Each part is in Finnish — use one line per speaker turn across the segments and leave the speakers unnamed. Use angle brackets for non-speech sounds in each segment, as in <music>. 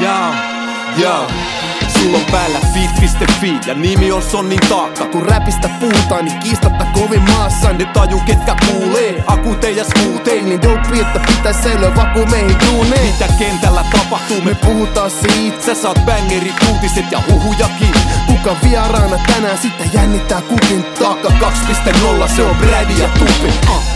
Jaa, jaa. Sulla on päällä fit.fi ja nimi on Sonnin taakka.
Kun räpistä puhutaan, niin kiistatta kovin maassa.
Ne taju ketkä kuulee, akuuteen ja skuuteen
Niin dope, että pitäis säilyä vaku meihin duuneen.
Mitä kentällä tapahtuu, me
puhutaan siitä,
Sä saat bangerit, uutiset ja huhujakin.
Kuka vieraana tänään? Sitten jännittää kukin
Taakka. 2.0, se on Brady ja Tupi. Uh.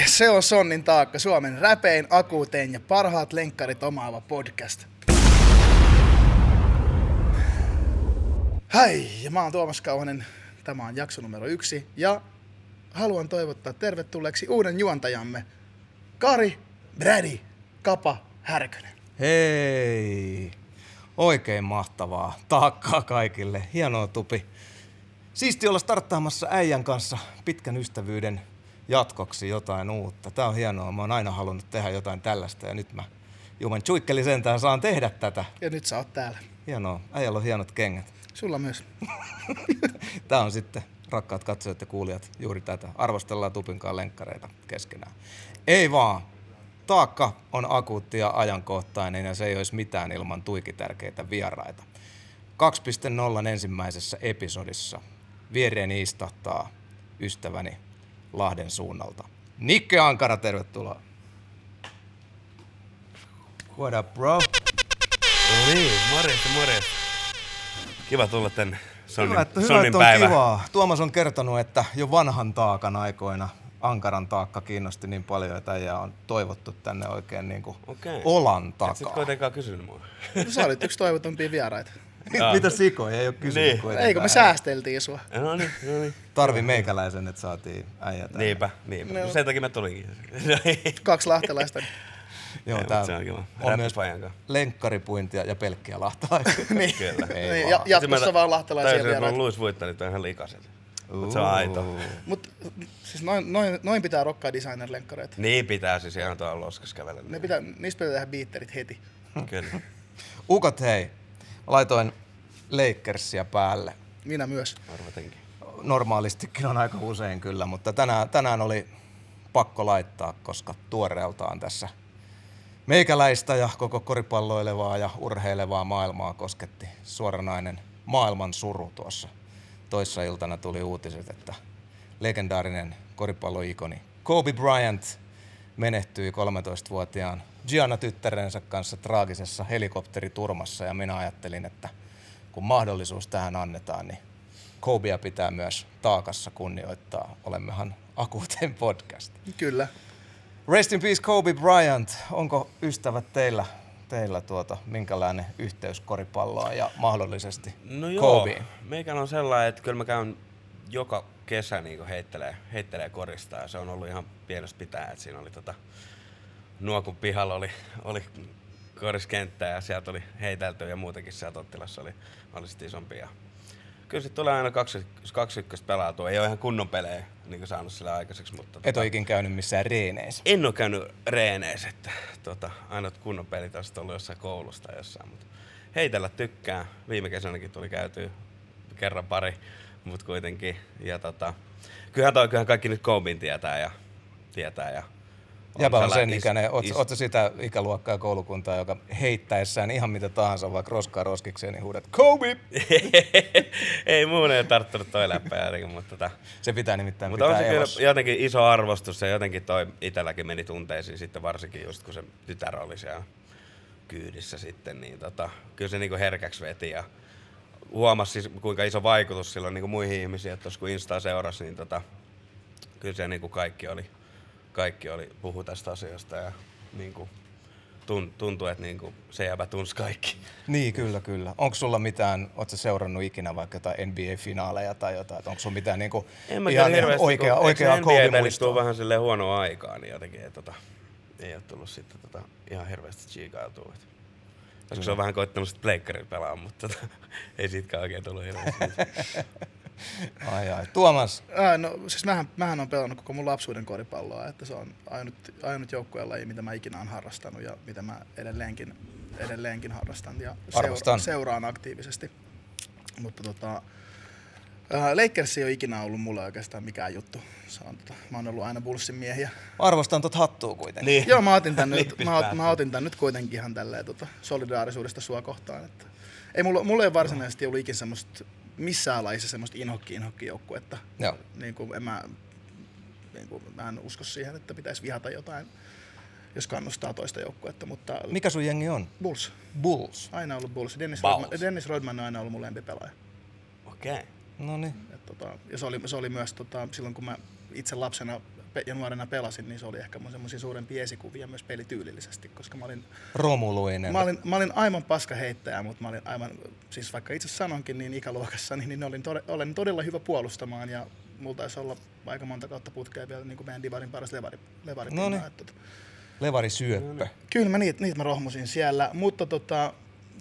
Ja se on Sonnin taakka, Suomen räpein, akuutein ja parhaat lenkkarit omaava podcast. Hei, ja mä oon Tuomas Kauhanen. Tämä on jakso numero yksi. Ja haluan toivottaa tervetulleeksi uuden juontajamme, Kari Brady Kapa Härkönen.
Hei! Oikein mahtavaa. Taakkaa kaikille. Hienoa tupi. Siisti olla starttaamassa äijän kanssa pitkän ystävyyden jatkoksi jotain uutta. Tää on hienoa. Mä oon aina halunnut tehdä jotain tällaista ja nyt mä Juman Tsuikkeli sentään saan tehdä tätä.
Ja nyt sä oot täällä.
Hienoa. Äijällä on hienot kengät.
Sulla myös. <laughs>
Tää on sitten, rakkaat katsojat ja kuulijat, juuri tätä. Arvostellaan Tupinkaan lenkkareita keskenään. Ei vaan. Taakka on akuutti ja ajankohtainen ja se ei olisi mitään ilman tuikitärkeitä vieraita. 2.0 ensimmäisessä episodissa viereeni istahtaa ystäväni Lahden suunnalta. Nikke Ankara, tervetuloa. What up, bro?
No niin, morjesta, morjesta. Kiva tulla tänne Sonnin,
Hyvä, että, hyvä, että on
päivä.
kivaa. Tuomas on kertonut, että jo vanhan taakan aikoina Ankaran taakka kiinnosti niin paljon, että äijää on toivottu tänne oikein niin kuin
Okei.
olan
Et sit
takaa.
kuitenkaan kysynyt mua.
No, sä olit yksi toivotumpia vieraita.
Jaa.
Mitä sikoja ei ole kysynyt
Niin.
kuitenkaan.
Eikö me säästeltiin sua?
No niin, no niin.
Tarvi meikäläisen, että saatiin äijä tänne.
Niinpä, niinpä.
No.
Sen takia mä tulinkin. <laughs>
Kaksi lahtelaista.
Joo, tää
on kiva.
on myös lenkkaripuintia ja pelkkiä lahtalaisia. <laughs>
niin.
Kyllä.
Ei
Niin,
vaan.
ja, jatkossa
Sitten
vaan lahtelaisia
että
vieraita.
mun Luis Vuittanit on ihan likaset. Mut se on aito.
Mut siis noin, noin, noin pitää rokkaa designer-lenkkareita.
Niin pitää siis ihan tuolla loskas kävellä.
Ne pitää, niistä pitää tehdä beatterit heti.
Kyllä.
Ukot hei, laitoin Lakersia päälle.
Minä myös.
Arvatenkin.
Normaalistikin on aika usein kyllä, mutta tänään, tänään oli pakko laittaa, koska tuoreeltaan tässä meikäläistä ja koko koripalloilevaa ja urheilevaa maailmaa kosketti suoranainen maailman suru tuossa. Toissa iltana tuli uutiset, että legendaarinen koripalloikoni Kobe Bryant menehtyi 13-vuotiaan Gianna tyttärensä kanssa traagisessa helikopteriturmassa ja minä ajattelin, että kun mahdollisuus tähän annetaan, niin Kobea pitää myös taakassa kunnioittaa. Olemmehan akuuteen podcast.
Kyllä.
Rest in peace Kobe Bryant. Onko ystävät teillä, teillä tuota, minkälainen yhteys koripalloa ja mahdollisesti
No joo,
Kobeen?
meikän on sellainen, että kyllä mä käyn joka kesä niin heittelee, heittelee korista ja se on ollut ihan pienestä pitää, että siinä oli tota, Nuokun pihalla oli, oli koriskenttä ja sieltä oli heitelty ja muutenkin sieltä Ottilassa oli, oli sit isompi. Ja kyllä se tulee aina kaksi, kaksi ykköstä pelautua. Ei ole ihan kunnon pelejä niin saanut sillä aikaiseksi, mutta
Et ole ikin käynyt missään reeneissä.
en ole käynyt reeneissä, että tota, ainoat kunnon pelit on sitten ollut jossain koulusta tai jossain, mutta heitellä tykkää. Viime kesänäkin tuli käytyä kerran pari, mutta kuitenkin. Ja tota, kyllähän, toi, kyllähän kaikki nyt Kobin tietää ja tietää ja
Jäbä on sen ikäinen, oot,
is-
sitä ikäluokkaa koulukuntaa, joka heittäessään ihan mitä tahansa, vaikka roskaa roskikseen, niin huudat Kobe! <laughs>
ei muun ei tarttunut toi läppä jotenkin, mutta tota,
Se pitää nimittäin
Mutta on
pitää
se
elossa.
kyllä jotenkin iso arvostus ja jotenkin toi itselläkin meni tunteisiin sitten varsinkin just kun se tytär oli siellä kyydissä sitten, niin tota, kyllä se niinku herkäksi veti ja huomasi siis kuinka iso vaikutus sillä on niinku muihin ihmisiin, että tuossa kun Instaa seurasi, niin tota, kyllä se niinku kaikki oli, kaikki oli puhu tästä asiasta ja niinku, tun, tuntui, että niinku se jäbä tunsi kaikki.
Niin, kyllä, kyllä. Onko sulla mitään, ootko seurannut ikinä vaikka jotain NBA-finaaleja tai jotain, onko sulla mitään niinku
En mä
ihan
hirveästi,
oikea,
kun
oikeaa Kobe-muistoa?
vähän silleen huonoa aikaa, niin jotenkin ei, tota, ei ole tullut sitten tota, ihan hirveästi chiikailtua. se on vähän koittanut sitten pleikkarilla pelaa, mutta tota, <laughs> ei siitäkään oikein tullut hirveästi. <laughs> <laughs>
Ai ai. Tuomas,
Ää, no siis mähän, mähän on pelannut koko mun lapsuuden koripalloa, että se on ainut, ainut joukkueen laji, mitä mä ikinä olen harrastanut ja mitä mä edelleenkin, edelleenkin harrastan ja
Arvostan.
seuraan aktiivisesti. Mutta tota, Lakers ei ole ikinä ollut mulle oikeastaan mikään juttu. Se on, tota, mä oon ollut aina Bullsin miehiä.
Arvostan tot hattua kuitenkin.
Niin.
Joo, mä otin tän, <laughs> nyt, mä, ot- mä otin tän nyt kuitenkin ihan tälleen tota, solidaarisuudesta sua kohtaan. Että ei mulla, mulla ei varsinaisesti ollut ikinä semmoista missään lajissa semmoista inhokki inhokki joukkuetta.
Joo.
Niin kuin, en mä, niin kuin, mä en usko siihen, että pitäisi vihata jotain, jos kannustaa toista joukkuetta, mutta
Mikä sun jengi on?
Bulls.
Bulls.
Aina ollut Bulls. Dennis,
Bulls.
Rodman, Dennis Rodman on aina ollut mun lempipelaaja.
Okei. Okay.
No niin.
Tota, ja se oli, se oli myös tota, silloin, kun mä itse lapsena ja nuorena pelasin, niin se oli ehkä mun semmoisia suurempia esikuvia myös pelityylillisesti, koska mä olin,
Romuluinen.
mä olin, mä olin aivan paska heittäjä, mutta mä olin aivan, siis vaikka itse sanonkin niin ikäluokassa, niin, niin olin, tode, olen todella hyvä puolustamaan ja mulla taisi olla aika monta kautta putkea vielä niin kuin meidän Divarin paras levari, levari
Noniin.
että, tota,
Levari syöppö.
Kyllä mä niitä, niitä mä rohmusin siellä, mutta tota,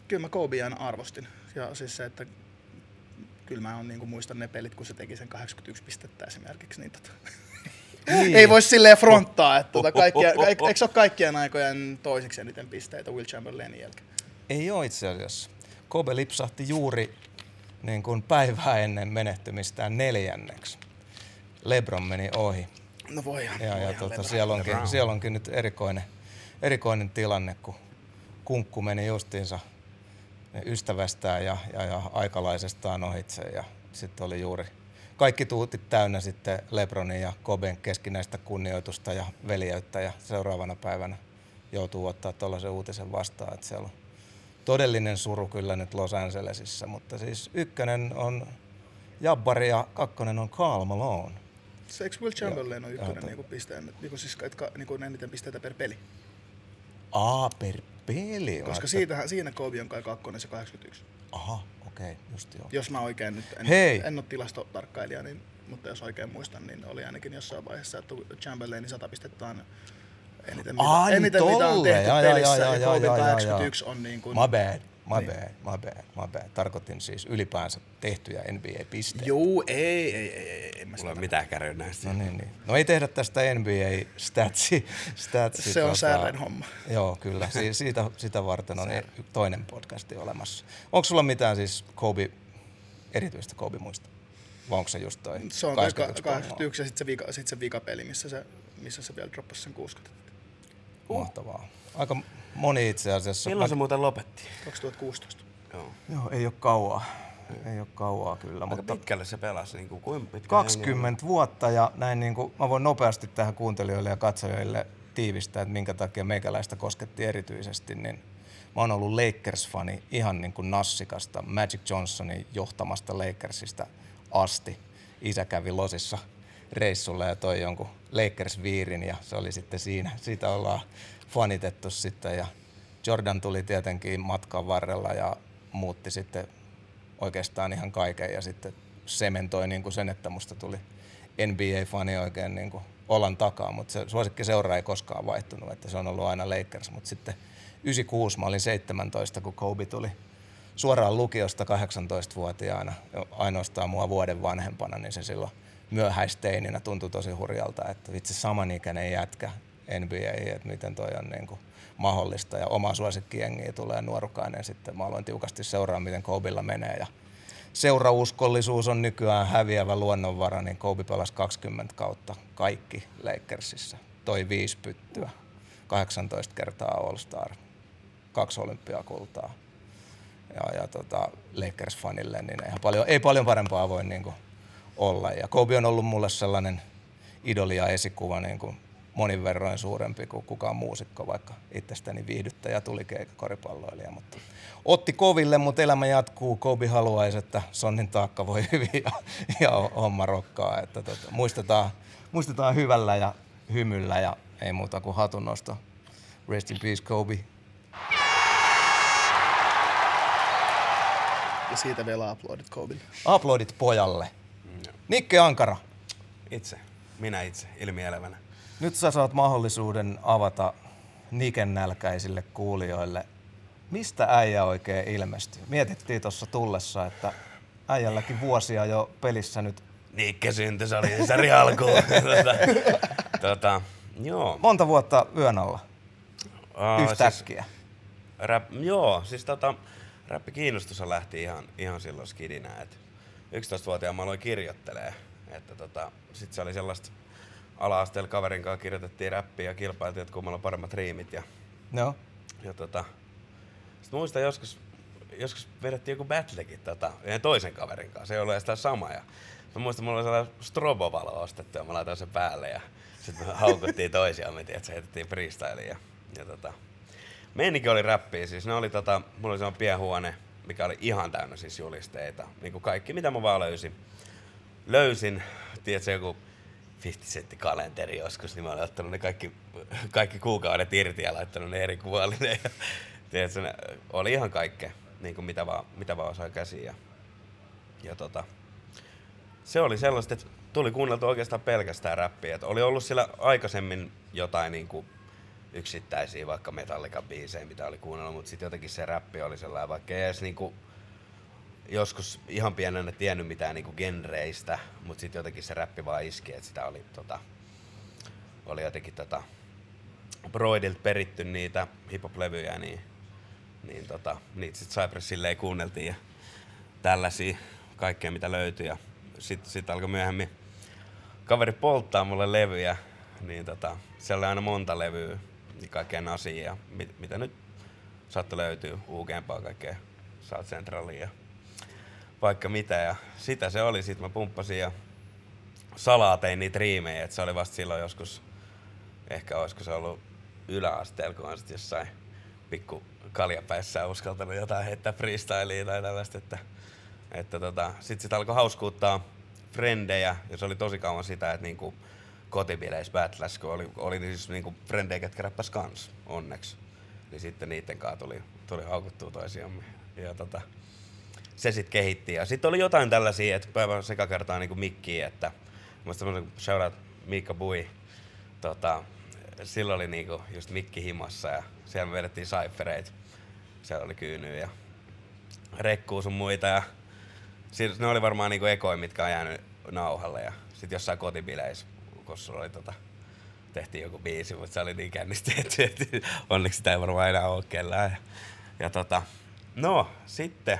kyllä mä Kobe aina arvostin. Ja siis se, että kyllä mä on, niin kuin muistan ne pelit, kun se teki sen 81 pistettä esimerkiksi. Niin tota.
Niin.
Ei voi silleen fronttaa, että tota kaikkia, eikö se ole kaikkien aikojen toiseksi eniten pisteitä Will Chamberlainin jälkeen?
Ei ole itse asiassa. Kobe lipsahti juuri niin kuin päivää ennen menehtymistään neljänneksi. Lebron meni ohi.
No voi ihan.
Ja,
voi
ja tota,
Lebron.
siellä, onkin,
LeBron.
siellä onkin nyt erikoinen, erikoinen tilanne, kun kunkku meni justiinsa ystävästään ja, ja, ja aikalaisestaan ohitse. Ja sitten oli juuri kaikki tuutit täynnä sitten Lebronin ja Koben keskinäistä kunnioitusta ja veljeyttä ja seuraavana päivänä joutuu ottaa tuollaisen uutisen vastaan, että siellä on todellinen suru kyllä nyt Los Angelesissa, mutta siis ykkönen on Jabbari ja kakkonen on Karl Malone.
Se eikö Will Chamberlain on ykkönen niin pisteen, niin kuin siis, että, niin kuin eniten pisteitä per peli?
Aa, per peli.
Koska siinä Kobe on kai kakkonen se 81.
Aha, okei, okay, just joo.
Jos mä oikein nyt, en,
Hei!
en ole tilastotarkkailija, niin, mutta jos oikein muistan, niin oli ainakin jossain vaiheessa, että Chamberlainin 100 pistettä on eniten,
Ai,
mitä, eniten mitä on tehty
jaa,
pelissä,
jaa,
ja
jaa,
Koben
jaa, jaa,
81 on niin kuin...
My bad, my
Niin.
bad, my bad, my bad. Tarkoitin siis ylipäänsä tehtyjä NBA-pisteitä.
Juu, ei, ei, ei, ei, ei, en mä
Mulla
sitä
ei ole mitään kärryä näistä.
No niin, niin. No ei tehdä tästä NBA-statsi. statsi,
Se on säären homma.
Joo, kyllä. Si- siitä, sitä varten on toinen podcasti olemassa. Onko sulla mitään siis Kobe, erityistä Kobe muista? Vai onko se just toi
Se on toi
81 palloa?
81 ja sitten se, vika, sit se vikapeli, missä se, missä se vielä droppasi sen 60.
Mahtavaa. Aika moni itse asiassa.
Milloin se muuten lopetti?
2016.
Joo.
Joo, ei ole kauaa. Ei ole kauaa kyllä,
Aika
mutta
pitkälle se pelasi, niin kuin, kuinka pitkä
20 vuotta ja näin niin kuin, mä voin nopeasti tähän kuuntelijoille ja katsojille tiivistää, että minkä takia meikäläistä kosketti erityisesti, niin mä oon ollut Lakers-fani ihan niin kuin nassikasta Magic Johnsonin johtamasta Lakersista asti. Isä kävi Losissa reissulla ja toi jonkun Lakers-viirin ja se oli sitten siinä. Siitä ollaan fanitettu sitten ja Jordan tuli tietenkin matkan varrella ja muutti sitten oikeastaan ihan kaiken ja sitten sementoi niin kuin sen, että musta tuli NBA-fani oikein niin kuin olan takaa, mutta se suosikki seura ei koskaan vaihtunut, että se on ollut aina Lakers, mutta sitten 96 mä olin 17, kun Kobe tuli suoraan lukiosta 18-vuotiaana, jo ainoastaan mua vuoden vanhempana, niin se silloin myöhäisteininä tuntui tosi hurjalta, että vitsi samanikäinen jätkä NBA, että miten toi on niin kuin mahdollista ja oma suosikkijengiä tulee nuorukainen sitten. Mä aloin tiukasti seuraa, miten Kobilla menee ja seurauskollisuus on nykyään häviävä luonnonvara, niin Kobe pelasi 20 kautta kaikki Lakersissa. Toi viisi pyttyä, 18 kertaa All-Star, kaksi olympiakultaa. Ja, ja tota, Lakers-fanille, niin eihän paljon, ei paljon parempaa voi niin kuin olla. Ja Kobe on ollut mulle sellainen idoli ja esikuva niin kuin monin verroin suurempi kuin kukaan muusikko, vaikka itsestäni viihdyttäjä tuli koripalloilija. Mutta otti koville, mutta elämä jatkuu. Kobe haluaisi, että Sonnin taakka voi hyvin ja, ja homma rokkaa. Että tota, muistetaan, muistetaan hyvällä ja hymyllä ja ei muuta kuin hatunnosto. Rest in peace, Kobe.
Ja siitä vielä uploadit Kobille.
Uploadit pojalle. Nikke Ankara,
Itse. Minä itse, ilmielevänä.
Nyt sä saat mahdollisuuden avata Niken nälkäisille kuulijoille. Mistä äijä oikein ilmestyi? Mietittiin tuossa tullessa, että äijälläkin vuosia jo pelissä nyt.
Niikke syntyi, se oli Sari alkuun. tota, tota, joo.
Monta vuotta yön alla
Aa,
yhtäkkiä.
Siis, rap, joo, siis tota, räppi kiinnostus lähti ihan, ihan silloin skidinä. Et 11-vuotiaan mä aloin kirjoittelee. Että tota, sit se oli sellaista ala-asteella kaverin kanssa kirjoitettiin räppiä ja kilpailtiin, että kummalla on paremmat riimit. Ja,
No.
ja tota, sit muistan joskus, joskus vedettiin joku battlekin tota, yhden toisen kaverin kanssa, se ei ollut edes sama. Ja mä muistan, mulla oli sellainen strobovalo ostettu ja mä laitoin sen päälle ja sitten me haukuttiin toisiamme, että se heitettiin freestyliin. Ja, ja tota, meininki oli räppiä, siis ne oli tota, mulla oli sellainen pienhuone, mikä oli ihan täynnä siis julisteita. Niin kuin kaikki, mitä mä vaan löysin. Löysin, tiedätkö, joku 50 sentti kalenteri joskus, niin mä olin ottanut ne kaikki, kaikki kuukaudet irti ja laittanut ne eri kuolineen. Ja, tiedätkö, ne oli ihan kaikkea, niin kuin mitä vaan, mitä vaan osaa käsiin. Ja, ja tota, se oli sellaista, että tuli kuunneltu oikeastaan pelkästään räppiä. Et oli ollut siellä aikaisemmin jotain niin kuin yksittäisiä vaikka Metallica biisejä, mitä oli kuunnellut, mutta sitten jotenkin se räppi oli sellainen, vaikka ei edes niinku joskus ihan pienenä tiennyt mitään niinku genreistä, mutta sitten jotenkin se räppi vaan iski, että sitä oli, tota, oli jotenkin tota, Broidilta peritty niitä hip-hop-levyjä, niin, niin tota, niitä sitten Cypress silleen kuunneltiin ja tällaisia kaikkea mitä löytyi. Ja sitten sit alkoi myöhemmin kaveri polttaa mulle levyjä, niin tota, siellä oli aina monta levyä, niin kaikkea nasia mit, mitä nyt saattoi löytyä, uugempaa kaikkea South Centralia ja vaikka mitä. Ja sitä se oli, sitten mä pumppasin ja salaa tein niitä riimejä, että se oli vasta silloin joskus, ehkä olisiko se ollut yläasteella, kun on sit jossain pikku kaljapäissä uskaltanut jotain heittää freestyliin tai tällaista, että, että tota, sit sit alkoi hauskuuttaa frendejä, ja se oli tosi kauan sitä, että niinku kotibileissä battles, kun oli, oli siis niinku frendejä, ketkä räppäs kans, onneksi. Niin sitten niiden kanssa tuli, tuli haukuttua toisiamme. Ja tota, se sitten kehitti. Ja sitten oli jotain tällaisia, että päivän sekakertaa niinku mikkiä, että muista shoutout Miikka Bui, tota, silloin oli niinku just mikki himassa ja siellä me vedettiin cyphereitä. Siellä oli kyynyä ja rekkuu sun muita ja siis ne oli varmaan niinku ekoja, mitkä on jäänyt nauhalle ja sitten jossain kotibileissä, kun sulla oli tota, tehtiin joku biisi, mutta se oli niin kännissä tehty, <laughs> että onneksi sitä ei varmaan enää ole kellään. Ja, ja tota, no sitten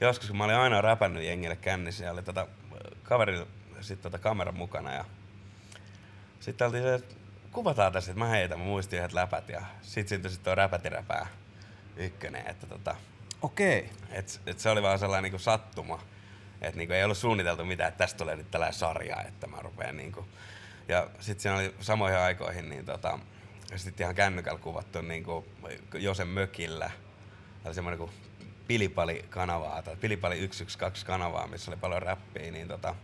joskus kun mä olin aina räpännyt jengille kännissä ja oli tota, kaverilla sit tota kameran mukana ja sitten oltiin se, että kuvataan tässä, että mä heitän, mä muistin yhdet läpät ja sit syntyi sit tuo räpätiräpää ykkönen, että tota,
Okei.
et, et se oli vaan sellainen niinku sattuma. Että niinku ei ollut suunniteltu mitään, että tästä tulee nyt tällainen sarja, että mä rupean niinku. Ja sitten siinä oli samoihin aikoihin, niin tota, sitten ihan kännykällä kuvattu niinku Josen mökillä. Oli semmoinen kuin Pilipali-kanavaa, tai Pilipali 112 kanavaa, missä oli paljon räppiä, niin tota,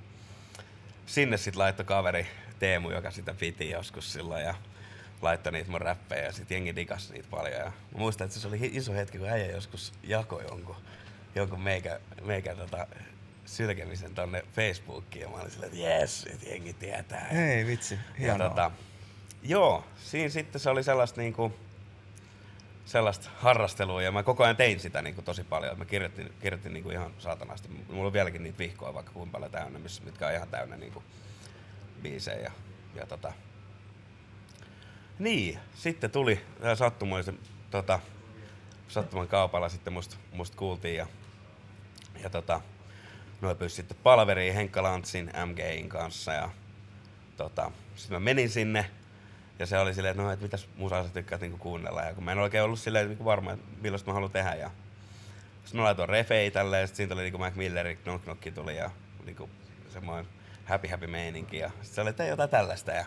sinne sitten laittoi kaveri Teemu, joka sitä piti joskus silloin ja laittoi niitä mun räppejä ja sitten jengi digas niitä paljon. Ja mä muistan, että se oli iso hetki, kun äijä joskus jakoi jonkun, jonkun meikä, meikä tota, sylkemisen tonne Facebookiin ja mä olin silleen, että jes, että jengi tietää.
Hei vitsi,
ja tota, joo, siinä sitten se oli sellaista niinku, sellaista harrastelua ja mä koko ajan tein sitä niinku tosi paljon. Mä kirjoitin, kirjoitin niinku ihan saatanasti. Mulla on vieläkin niitä vihkoja vaikka kuinka paljon täynnä, missä, mitkä on ihan täynnä niinku biisejä. Ja, ja tota, niin, sitten tuli tää sattumoisen tota, sattuman kaupalla sitten musta must kuultiin ja, ja tota, noin pyysi sitten palveriin Henkka Lantsin MGin kanssa ja tota, sitten mä menin sinne ja se oli silleen, että no, että mitäs musaa sä tykkäät niinku kuunnella. Ja kun mä en oikein ollut silleen niinku varma, että millaista mä haluan tehdä. Ja sitten mä laitoin refei tälleen, ja sitten siinä tuli niinku Mac Milleri, Knock Knocki tuli ja niinku semmoinen happy happy meininki. Ja sitten se oli, että jotain tällaista. Ja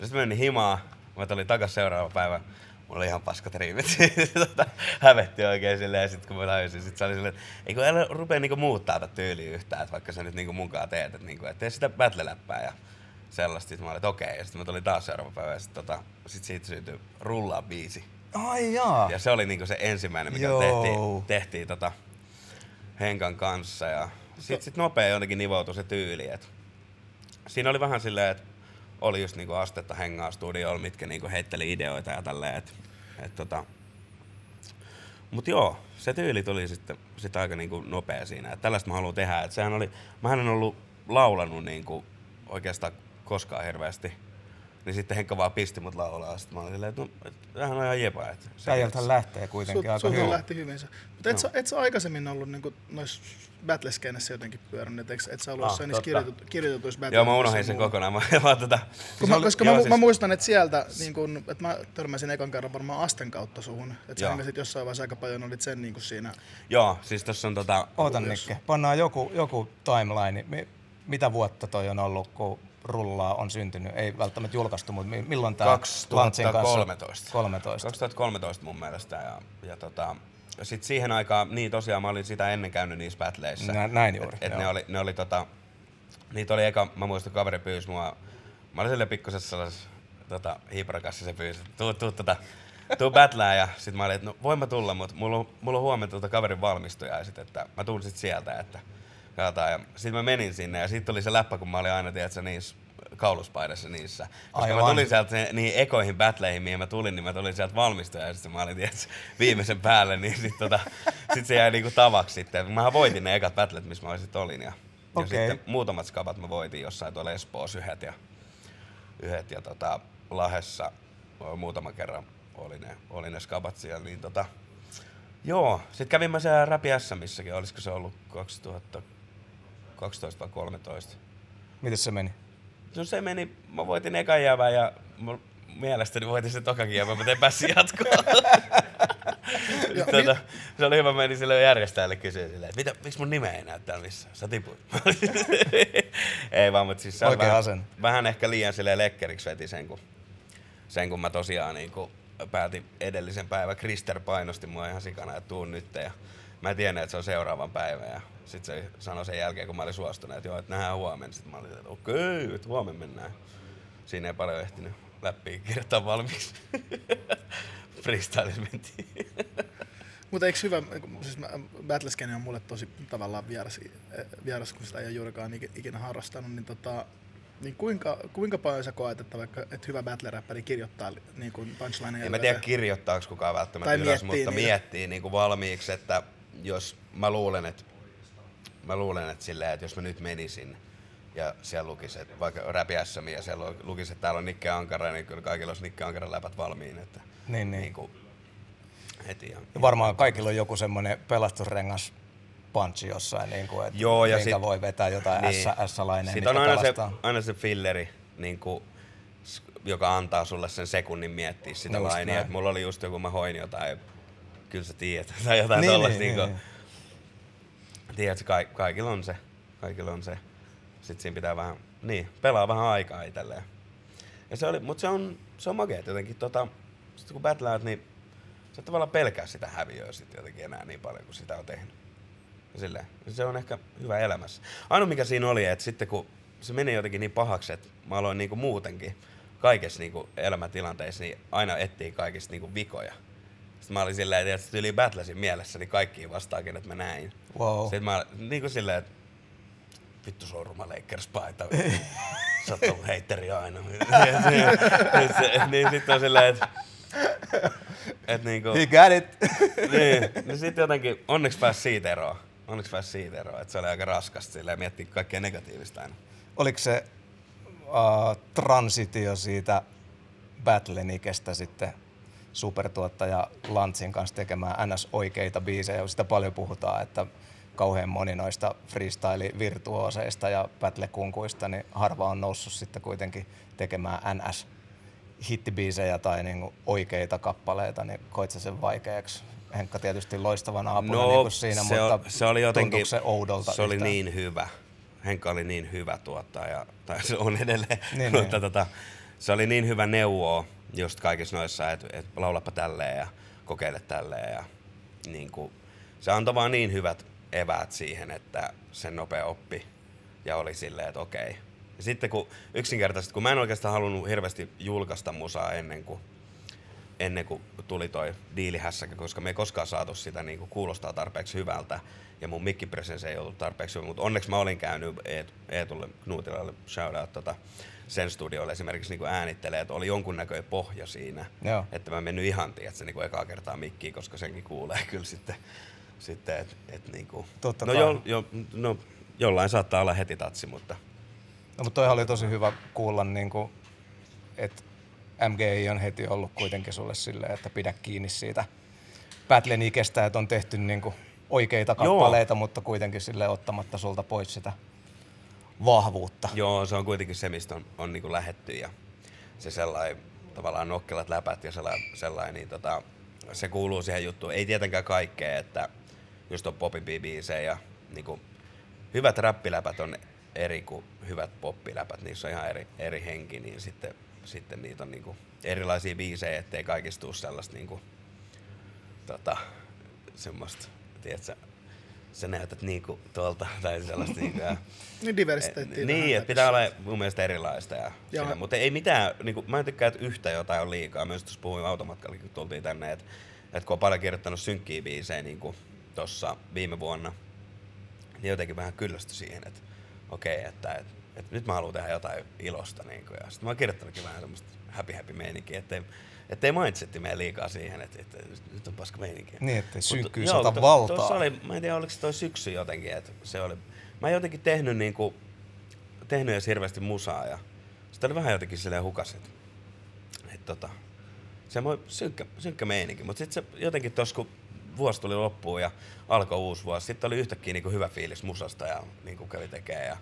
sitten menin himaa, mä tulin takas seuraava päivä. Mulla oli ihan paskat riivit. <laughs> tota, hävetti oikein silleen. Ja sitten kun mä tajusin, sit se oli silleen, että ei kun älä rupea niinku muuttaa tätä tyyliä yhtään, että vaikka sä nyt niinku mukaan teet, että, niinku, että tee sitä battle-läppää. Ja sellaista. Sitten mä olin, että okei. Ja sitten mä tulin taas seuraava päivä ja sitten tota, sit siitä syntyi rullaa biisi.
Ai jaa.
Ja se oli niinku se ensimmäinen, mikä
Joo.
tehtiin, tehtiin tota Henkan kanssa. Ja sitten sit nopea jotenkin nivoutui se tyyli. Et siinä oli vähän silleen, että oli just niinku astetta hengaa studiolla, mitkä niinku heitteli ideoita ja tälleen. Et, et tota. Mut joo, se tyyli tuli sitten sit aika niinku nopea siinä. Et tällaista mä haluan tehdä. Et sehän oli, mähän en ollut laulanut niinku oikeastaan koskaan hirveästi Niin sitten Henkka vaan pisti mut laulaa. Sitten mä olin silleen, että no, tämähän on ihan jepa. Että se-
Äijältähän lähtee kuitenkin
Sut,
aika hyvin.
lähti hyvin se. Mutta et, sä, et sä aikaisemmin ollut niinku noissa battleskeenessä jotenkin pyörinyt, et, et sä ollut
Ah,
jossain niissä kirjoitut, kirjoitetuissa
Joo, mä unohdin sen kokonaan. <laughs> Mä, vaan tätä,
Kun mä, koska
joo,
mä,
siis-
mä, muistan, että sieltä, niin kun, että mä törmäsin ekan kerran varmaan Asten kautta suhun. Että sä
Joo.
hänkäsit jossain vaiheessa aika paljon, olit sen niin kuin siinä.
Joo, siis tossa on tota...
Oota Nikke, pannaan joku, joku timeline. Mi- Mitä vuotta toi on ollut, kun rullaa on syntynyt? Ei välttämättä julkaistu, mutta mi- milloin tämä
2013.
13.
2013 mun mielestä. Ja, ja tota, sit siihen aikaan, niin tosiaan mä olin sitä ennen käynyt niissä battleissa.
Nä- näin juuri,
Et, et ne oli, ne oli tota, niitä oli eka, mä muistan kaveri pyysi mua, mä olin silleen pikkusessa sellaisessa tota, hiiprakassa se pyysi, että tuu, tuu, tota, tuu battlään ja sit mä olin, että no voin mä tulla, mutta mulla, on- mulla on huomenna tota kaverin valmistujaiset, että mä tuun sit sieltä, että katsotaan. Ja sit mä menin sinne ja sit tuli se läppä, kun mä olin aina, tiedätkö, niissä kauluspaidassa niissä. Koska
Aivan.
mä tulin sieltä niihin ekoihin battleihin, mihin mä tulin, niin mä tulin sieltä valmistujaisesta. Mä olin tiedätkö, viimeisen päälle, niin sit, tota, sit se jäi niinku tavaksi sitten. Mähän voitin ne ekat battlet, missä mä sit olin. Ja, ja
Okei.
sitten muutamat skabat mä voitin jossain tuolla Espoossa yhdet ja, yhdet ja tota, Lahessa muutama kerran oli ne, oli ne skabat siellä. Niin tota, joo, sit kävin mä siellä Räpi SMissäkin, olisiko se ollut 2012 vai 13.
Miten se meni?
No se meni, mä voitin ekan jäävän ja mä mielestäni voitin sen tokakin jäävän, mutta en päässyt jatkoon. <laughs>
Ja
tota, se oli hyvä, meni sille järjestäjälle kysyä silleen, että mitä, miksi mun nimeä ei näy täällä missään? Sä tipuit. <laughs> ei vaan, mutta siis se on vähän, vähän ehkä liian silleen lekkeriksi veti sen, kun, sen kun mä tosiaan niin kun päätin edellisen päivän. Krister painosti mua ihan sikana, että tuun nyt. Ja mä tiennyt, että se on seuraavan päivän. Ja sit se sanoi sen jälkeen, kun mä olin suostunut, että joo, että nähdään huomenna. Sitten mä olin, että okei, että huomenna mennään. Siinä ei paljon ehtinyt läppiä kirjoittaa valmiiksi. <laughs> Freestylis mentiin.
Mutta eikö hyvä, siis battleskene on mulle tosi tavallaan vieras, eh, vieras kun sitä ei ole juurikaan ikin- ikinä harrastanut, niin, tota, niin kuinka, kuinka paljon sä koet, että vaikka että hyvä battle-räppäri kirjoittaa niin kuin punchlineja?
En mä tiedä kirjoittaako kukaan välttämättä
Tai
ylös,
miettii
mutta
niitä.
miettii niin kuin valmiiksi, että jos mä luulen, että mä luulen, että silleen, että jos mä nyt menisin ja siellä lukisi, että vaikka Rap SM ja siellä lukisi, että täällä on Nikke Ankara, niin kyllä kaikilla olisi Nikke Ankaran läpät valmiin. Että
Niin, niin.
niin kuin heti. Ja,
Ja varmaan kaikilla on joku semmoinen pelastusrengas punchi jossain, niin kuin, että
Joo, ja sit-
voi vetää jotain niin. S-laineen,
Sitten on aina se, aina se filleri, niin kuin, joka antaa sulle sen sekunnin miettiä sitä
Just
lainia.
näin.
Et mulla oli just joku, mä hoin jotain, kyllä sä tiedät, <laughs> tai jotain
Niin,
niin, tollasta.
niin,
Niin,
niin,
niin, Tiedätkö, ka- kaikilla on se. Kaikilla on se. Sitten siinä pitää vähän, niin, pelaa vähän aikaa itselleen. Ja se oli, mutta se on, se on makeet jotenkin. Tota, sitten kun battleat, niin sä et tavallaan pelkää sitä häviöä sitten jotenkin enää niin paljon kuin sitä on tehnyt. Silleen. Se on ehkä hyvä elämässä. Ainoa mikä siinä oli, että sitten kun se meni jotenkin niin pahaksi, että mä aloin niinku muutenkin kaikessa niinku elämäntilanteissa niin aina etsiä kaikista niinku vikoja. Sitten mä olin silleen, että yli battlesin mielessä, niin kaikkiin vastaakin, että mä näin.
Wow.
Sitten mä niin kuin silleen, että vittu sorma Lakers-paita. <laughs> Sä oot ollut heitteri aina. <laughs> niin, se- niin sitten on silleen, että et niinku,
He got it! <laughs>
niin, niin sitten jotenkin onneksi pääsi siitä eroon. Onneksi pääsi siitä eroon, että se oli aika raskasta silleen miettiä kaikkea negatiivista aina.
Oliko se uh, transitio siitä Battlenikestä sitten supertuottaja Lantsin kanssa tekemään NS-oikeita biisejä. Sitä paljon puhutaan, että kauhean moni noista freestyle-virtuoseista ja battle-kunkuista, niin harva on noussut sitten kuitenkin tekemään NS hittibiisejä tai niinku oikeita kappaleita, niin koit sä sen vaikeaksi? Henkka tietysti loistavana apuna no, niinku siinä,
se,
mutta
se oli jotenkin,
se oudolta
Se oli
yhtään?
niin hyvä. Henkka oli niin hyvä tuottaja, tai se on edelleen,
Niin,
mutta
niin.
tota, se oli niin hyvä neuvoa just kaikissa noissa, että et laulapa tälleen ja kokeile tälleen. Ja, niin kuin, se antoi vaan niin hyvät eväät siihen, että sen nopea oppi ja oli silleen, että okei. Ja sitten kun yksinkertaisesti, kun mä en oikeastaan halunnut hirveästi julkaista musaa ennen kuin ennen kuin tuli toi diilihässäkä, koska me ei koskaan saatu sitä niin kuin kuulostaa tarpeeksi hyvältä ja mun mikkipresence ei ollut tarpeeksi hyvä, mutta onneksi mä olin käynyt Eet- Eetulle Knuutilalle shout out, tota, sen studiolle esimerkiksi niin kuin äänittelee, että oli jonkunnäköinen pohja siinä,
Joo.
että mä en mennyt ihan tiedät, se niin kuin ekaa kertaa mikkiin, koska senkin kuulee <laughs> kyllä sitten, sitten että et, niin kuin,
Totta
no,
kai.
jo, jo, no, jollain saattaa olla heti tatsi, mutta
No, mutta toihan oli tosi hyvä kuulla niin kuin et MGI on heti ollut kuitenkin sulle silleen, että pidä kiinni siitä Battlen ikestä, että on tehty niinku oikeita
Joo.
kappaleita, mutta kuitenkin sille ottamatta sulta pois sitä vahvuutta.
Joo, se on kuitenkin se, mistä on, on niinku lähetty ja se sellainen tavallaan nokkelat läpät ja sellainen, sellainen niin tota, se kuuluu siihen juttuun. Ei tietenkään kaikkea, että just on popin biisejä ja niinku, hyvät räppiläpät on eri kuin hyvät poppiläpät, niissä on ihan eri, eri henki, niin sitten, sitten niitä on niinku erilaisia biisejä, ettei kaikista tule sellaista niinku, tota, semmoista, tiedätkö, sä näytät niinku tuolta, tai sellaista niinku, ja, <laughs>
Niin diversiteettiä.
niin, että pitää olla mun mielestä erilaista. Ja
Joo.
sillä, mutta ei mitään, niin kuin, mä en tykkää, että yhtä jotain on liikaa. Myös tuossa puhuin automatkallakin, kun tultiin tänne, että, että kun on paljon kirjoittanut synkkiä biisejä niin kuin tuossa viime vuonna, niin jotenkin vähän kyllästy siihen, että okei, okay, että, että, että, nyt mä haluan tehdä jotain ilosta. Niin kuin, ja sitten mä oon kirjoittanutkin vähän semmoista happy happy meininkiä, ettei, ettei mindsetti mene liikaa siihen, että, että nyt on paska meininki.
Niin, ettei
Mut-
synkkyys
joo, to-
valtaa.
Oli, mä en tiedä oliko se toi syksy jotenkin, että se oli, mä en jotenkin tehnyt niinku, tehnyt edes hirveästi musaa ja sitten oli vähän jotenkin silleen hukas, että, että tota, semmoinen synkkä, synkkä meininki, mutta sitten se jotenkin tossa kun vuosi tuli loppuun ja alkoi uusi vuosi, sitten oli yhtäkkiä niinku hyvä fiilis musasta ja niinku kävi tekemään ja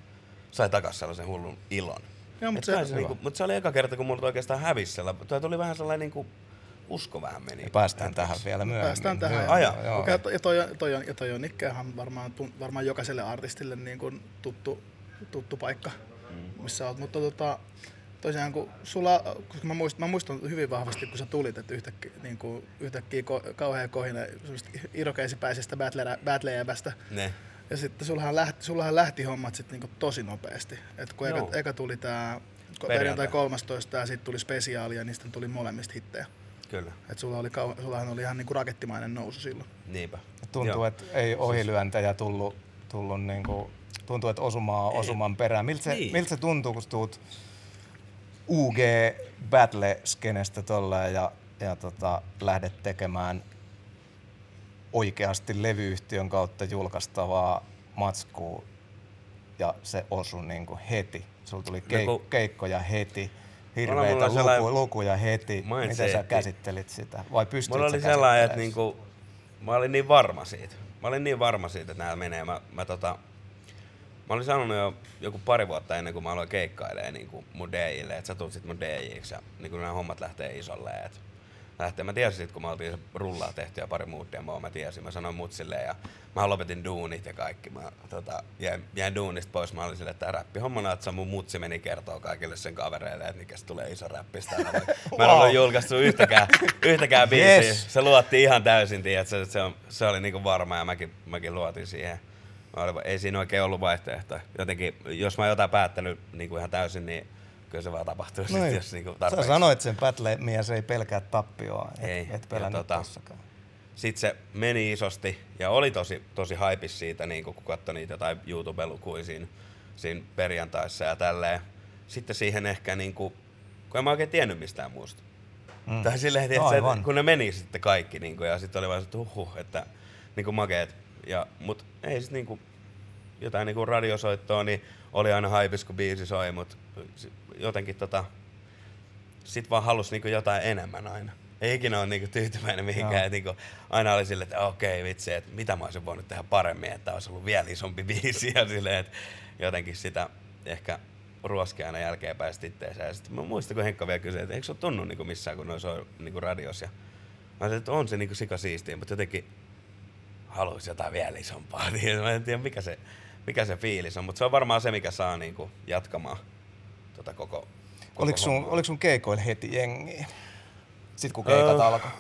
sai takas sellaisen hullun ilon.
Joo, mut
Et
se-
se, niinku, mut se oli eka kerta, kun mulla oikeastaan hävisi sellainen, toi tuli vähän sellainen niinku, usko vähän meni.
Ja päästään tähän vielä myöhemmin.
Päästään tähän.
Joo,
Aja.
joo.
Ja toi, ja toi, on- toi, on, ja toi on Nikkeähän varmaan, varmaan jokaiselle artistille niin kuin tuttu, tuttu paikka, missä olet. Mutta tota, tosiaan kun sulla, koska mä muistan, mä muistan hyvin vahvasti, kun sä tulit, että yhtäkkiä, niin kuin, yhtäkkiä ko, kauhean kohina irokeisipäisestä battle-jäbästä.
Ne.
Ja sitten sullahan lähti, sullahan lähti hommat sitten niinku tosi nopeasti. Et kun eka,
Joo.
eka, tuli tää
Perjantai.
perjantai 13 ja sitten tuli spesiaali ja niistä tuli molemmista hittejä.
Kyllä,
Et sulla oli, kau- sullahan oli ihan niinku rakettimainen nousu silloin.
niinpä.
Tuntuu, että ei ohilyöntejä tullut, tullut niinku, tuntuu, että osuma on osuman perään. Miltä se,
Niin.
miltä se tuntuu, kun tuut UG Battle-skenestä tolleen ja, ja tota, lähdet tekemään oikeasti levyyhtiön kautta julkaistavaa matskua ja se osui niinku heti. Sulla tuli keik-
No
keikkoja heti, hirveitä luku, lukuja heti. Miten sä
mindsetti.
käsittelit sitä? Vai pystyit
Mulla oli sellainen, että niinku, mä olin niin varma siitä. Mä olin niin varma siitä, että nämä menee. Mä, mä, tota, mä olin sanonut jo joku pari vuotta ennen kuin mä aloin keikkailemaan niin kuin mun DJille, että sä tulet sit mun DJiksi ja niin kuin nämä hommat lähtee isolle. Et lähtee. Mä tiesin sit, kun mä oltiin se rullaa tehty ja pari muut demoa, mä tiesin. Mä sanoin mutsille ja mä lopetin duunit ja kaikki. Mä tota, jäin, jäin duunista pois. Mä olin silleen, että tää räppihomma natsa, mun mutsi meni kertoo kaikille sen kavereille, että mikäs tulee iso räppistä. Mä en <laughs>
Wow.
ollut julkaistu yhtäkään, yhtäkään <laughs> biisiä.
Yes.
Se luotti ihan täysin, tiedätkö, että se, on, se oli niinku varma ja mäkin, mäkin luotin siihen. Mä olin, ei siinä oikein ollut vaihtoehtoa. Jotenkin, jos mä oon jotain päättänyt niinku ihan täysin, niin kyllä se vaan tapahtuu
Noin.
sit, jos niinku
Sä
tarpeeksi.
sanoit sen Battle-mies ei pelkää tappioa. Et,
Ei,
et pelännyt
tota-
tossakaan.
Sitten se meni isosti ja oli tosi, tosi haipis siitä, niin kun katsoi niitä jotain YouTube-lukuja siinä, siinä perjantaissa ja tälleen. Sitten siihen ehkä, niin kuin, kun en mä oikein tiennyt mistään muusta. Mm. Tai silleen, että,
Aivan.
että kun ne meni sitten kaikki, niin kuin, ja sitten oli vaan se, että huhhuh, että niin kuin makeet. Ja, mut ei sitten niin kuin, jotain niin kuin radiosoittoa, niin oli aina haipis, kun biisi soi, mutta jotenkin tota, sit vaan halus niinku jotain enemmän aina. Ei ikinä ole niinku tyytyväinen mihinkään. Et niinku, aina oli silleen, että okei vitsi, että mitä mä olisin voinut tehdä paremmin, että olisi ollut vielä isompi <laughs> biisi. Ja silleen, että jotenkin sitä ehkä ruoskia aina jälkeenpäin itteensä. Ja sitten mä muistan, kun Henkka vielä kysyi, että eikö se ole tunnu niinku missään, kun noin soi niinku radios. Ja mä sanoin, että on se niinku sika siistiä, mutta jotenkin haluaisi jotain vielä isompaa. Niin <laughs> Mä en tiedä, mikä se, mikä se fiilis on, mutta se on varmaan se, mikä saa niinku jatkamaan tota koko, koko
Oliko sun, oliko sun keikoilla heti jengiä? Sitten kun keikat
Öö,
alkoi.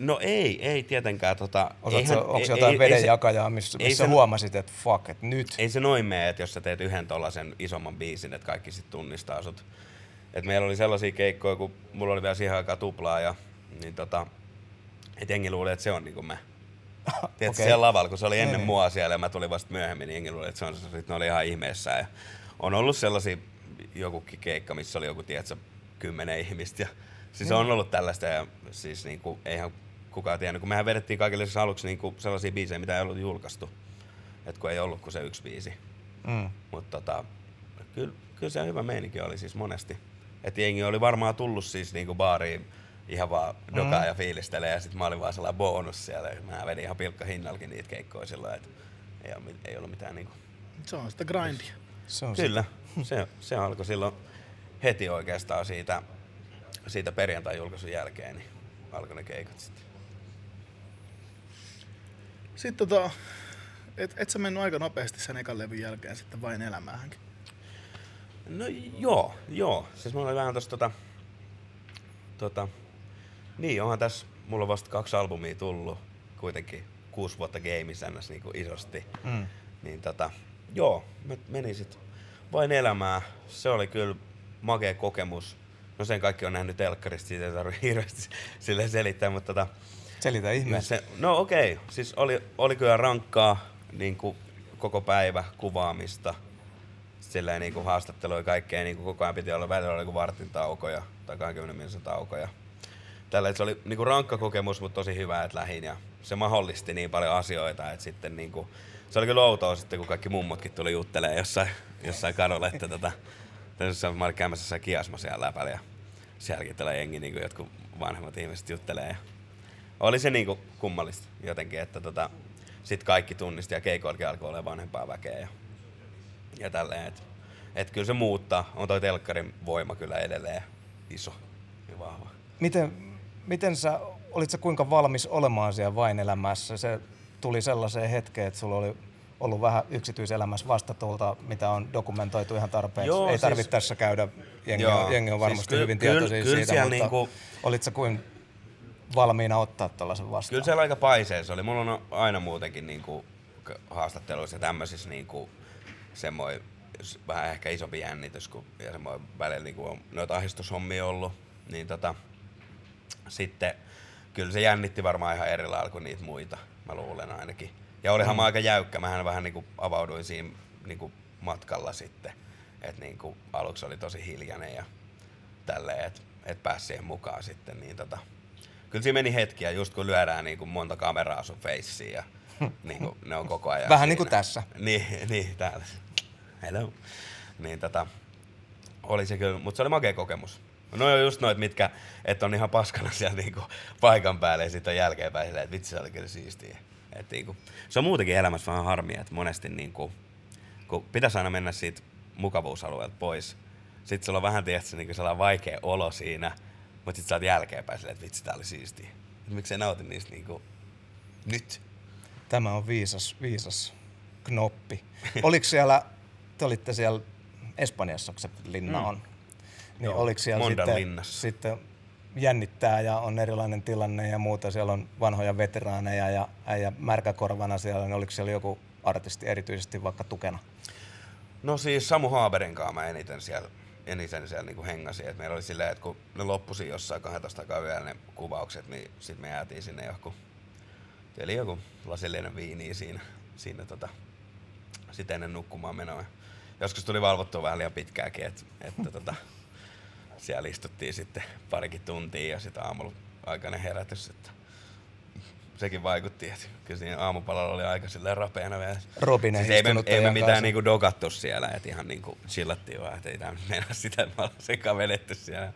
No ei, ei tietenkään. Tota,
Osaatko,
eihän-
onko
ei-
jotain
ei-
veden
ei se-
jakajaa, missä,
ei
missä
se-
huomasit, että fuck, että nyt.
Ei se noin mene, että jos sä teet yhden tollasen isomman biisin, että kaikki sit tunnistaa sut. Et meillä oli sellaisia keikkoja, kun mulla oli vielä siihen aikaan tuplaa ja niin tota, et jengi luuli, että se on niinku mä. <laughs> Tiedätkö, okay. siellä lavalla, kun se oli ennen
Niin.
mua siellä ja mä tulin vasta myöhemmin, niin jengi luuli, että se on se, sit ne oli ihan ihmeessään. Ja on ollut sellaisia jokukin keikka, missä oli joku, tiedätkö, kymmenen ihmistä. Ja, siis on ollut tällaista ja siis niinku, eihän kukaan tiennyt, kun mehän vedettiin kaikille siis aluksi niinku sellaisia biisejä, mitä ei ollut julkaistu. Et kun ei ollut kuin se yksi biisi.
Mm.
Mutta tota, kyllä, kyllä se hyvä meininki oli siis monesti. Että jengi oli varmaan tullut siis niinku baariin ihan vaan dokaa mm. ja fiilistelee ja sitten mä olin vaan sellainen bonus siellä. Mä vedin ihan pilkka hinnallakin niitä keikkoja sillä että ei, ole, ei ollut mitään niinku...
Se on sitä grindia.
Se on
Kyllä, se, se alkoi silloin heti oikeastaan siitä, siitä perjantai-julkaisun jälkeen, niin alkoi ne keikat sitten.
Sitten tota, et, et sä mennyt aika nopeasti sen ekan levyn jälkeen sitten vain elämäähänkin.
No joo, joo. Siis mulla oli vähän tosta tota, tota, niin onhan tässä, mulla on vasta kaksi albumia tullut, kuitenkin kuusi vuotta gameissa niin kuin isosti.
Mm.
Niin tota, joo, mä menin sit vain elämää. Se oli kyllä makea kokemus. No sen kaikki on nähnyt telkkarista, siitä ei tarvitse hirveästi sille selittää, mutta tota,
Selitä ihmeessä.
se, no okei, okay. siis oli, oli kyllä rankkaa niin kuin koko päivä kuvaamista, silleen niin kuin haastatteluja ja kaikkea, niin kuin koko ajan piti olla välillä oli kuin vartin taukoja tai 20 minuutin taukoja. Tällä se oli niin kuin rankka kokemus, mutta tosi hyvä, että lähin ja se mahdollisti niin paljon asioita, että sitten niin kuin, se oli kyllä outoa sitten, kun kaikki mummotkin tuli juttelemaan jossain, jossain kadulla, että tota, tässä mä olin käymässä jossain kiasma siellä läpällä ja sielläkin tällä jengi, niin kuin jotkut vanhemmat ihmiset juttelee. Ja oli se niinku kummallista jotenkin, että tota, sit kaikki tunnisti ja keikoillakin alkoi olla vanhempaa väkeä ja, ja tälleen. Et, et kyllä se muuttaa. On toi telkkarin voima kyllä edelleen iso ja vahva.
Miten, miten sä, olit sä kuinka valmis olemaan siellä vain elämässä? Se tuli sellaiseen hetkeen, että sulla oli ollut vähän yksityiselämässä vastatulta, mitä on dokumentoitu ihan tarpeeksi.
Joo,
Ei
siis-
tarvitse tässä käydä, jengi,
Joo,
on, jengi on
siis
varmasti
ky-
hyvin tietoisia
kyllä
siitä, mutta
niinku-
olit sä kuin valmiina ottaa tällaisen vastaan?
Kyllä siellä aika paisee se oli. Mulla on aina muutenkin niinku haastatteluissa ja tämmöisissä niinku semmoinen vähän ehkä isompi jännitys, kun ja semmoinen välillä niinku on noita ahdistushommia ollut, niin tota, sitten kyllä se jännitti varmaan ihan eri lailla kuin niitä muita, mä luulen ainakin. Ja olihan mm. mä aika jäykkä, mähän vähän niinku avauduin siinä niinku matkalla sitten, että niinku aluksi oli tosi hiljainen ja tälleen, että et pääsi siihen mukaan sitten, niin tota, kyllä siinä meni hetkiä, just kun lyödään niinku monta kameraa sun feissiin ja <laughs> niinku, ne on koko ajan
Vähän
siinä.
niin kuin tässä. <laughs>
Niin, niin täällä. Hello. Niin tota, oli se kyllä, mutta se oli makea kokemus. No on just noit, mitkä, että on ihan paskana siellä niinku paikan päälle ja sitten on jälkeenpäin silleen, että vitsi se oli kyllä siistiä. Et niinku, se on muutenkin elämässä vähän harmia, että monesti niinku, kun pitäisi aina mennä siitä mukavuusalueelta pois, sitten sulla on vähän tietysti niinku sellainen vaikea olo siinä, mutta sitten sä oot jälkeenpäin silleen, että vitsi tää oli siistiä. Et miksi ei nauti niistä niinku nyt?
Tämä on viisas, viisas knoppi. Oliko siellä, te olitte siellä Espanjassa, kun se linna
Mm.
on, niin
Joo,
oliko siellä
Mondan
sitten,
linnassa.
sitten jännittää ja on erilainen tilanne ja muuta, siellä on vanhoja veteraaneja ja äijä märkäkorvana siellä, niin oliko siellä joku artisti erityisesti vaikka tukena?
No siis Samu Haaberin kanssa mä eniten siellä, eniten siellä niinku hengasin. Et meillä oli silleen, että kun ne loppusi jossain 12 aikaa vielä ne kuvaukset, niin sitten me jäätiin sinne joku, eli joku lasillinen viiniä siinä, siinä tota, sit ennen nukkumaan menoa. Joskus tuli valvottua vähän liian pitkääkin, että, että tota, siellä istuttiin sitten parikin tuntia ja sitten aamulla aikainen herätys, että sekin vaikutti, että kyllä siinä aamupalalla oli aika silleen rapeana vielä.
Robin ei
siis ei me,
istunut
ei me mitään niinku dogattu siellä, että ihan niinku chillattiin vaan, että ei tämä mennä <laughs> sitä, että me ollaan sekaan vedetty siellä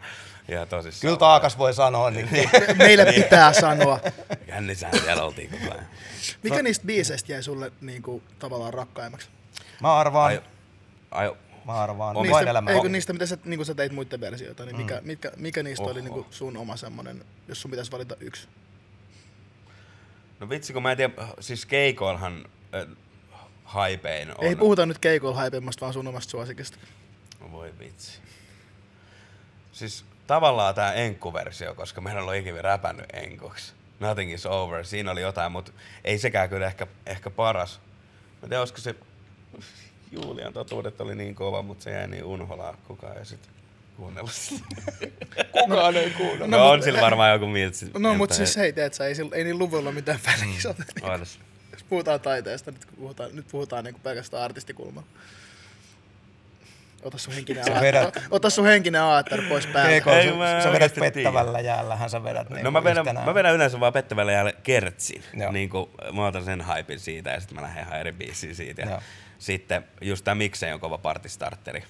ihan tosissaan.
Kyllä taakas voi sanoa, niin <laughs>
Meille pitää sanoa.
Jännissähän siellä oltiin koko ajan.
Mikä niistä biiseistä jäi sulle niinku, tavallaan rakkaimmaksi?
mä arvaan,
Ai, ai,
mä arvaan,
On
Niistä,
elämä.
eikö niistä, mitä sä, niinku sä teit muiden versioita, niin mikä,
Mm.
mitkä, mikä niistä oli
Oho.
niinku sun oma semmonen, jos sun pitäisi valita yksi?
no vitsi, kun mä en tiedä, siis keikoilhan äh, haipein on.
Ei puhuta nyt keikoilla haipeimmasta, vaan sun omasta suosikista.
Voi vitsi. Siis tavallaan tää enkku-versio, koska meillä on ikinä räpännyt enkuksi. Nothing is over. Siinä oli jotain, mutta ei sekään kyllä ehkä, ehkä paras. Mä en tiedä, olisiko se... Julian totuudet oli niin kova, mutta se jäi niin unholaa. <laughs> Kukaan ei sit kuunnellut sitä.
Kukaan ei kuunnella.
No, no on sillä varmaan joku miltsi.
No mutta siis hei, teet sä, ei, sillä- ei niin luvuilla mitään väliä. Mm. <laughs> Jos puhutaan taiteesta, nyt puhutaan, nyt puhutaan niinku pelkästään artistikulmalla. Ota sun henkinen,
Sä
aatter,
vedät-
ota sun henkinen aatter pois päältä.
Keiko,
Ei, mä
sä vedät pettävällä jäällähän sä vedät niin
No mä vedän,
yhtenään.
mä vedän yleensä vaan pettävällä jäällä kertsin.
Joo.
Niin kuin, mä otan sen hypin siitä ja sitten mä lähden ihan eri biisiin siitä.
Joo.
Ja sitten just tää miksei on kova partistarteri.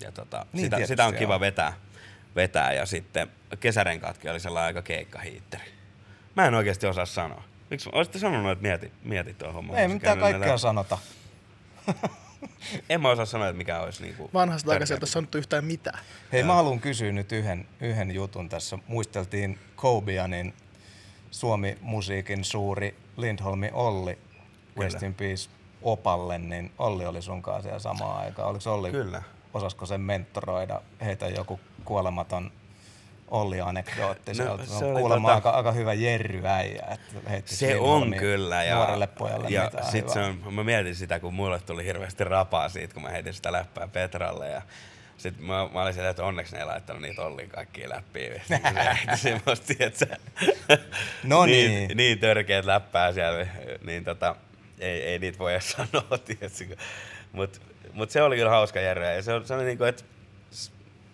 Ja tota,
Niin
sitä,
tietysti,
sitä on
joo.
kiva vetää. vetää ja sitten kesärenkaatkin oli sellainen aika keikkahiitteri. Mä en oikeasti osaa sanoa. Miksi olisitte sanonut, että mieti, mieti tuon homman?
Ei mitään kaikkea
näitä-
sanota.
En mä osaa sanoa, että mikä olisi niinku...
Vanhasta
tärkeä.
aikaiselta sanottu yhtään mitään.
Hei, mä haluan kysyä nyt yhden, yhden jutun tässä. Muisteltiin Kobia, niin Suomi-musiikin suuri Lindholmi Olli, Rest
Kyllä.
in Peace Opalle, niin Olli oli sun kanssa siellä samaan aikaan. Oliko Olli,
Kyllä.
osasko sen mentoroida, heitä joku kuolematon Olli-anekdootti
No, se
Se on kuulemma
tota-
aika, aika hyvä jerryäijä,
Se on kyllä. Ja,
nuorelle pojalle
ja sit se on, mä mietin sitä, kun mulle tuli hirveästi rapaa siitä, kun mä heitin sitä läppää Petralle. Ja sit mä, mä olin siellä, että onneksi ne ei laittanut niitä Ollin kaikkia läppiä. Sitten se <laughs> semmoista, että
No
niin,
niin.
niin törkeät läppää siellä, niin tota, ei, ei niitä voi edes <laughs> sanoa, tietysti. Mutta mut se oli kyllä hauska järjeä. Ja se, on- se oli niinku, että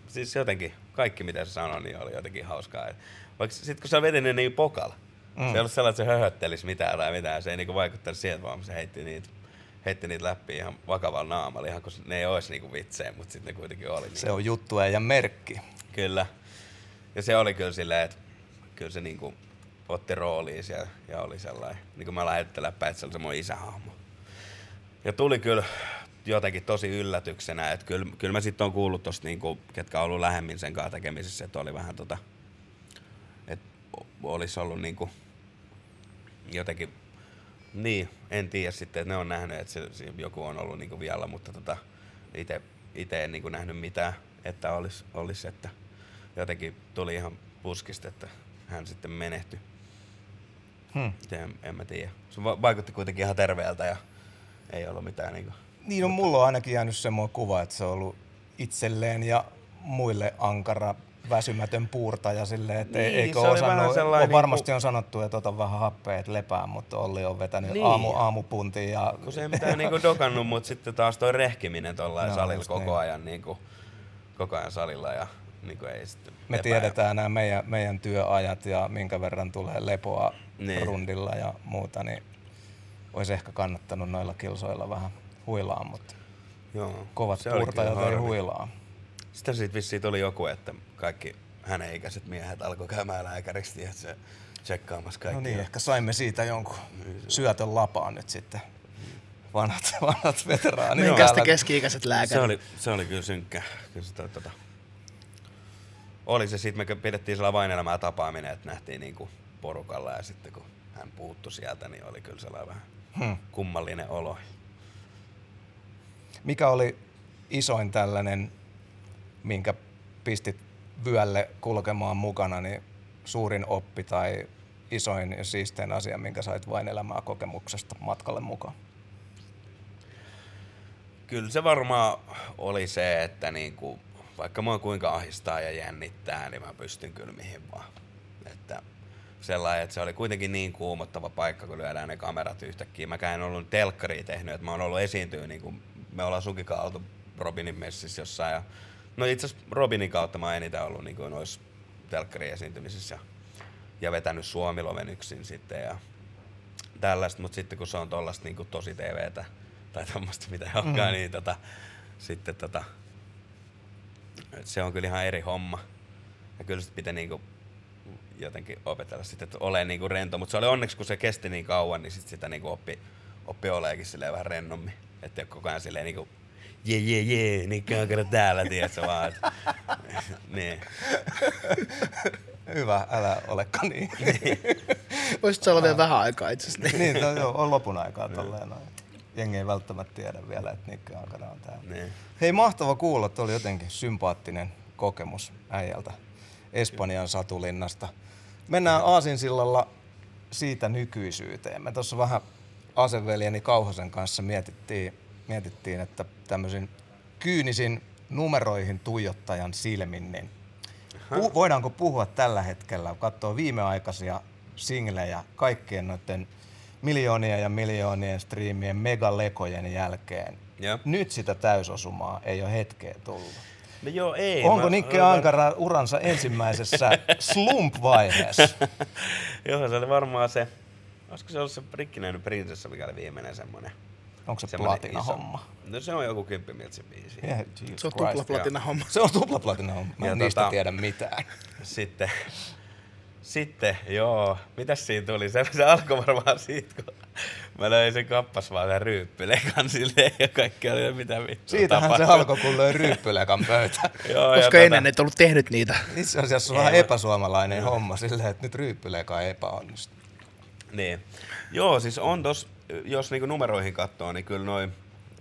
siis jotenkin kaikki mitä se sanoi, niin oli jotenkin hauskaa. Vaikka sit kun se veti ne niin pokalla, mm. se ei ollut sellainen, että se höhöttelisi mitään tai mitään. Se ei niinku vaikuttanut siihen, vaan se heitti niitä, heitti niitä läpi ihan vakavalla naamalla, ihan kun ne ei olisi niinku vitsejä, mutta sitten ne kuitenkin oli.
Se on juttu ja merkki.
Kyllä. Ja se oli kyllä silleen, että kyllä se niinku otti rooliin siellä ja oli sellainen, niin kuin mä lähettelin päin, että se oli semmoinen isähahmo. Ja tuli kyllä jotenkin tosi yllätyksenä, että kyllä, kyllä mä sitten on kuullut tosta, niinku, ketkä on ollut lähemmin sen kanssa tekemisissä, että oli vähän tota, että olisi ollut niinku jotenkin, niin, en tiedä sitten, että ne on nähnyt, että se, se joku on ollut niinku vielä, mutta tota, itse en niinku nähnyt mitään, että olisi, olisi, että jotenkin tuli ihan puskista, että hän sitten menehtyi.
Hmm.
En, en mä tiedä. Se va- vaikutti kuitenkin ihan terveeltä ja ei ollut mitään niinku...
Niin on mulla on ainakin jäänyt semmoinen kuva, että se on ollut itselleen ja muille ankara väsymätön puurtaja silleen, että
Niin,
niin, eikö
se
osannut,
sellainen
on varmasti
niinku-
on sanottu, että ota vähän happea, että lepää, mutta Olli on vetänyt
Niin.
niin. aamu, aamupuntiin ja
Kun se ei mitään niinku dokannut, mutta sitten taas toi rehkiminen tuolla
No,
salilla koko
niin.
ajan niinku, koko ajan salilla ja niinku ei sitten
me
lepää.
tiedetään nämä meidän, meidän työajat ja minkä verran tulee lepoa
Niin.
niin. rundilla ja muuta, niin olisi ehkä kannattanut noilla kilsoilla vähän huilaa, mutta
Joo.
kovat
oli kyllä
ei huilaa.
Sitten siitä vissiin tuli joku, että kaikki hänen ikäiset miehet alkoi käymään lääkäriksi ja se tsekkaamassa kaikki.
No niin, ehkä saimme siitä jonkun syötön lapaan nyt sitten. Vanhat, <laughs> vanhat veteraanit.
Minkä
täällä.
keski-ikäiset lääkärit?
Se oli, se oli kyllä synkkä. Kyllä se, toi, tota, oli se sitten, me pidettiin sillä vain elämää tapaaminen, että nähtiin niinku porukalla ja sitten kun hän puuttu sieltä, niin oli kyllä sellainen vähän
Hmm.
kummallinen olo.
Mikä oli isoin tällainen, minkä pistit vyölle kulkemaan mukana, niin suurin oppi tai isoin ja siistein asia, minkä sait vain elämää kokemuksesta matkalle mukaan?
Kyllä se varmaan oli se, että niinku, vaikka mua kuinka ahistaa ja jännittää, niin mä pystyn kyllä mihin vaan. Että sellainen, että se oli kuitenkin niin kuumottava paikka, kun lyödään ne kamerat yhtäkkiä. Mäkään en ollut telkkaria tehnyt, että mä oon ollut esiintyä, niin kuin me ollaan Sukikaan oltu Robinin messissä jossain. Ja, no itse asiassa Robinin kautta mä oon eniten ollut niin kuin noissa telkkari esiintymisissä ja, ja vetänyt Suomiloven yksin sitten ja tällaista, mutta sitten kun se on tollasta niin kuin tosi TVtä tai tämmöistä mitä ei olekaan, niin tota, sitten tota, se on kyllä ihan eri homma. Ja kyllä sit pitää niinku jotenkin opetella sitten, että ole niinku rento. Mutta se oli onneksi, kun se kesti niin kauan, niin sit sitä niinku oppi, oppi oleekin silleen vähän rennommin. Että koko ajan silleen niinku jee jee jee, niin käykää täällä, tiedätkö vaan. <laughs> Niin.
Hyvä, älä olekaan niin.
Voisit sä olla vielä vähän aikaa itse asiassa.
niin, no, joo, on lopun aikaa tolleen noin. Jengi ei välttämättä tiedä vielä, että Nikke Ankara on täällä.
Niin.
Hei, mahtava kuulla, että oli jotenkin sympaattinen kokemus äijältä Espanjan satulinnasta. Mennään Aasinsillalla siitä nykyisyyteen. Me tuossa vähän aseveljeni Kauhasen kanssa mietittiin, mietittiin että tämmöisin kyynisin numeroihin tuijottajan silmin, niin pu- voidaanko puhua tällä hetkellä, kun katsoo viimeaikaisia singlejä kaikkien noiden miljoonien ja miljoonien striimien megalekojen jälkeen,
Joo.
nyt sitä täysosumaa ei ole hetkeä tullut.
No joo, ei.
Onko
mä-
Nikke
mä-
Ankara uransa ensimmäisessä slump-vaiheessa? <laughs>
Joo, se oli varmaan se, olisiko se ollut se rikkinäinen prinsessa, mikä oli viimeinen semmonen
Onko se platina homma?
No se on joku 10 miltsin biisi.
Yeah,
Se on tuplaplatina homma.
Se on tuplaplatina homma. Mä
Ja
en niistä
tota-
tiedä mitään. <laughs>
Sitten, sitten, joo, mitäs siinä tuli? Se, se alkoi varmaan siitä, kun mä löin sen kappas vaan sen ryyppylekan <laughs> silleen ja kaikki oli mitä vittua
Siitähän se
tapahtui.
alkoi, kun löi ryyppylekan pöytään. <laughs>
Joo, ja
Koska
tota-
ennen et ollut tehnyt niitä.
Itse asiassa vähän epäsuomalainen homma silleen, että nyt ryyppyleka epäonnistui.
Niin. Joo, siis on tos, jos niinku numeroihin katsoo, niin kyllä noin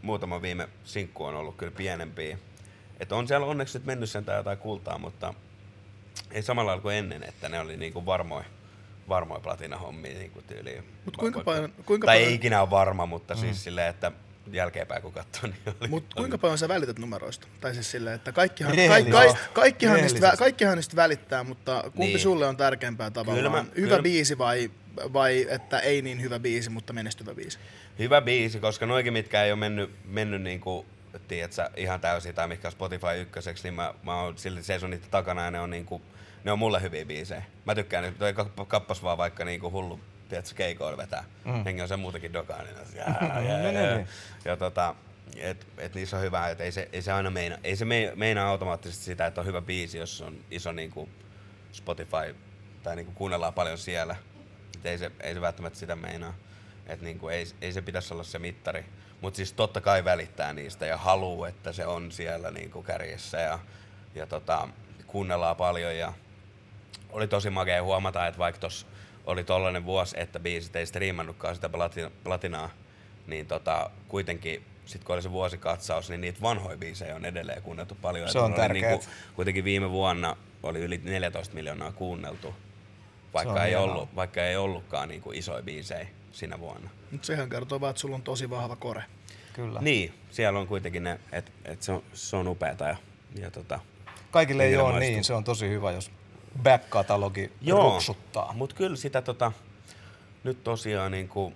muutama viime sinkku on ollut kyllä pienempiä. Et on siellä onneksi nyt mennyt sentään jotain kultaa, mutta ei samalla lailla kuin ennen, että ne oli niinku varmoja platinahommia niinku tyyliin.
Mut kuinka paljon- kuinka
tai
paljon-
ei ikinä ole varma, mutta mm. siis silleen, että jälkeenpäin kun katsoo, niin oli.
Mutta kuinka paljon sä välität numeroista? Tai siis silleen, että kaikkihan, kaik, kaik, kaikkihan, niistä, kaikkihan niistä välittää, mutta kumpi
Niin.
sulle on tärkeämpää tavallaan?
Kyllä mä-
hyvä
kyllä-
biisi vai, vai että ei niin hyvä biisi, mutta menestyvä biisi?
Hyvä biisi, koska noikin, mitkä ei ole mennyt, mennyt niinku, tiedätkö, ihan täysin tai mitkä on Spotify ykköseksi, niin mä, mä oon silti seison niitä takana ja ne on, niinku, ne on mulle hyviä biisejä. Mä tykkään, että toi kap- kappas vaan vaikka niinku hullu, tiedätkö, keikoilla vetää. Mm. Hengi on se muutenkin dokaa, niin on se, jää, jää, jää. Ja tota, et, et niissä on hyvä, että ei se, ei se aina meina, ei se me, meinaa automaattisesti sitä, että on hyvä biisi, jos on iso niinku Spotify tai niinku kuunnellaan paljon siellä. Et ei, se, ei se välttämättä sitä meinaa. Et niinku ei, ei se pitäisi olla se mittari. Mutta siis totta kai välittää niistä ja haluu, että se on siellä niinku kärjessä ja, ja tota, kuunnellaan paljon. Ja oli tosi makea huomata, että vaikka tos oli tollainen vuosi, että biisit ei striimannutkaan sitä platina, platinaa, niin tota, kuitenkin sit kun oli se vuosikatsaus, niin niitä vanhoja biisejä on edelleen kuunneltu paljon.
Se on
mulla oli
tärkeet.
kuitenkin viime vuonna oli yli 14 miljoonaa kuunneltu, vaikka ei,
hienoa.
ollut, vaikka ei ollutkaan niinku isoja biisejä sinä vuonna.
Mutta sehän kertoo vaan, että sulla on tosi vahva kore.
Kyllä.
Niin, siellä on kuitenkin ne, että et se, on, se on upeata ja, ja tota,
Kaikille ei ole
maistuu.
niin, se on tosi hyvä, jos back-katalogi ruksuttaa.
Mutta kyllä sitä tota, nyt tosiaan niin kuin,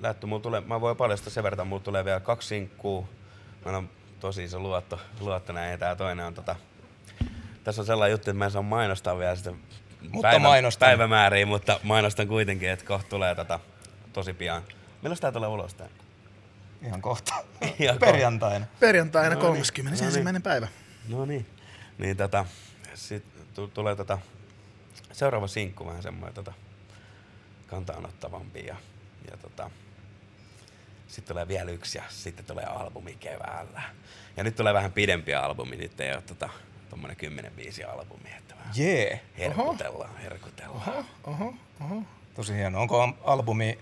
lähtö, mulla tulee, mä voin paljastaa sen verran, mulla tulee vielä kaksi sinkkuu. Mä on tosi iso luotto, luotto näin, ja tää toinen on tota, tässä on sellainen juttu, että mä en saa mainostaa vielä sitä
Mutta mainostan.
päivämääriä, mutta mainostan kuitenkin, että kohta tulee tota, tosi pian. Milloin tää tulee ulos tää?
Ihan kohta. <laughs>
Ihan.
Perjantaina.
Perjantaina
No niin,
31.
no niin.
päivä.
No niin. Niin tota, sit tulee tota, seuraava sinkku vähän semmoinen tota, kantaanottavampi ja, ja tota, sitten tulee vielä yksi ja sitten tulee albumi keväällä. Ja nyt tulee vähän pidempi albumi, nyt ei ole tota, tommonen 10 biisi albumi, että vähän
Jee.
herkutellaan, herkutellaan.
Oho, oho.
Tosi hieno. Onko albumi,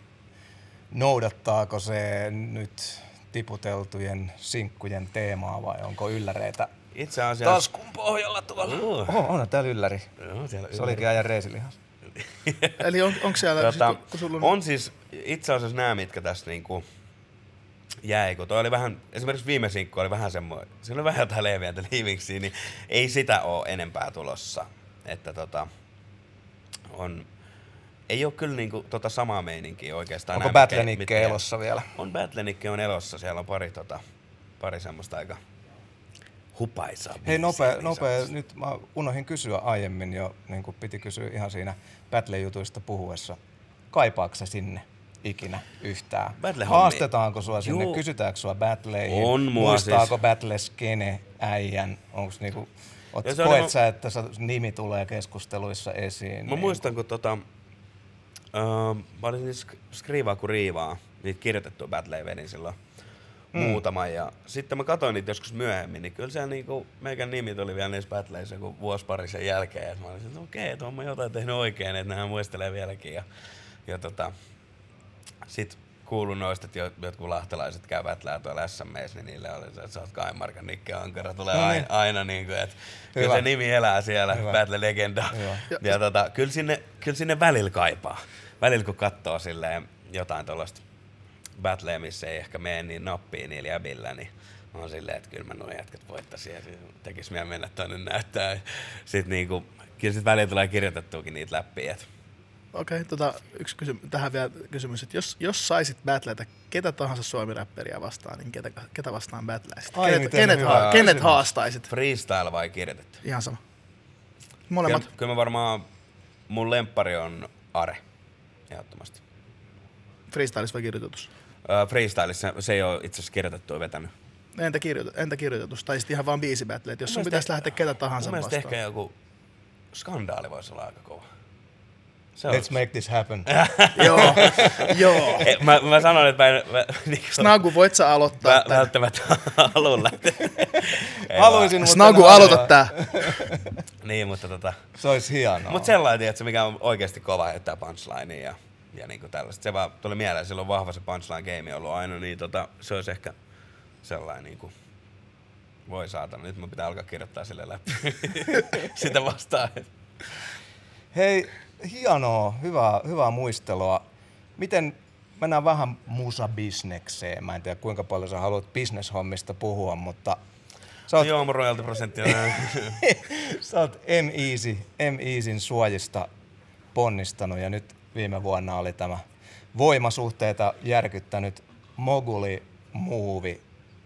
noudattaako se nyt tiputeltujen sinkkujen teemaa vai onko ylläreitä
Itse asiassa...
taskun pohjalla tuolla?
Uh,
Oho, on täällä ylläri.
joo, siellä
Se olikin ajan reisilihas. <laughs>
Eli on, onko siellä,
Tota,
sulla on,
on siis itse asiassa nämä, mitkä tässä niinku jäi, kun toi oli vähän, esimerkiksi viime sinkku oli vähän semmoinen, se oli vähän jotain leviäntä liiviksiä, niin ei sitä ole enempää tulossa. Että tota, on, ei ole kyllä niinku tota samaa meininkiä oikeastaan.
Onko Battlenikke elossa vielä?
On Battlenikke on elossa, siellä on pari, tota, pari semmoista aika hupaisaa
Hei, nopea,
niin
nopea. Nyt mä unohdin kysyä aiemmin jo, niin kuin piti kysyä ihan siinä Battle-jutuista puhuessa. Kaipaako se sinne ikinä yhtään?
Battle-hommia?
Haastetaanko sua sinne?
Juu.
Kysytäänkö sua Battleihin?
On mua
Muistaako
siis-
Battle Skene äijän? Onko niinku, koet
mu-
sä, että sa, nimi tulee keskusteluissa esiin?
Mä muistan, kun tota, uh, mä olin siis skriivaa kuin riivaa, niitä kirjoitettua battleja vedin silloin mm. muutama. Ja sitten mä katsoin niitä joskus myöhemmin, niin kyllä se niinku, meikän nimi tuli vielä niissä battleissa joku vuosi pari sen jälkeen. Et mä olin että okei, oon mä jotain tehnyt oikein, että nämä muistelee vieläkin. Ja, ja tota, sit kuulun noista, että jo- jotkut lahtelaiset käy battlea tuolla SMEs, niin niille oli se, että sä oot Kaimarkan Nikke Ankara. Tulee
No niin.
aina, aina niin kuin, että kyllä
Hyvä.
se nimi elää siellä,
Hyvä.
Battle-legenda.
Hyvä.
Ja tota, kyllä, sinne, kyllä sinne välillä kaipaa. Välillä kun katsoo silleen jotain tuollaista battleja, missä ei ehkä mene niin nappiin niillä jäbillä, niin on silleen, että kyllä mä nuo jätkät voittaisin ja siis tekis mieli mennä tonne näyttää. Sitten niinku, kyllä sit välillä tulee kirjoitettuakin niitä läpi,
Okei, tota, yksi kysymys, tähän vielä kysymys, että jos, jos saisit battleita ketä tahansa suomi-räpperiä vastaan, niin ketä, ketä vastaan battleisit?
Ai,
Kenet, kenet, ha, kenet haastaisit?
freestyle vai kirjoitettu?
Ihan sama.
Kyllä,
Molemmat.
kyllä mä varmaan, mun lemppari on Are, ehdottomasti.
Freestylis vai kirjoitus?
Freestylissa se ei ole itse asiassa kirjoitettu ja vetänyt.
Entä, kirjoitu, entä kirjoitus? Tai sitten ihan vaan biisi battle, että jos sun pitäisi
mielestä-
lähteä ketä tahansa vastaan.
ehkä joku skandaali voisi olla aika kova. Se
Let's
olisi-
make this happen. <laughs>
Joo, joo.
Mä, mä sanoin, että mä en... Mä, niin kuin,
Snagu, voit sä aloittaa
mä,
tän?
välttämättä <laughs> haluan lähteä.
Haluaisin, mutta
Snagu,
halua.
aloita tää.
Niin, mutta tota...
Se olisi hienoa.
Mutta sellainen, tiedätkö, mikä on oikeasti kova heittää punchlinea ja, ja niinku tällaista. Se vaan tuli mieleen, silloin on vahva se punchline game ollut aina, niin tota, se olisi ehkä sellainen niinku, voi saatana, nyt mun pitää alkaa kirjoittaa sille läpi <laughs> sitä vastaan.
Hei, hienoa, hyvää, hyvää muistelua. Miten, mennään vähän musabisnekseen. Mä en tiedä kuinka paljon sä haluat bisneshommista puhua, mutta sä oot,
Joo, mun royalty-prosentti on <laughs>
sä oot M-Easy, M-Easyn suojista ponnistanut ja nyt viime vuonna oli tämä voimasuhteita järkyttänyt Moguli Movie,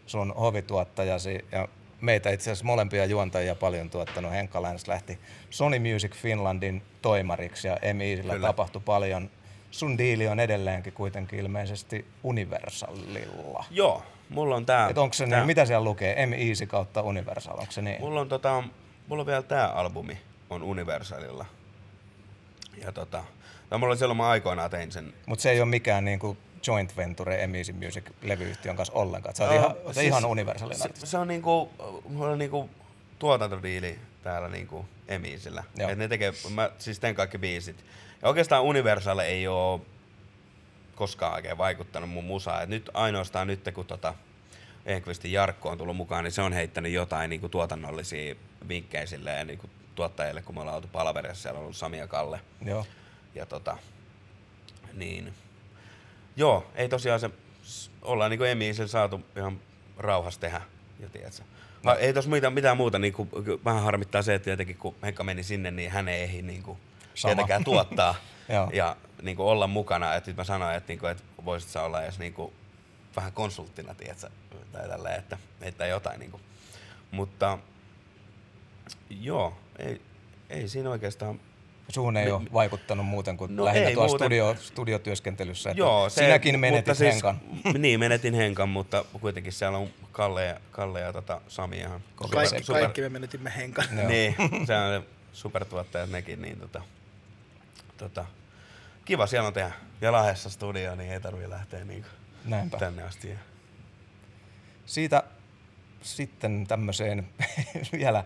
sun hovituottajasi ja meitä itse asiassa molempia juontajia paljon tuottanut. Henkka Läns lähti Sony Music Finlandin toimariksi ja
Kyllä.
tapahtui paljon. Sun diili on edelleenkin kuitenkin ilmeisesti Universalilla.
Joo, mulla on tää.
Et onko se
tää,
niin, mitä siellä lukee? M-Easy kautta Universal, onko se niin?
Mulla on, tota, mulla on vielä tää albumi, on Universalilla. Ja tota, no mulla oli silloin mä aikoinaan tein sen
Mutta se ei ole mikään niinku joint venture M-Easy Music levyyhtiön kanssa ollenkaan. Sä oot
Joo,
ihan, se
siis
ihan Universalin
se,
artisti.
se on niinku, mulla on niinku tuotantodiili täällä niinku Emiisillä.
Joo.
Et ne tekee, mä siis teen kaikki biisit. Ja oikeastaan Universal ei oo koskaan oikein vaikuttanut mun musaan. Et nyt ainoastaan nyt kun tota Enqvistin Jarkko on tullut mukaan, niin se on heittänyt jotain niinku tuotannollisia vinkkejä silleen niinku tuottajille, kun me ollaan oltu palaverissa, siellä on ollut Sami ja Kalle.
Joo.
Ja tota, niin, joo, ei tosiaan se, ollaan niinku Emiisillä saatu ihan rauhassa tehdä. Ja tiedätkö, no. ei tos mitään, mitään muuta, niinku, ky- vähän harmittaa se, että jotenkin kun Henkka meni sinne, niin hän ei ehdi niinku,
Sama.
tietenkään tuottaa <laughs> ja niinku, olla mukana. Et nyt mä sanoin, että niinku, et voisit sä olla edes niinku, vähän konsulttina, tiedätkö, tai tälleen, että, että jotain. Niinku. Mutta joo, ei, ei siinä oikeastaan
Suhun ei
Mi-
ole vaikuttanut muuten kuin
No
lähinnä tuolla
muuten.
studio, studiotyöskentelyssä. Että
Joo, se,
sinäkin menetit
mutta siis,
Henkan. <laughs>
niin, menetin Henkan, mutta kuitenkin siellä on Kalle ja, Kalle ja tota, Sami ihan
Kaikki,
super.
kaikki me menetimme Henkan.
Joo.
Niin, <laughs> se on supertuottajat nekin, niin tota, tota, kiva siellä on tehdä. Ja Lahdessa studio, niin ei tarvii lähteä niinku
Näinpä.
tänne asti. Ja
Siitä sitten tämmöiseen <laughs> vielä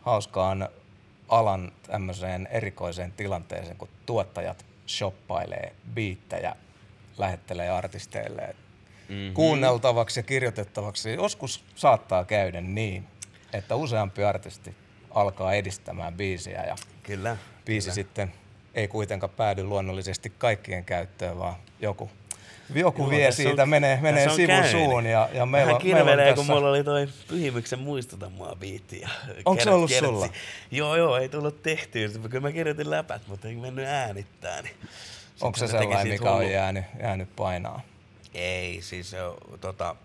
hauskaan alan tämmöiseen erikoiseen tilanteeseen, kun tuottajat shoppailee biittejä, lähettelee artisteille mm-hmm. kuunneltavaksi ja kirjoitettavaksi. Joskus saattaa käydä niin, että useampi artisti alkaa edistämään biisiä ja
Kyllä.
biisi
kyllä.
sitten ei kuitenkaan päädy luonnollisesti kaikkien käyttöön, vaan joku, joku
Joo,
vie siitä,
on-
menee, menee
on
sivun suun ja, ja meillä,
Vähän
on- meillä on
kirvelee,
tässä...
kun mulla oli toi Pyhimyksen muistuta mua biitti. Ja
Onko se ollut
kertsi.
sulla?
Joo, joo, ei tullut tehtyä. Kyllä mä kirjoitin läpät, mutta ei mennyt äänittää. Niin.
Onko se sellainen, mikä on
hullu.
jäänyt, jäänyt painaa?
Ei, siis se on tota,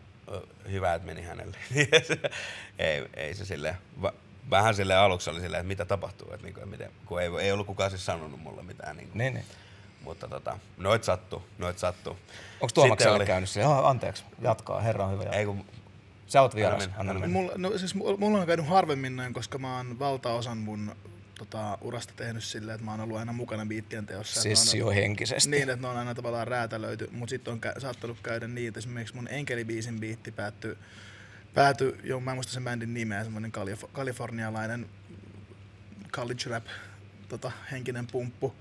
hyvä, että meni hänelle. <laughs> ei, ei se silleen, va, vähän sille aluksi oli silleen, että mitä tapahtuu, että niinku, miten, kun ei, ei ollut kukaan siis sanonut mulle mitään. Niinku.
Niin, niin.
Mutta tota, noit sattuu, noit sattuu.
Onko Tuomaksella
oli-
käynyt se? Oh, anteeksi, jatkaa, herra on hyvä. Jatkaa.
Ei kun,
Sä oot vieras,
mennä,
anna
anna
mennä.
Mulla, no, siis mulla on käynyt harvemmin näin, koska mä oon valtaosan mun tota, urasta tehnyt silleen, että mä oon ollut aina mukana biittien teossa.
Siis
on-
jo henkisesti.
Niin, että ne on aina tavallaan räätälöity, mutta sitten on kä- saattanut käydä niin, että esimerkiksi mun enkelibiisin biitti päättyi, päätyi jo, mä en muista sen bändin nimeä, semmoinen kalif- kalifornialainen college rap tota, henkinen pumppu,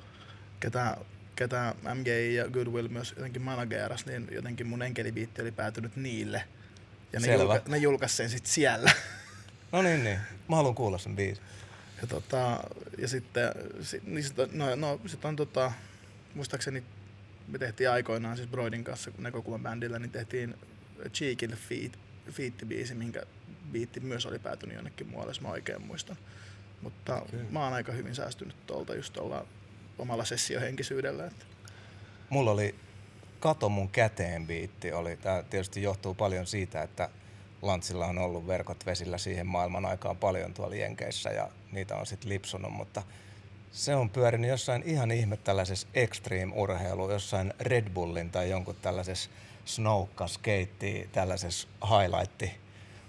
ketä, ketä MGI ja Goodwill myös jotenkin manageras, niin jotenkin mun enkelibiitti oli päätynyt niille. Ja ne, julka- ne julkaisi sen sitten siellä.
No niin, niin. Mä haluan kuulla sen biisin.
Ja, tota, ja sitten, si, niin sit, no, no, sit on tota, muistaakseni me tehtiin aikoinaan siis Broidin kanssa näkökulman bändillä, niin tehtiin Cheekille feat, feat-biisi, minkä biitti myös oli päätynyt jonnekin muualle, jos mä oikein muistan. Mutta okay. mä oon aika hyvin säästynyt tuolta just tuolla omalla sessiohenkisyydellä. Että
Mulla oli Kato mun käteen biitti. Oli. Tää tietysti johtuu paljon siitä, että Lantsilla on ollut verkot vesillä siihen maailman aikaan paljon tuolla Jenkeissä ja niitä on sitten lipsunut, mutta Se on pyörinyt jossain ihan ihme tällaisessa extreme-urheilu, jossain Red Bullin tai jonkun tällaisessa snowka skeitti tällaisessa highlight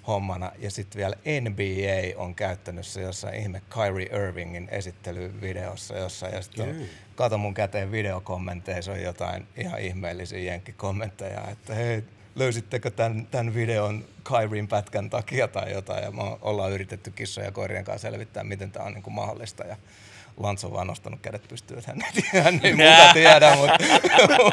hommana. Ja sitten vielä NBA on käyttänyt se jossain ihme Kyrie Irvingin esittelyvideossa jossain. Ja sitten on, kato mun käteen videokommenteissa on jotain ihan ihmeellisiä jenkkikommentteja, että hei, löysittekö tämän, tämän videon Kyrien pätkän takia tai jotain. Ja me ollaan yritetty kissoja ja koirien kanssa selvittää, miten tämä on niin kuin mahdollista. Ja Lantz on vaan nostanut kädet pystyyn, että hän ei, hän ei muuta tiedä, mutta,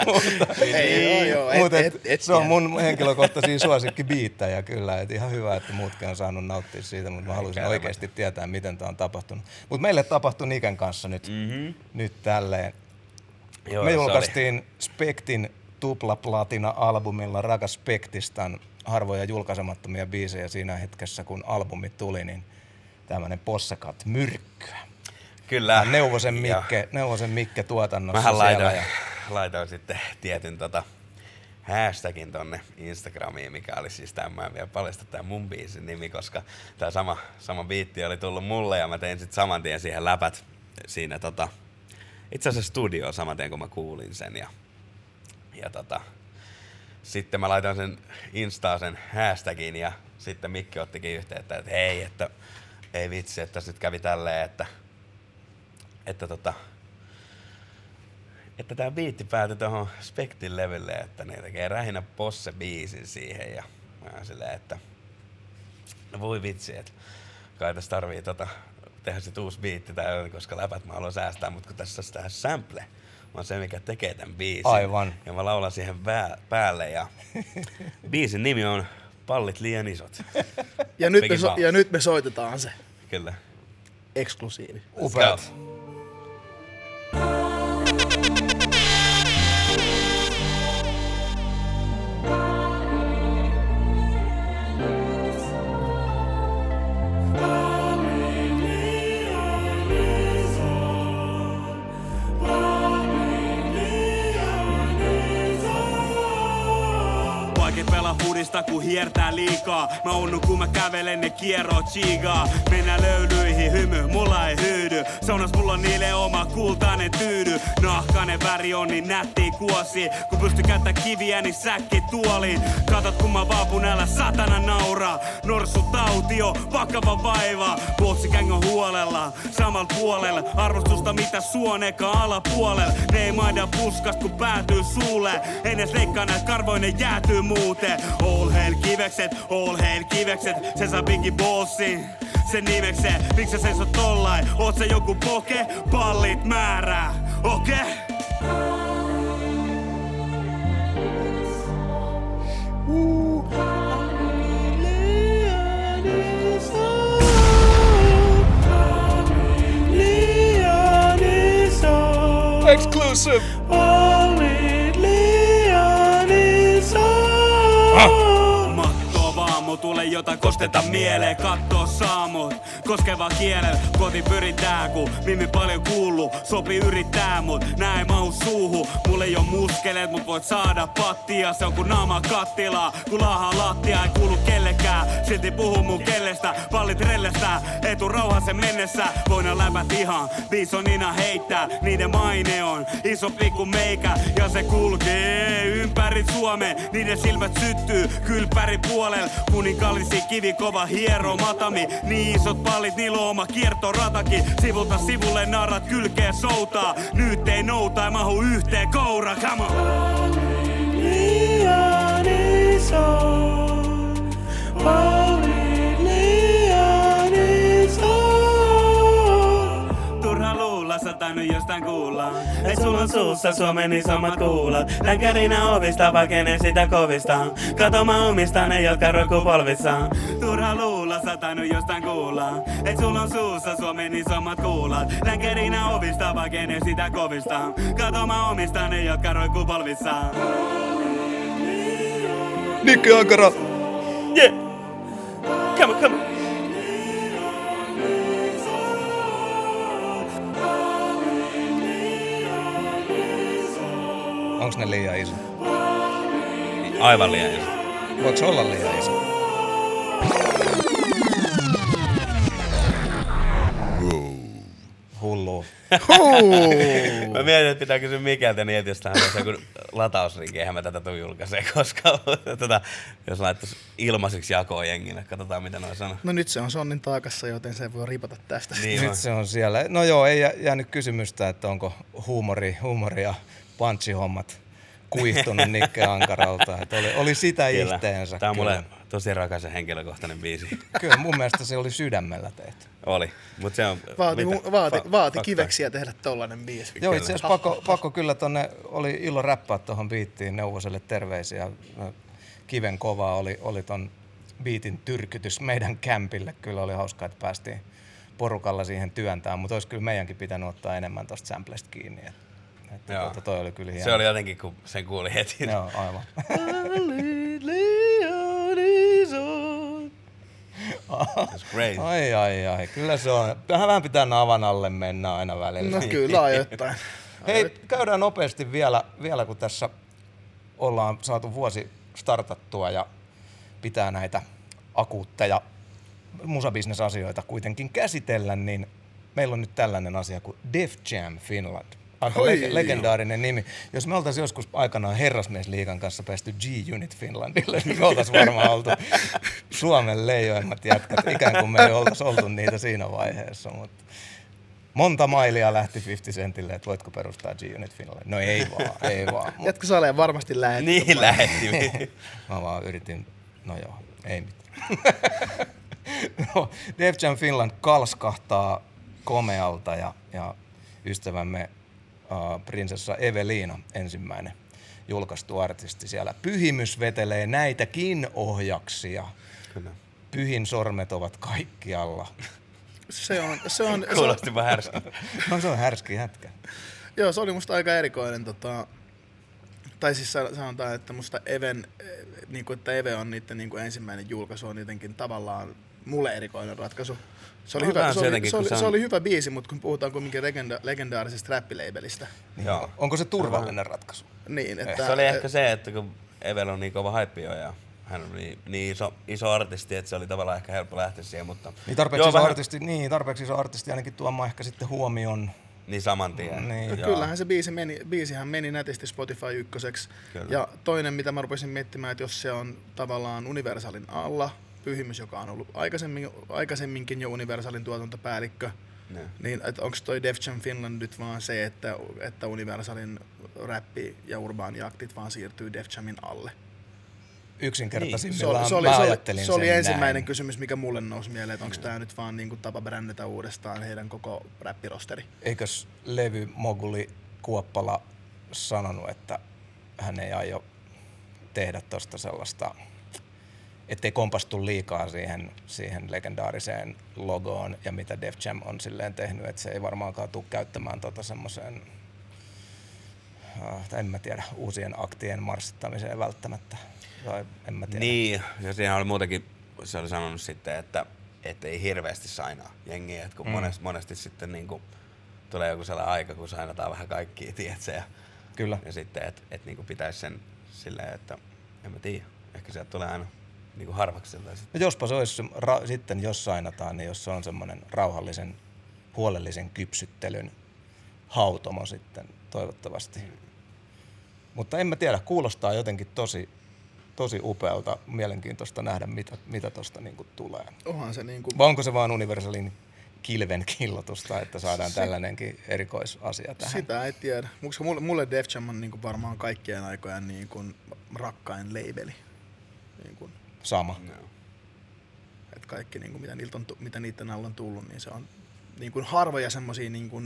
mutta,
Ei, joo, joo, et-
mutta et,
et- et
se on mun henkilökohtaisia suosikkibiittäjä kyllä, että ihan hyvä, että muutkin on saanut nauttia siitä, mutta mä haluaisin oikeasti tietää, miten tämä on tapahtunut. Mutta meille tapahtui Niken kanssa nyt, mm-hmm. nyt tälleen.
Joo,
Me
se oli-
julkaistiin Spektin tuplaplatina-albumilla Rakas Spektistan harvoja julkaisemattomia biisejä siinä hetkessä, kun albumi tuli, niin tämmöinen possakat myrkkyä.
Kyllä.
Neuvosen
Ja
Mikke, Neuvosen Mikke tuotannossa
Mähän laitoin,
Ja,
laitoin sitten tietyn tota, hashtagin tonne Instagramiin, mikä oli siis tämä, vielä paljasta tämä mun biisin nimi, koska tämä sama, sama biitti oli tullut mulle ja mä tein sitten saman tien siihen läpät siinä tota, itse asiassa studioon saman tien kun mä kuulin sen ja, ja tota, sitten mä laitoin sen Instaan sen hashtagin ja sitten Mikki ottikin yhteyttä, että hei, että ei vitsi, että nyt kävi tälleen, että, että tota, että tämä biitti päätyi tuohon Spektin levylle, että ne tekee rähinä posse biisin siihen ja mä oon silleen, että no voi vitsi, että kai tässä tarvii tota, tehdä sit uusi biitti tai jotain, koska läpät mä haluan säästää, mutta kun tässä on tää sample, on se, mikä tekee tämän biisin.
Aivan.
Ja mä laulan siihen pää, päälle ja <laughs> biisin nimi on Pallit liian isot.
Ja nyt, me so- ja nyt me soitetaan se.
Kyllä.
Eksklusiivi.
upeat.
Bye. Hiertää liikaa. Mä unnun kun mä kävelen ne kierrot chigaa Mennään löylyihin hymy, mulla ei hyydy. Saunas mulla on niille oma kultainen tyydy. Nahkainen väri on niin nätti kuosi. Kun pysty käyttää kiviä niin säkki tuoliin Katot kun mä vaapun älä satana nauraa Norsu tautio, vakava vaiva. Bossikängön huolella, samal puolella. Arvostusta mitä suoneka alapuolella. Ne ei maida puskas kun päätyy suulle. En edes leikkaa näitä karvoja, ne jäätyy muuten. All hail kivekset, all hail kivekset Se saa Biggie Bossin sen nimekseen Miksi sä seisot tollain? Oot sä joku poke? Pallit määrää, okei? Okay?
Exclusive!
Jota kosteta mieleen. Kattoo saamut, koskeva kielellä. Koti pyritää, kun Mimmi paljon kuuluu. Sopi yrittää, mut näin mahu suuhu Mulle ei oo muskeleet, mut voit saada pattia. Se on kun naama kattilaa, kun laahaa lattia Ei kuulu kellekään, silti puhu mun kellestä Pallit rellestä, etu rauhassa mennessä Voin läpät ihan, bisonina heittää Niiden maine on iso pikku meikä. Ja se kulkee ympäri Suomen Niiden silmät syttyy kylpäri puolella Kuninkallisi kivi kova hiero matami Niin isot pallit, niillä on oma kiertoratakin Sivulta sivulle narrat kylkee soutaa Nyt ei nouta ja mahu yhteen koura, come on! Turha tainnut jostain kuulla. Et sulla on suussa Suomen isommat kuulat. Länkärinä ovista pakenen sitä kovista. Kato mä omistan ne, jotka roikkuu polvissaan. Turha luulla, sä tainnut jostain kuulla. Et sulla on suussa Suomen isommat kuulat. Länkärinä ovista pakenen sitä kovista. Kato mä omistan ne, jotka roikkuu polvissaan.
Nikke Ankara!
Yeah! Come on, come on.
Ne liian iso?
Aivan liian iso.
Voiko olla liian iso? Hullu.
Mä mietin, että pitää kysyä Mikeltä niin, että jos tähän olisi joku latausrinki, eihän mä tätä tuu julkaisee koskaan. <laughs> Tota, jos laittaisi ilmaiseksi jakoon jengille, katsotaan mitä noin sanoo.
No nyt se on Sonnin taakassa, joten se voi ripata tästä.
Niin
Nyt
on.
se on siellä. No joo, ei jä- jäänyt kysymystä, että onko huumori, huumori ja punchihommat kuihtunut Nikke Ankaralta. Että oli, oli sitä
Kyllä.
ihteensä.
Tää on
kyllä.
mulle tosi rakas ja henkilökohtainen biisi.
Kyllä mun mielestä se oli sydämellä tehty.
Oli, mutta se on...
Vaati,
mitä?
vaati,
Fa-
vaati kiveksiä tehdä tollanen biisi.
Joo, itse asiassa pakko, pakko kyllä tonne, oli ilo räppää tuohon biittiin Neuvoselle terveisiä. Kiven kova oli, oli ton biitin tyrkytys meidän kämpille. Kyllä oli hauskaa, että päästiin porukalla siihen työntämään, mutta olisi kyllä meidänkin pitänyt ottaa enemmän tuosta samplesta kiinni. Et, että
Joo.
tuota, toi oli kyllä hieno.
Se oli jotenkin, kun sen kuuli heti.
Joo, aivan.
That's great.
Ai, ai, ai. Kyllä se on. Vähän vähän pitää navan alle mennä aina välillä.
No kyllä ajoittain.
Hei, käydään nopeasti vielä, vielä, kun tässä ollaan saatu vuosi startattua ja pitää näitä akuutteja musabisnesasioita kuitenkin käsitellä, niin meillä on nyt tällainen asia kuin Def Jam Finland. Aika
Oi,
leg- legendaarinen nimi. Jos me oltaisiin joskus aikanaan Herrasmiesliigan kanssa päästy G-Unit Finlandille, niin me oltaisiin varmaan oltu Suomen leijoimmat jätkät, ikään kuin me ei oltaisiin oltu niitä siinä vaiheessa. Mutta monta mailia lähti 50 Centille, että voitko perustaa G-Unit Finland. No ei vaan, ei vaan. Mut
Jatko Saleen varmasti lähetti.
Niin lähetti.
Mä vaan yritin, no joo, ei mitään. <laughs> no, Def Jam Finland kalskahtaa komealta ja, ja ystävämme uh, prinsessa Evelina, ensimmäinen julkaistu artisti siellä. Pyhimys vetelee näitäkin ohjaksia.
Kyllä.
Pyhin sormet ovat kaikkialla.
Se on, se on, se on,
Kuulostipa härski.
No se on härski jätkä.
joo, se oli musta aika erikoinen. Tota, tai siis sa- sanotaan, että musta Even, eh, niin kuin, että Eve on niiden niin kuin ensimmäinen julkaisu on jotenkin tavallaan mulle erikoinen ratkaisu. Se oli,
On
hyvä, se, oli, se, oli,
se on-
se oli hyvä biisi, mutta kun puhutaan kuitenkin legenda, legendaarisesta räppileibelistä,
Joo.
Onko se turvallinen ratkaisu?
niin että...
Se oli ehkä se, että kun Evel on niin kova haippi jo ja hän on niin, niin iso, iso artisti, että se oli tavallaan ehkä helppo lähteä siihen, mutta...
Niin tarpeeksi,
Joo,
iso
vähän-
artisti, niin, tarpeeksi iso artisti ainakin tuomaan ehkä sitten huomioon.
Niin saman tien.
Niin.
Joo.
Kyllähän se biisi meni, biisihän meni nätisti Spotify ykköseksi.
Kyllä.
Ja toinen, mitä mä rupesin miettimään, että jos se on tavallaan Universalin alla, Pyhimys, joka on ollut aikaisemmin, aikaisemminkin jo Universalin tuotantopäällikkö,
Ne.
niin että onko toi Def Jam Finland nyt vaan se, että, että Universalin räppi ja urbaaniaktit vaan siirtyy Def Jamin alle?
Yksinkertaisimmillaan
Se oli, se oli,
mä
se oli, se oli ensimmäinen
näin.
kysymys, mikä mulle nousi mieleen, että onko tämä nyt vaan niinku tapa brändätä uudestaan heidän koko räppirosteri.
Eikös levy Moguli Kuoppala sanonut, että hän ei aio tehdä tosta sellaista, ettei kompastu liikaa siihen, siihen legendaariseen logoon ja mitä Def Jam on silleen tehnyt, että se ei varmaankaan tule käyttämään tota semmoiseen, äh, en mä tiedä, uusien aktien marssittamiseen välttämättä. Tai en mä tiedä.
Niin, ja siinä oli muutenkin, se oli sanonut sitten, että, että ei hirveästi sainaa jengiä, että kun mm. monesti, monesti sitten niin kuin, tulee joku sellainen aika, kun sainataan vähän kaikkia, <laughs> tiedätkö, ja,
Kyllä.
ja sitten, että et, niin pitäisi sen silleen, että en mä tiedä, ehkä sieltä tulee aina niin harvakselta.
No jospa se olisi se ra- sitten, jos sainataan, niin jos se on semmoinen rauhallisen, huolellisen kypsyttelyn hautomo sitten toivottavasti. Mutta en mä tiedä, kuulostaa jotenkin tosi, tosi upealta, mielenkiintoista nähdä, mitä, mitä tosta niinku tulee.
Onhan se niinku...
Vai onko se vaan Universalin kilven killotusta, että saadaan tällainenkin erikoisasia tähän?
Sitä ei tiedä. Koska mulle, mulle Def Jam on niinku varmaan kaikkien aikojen niinku rakkain leibeli. Niinku,
Sama.
et kaikki, niinku, mitä, niiltä on, mitä niiden alla on tullut, niin se on niinku harvoja semmosia niinku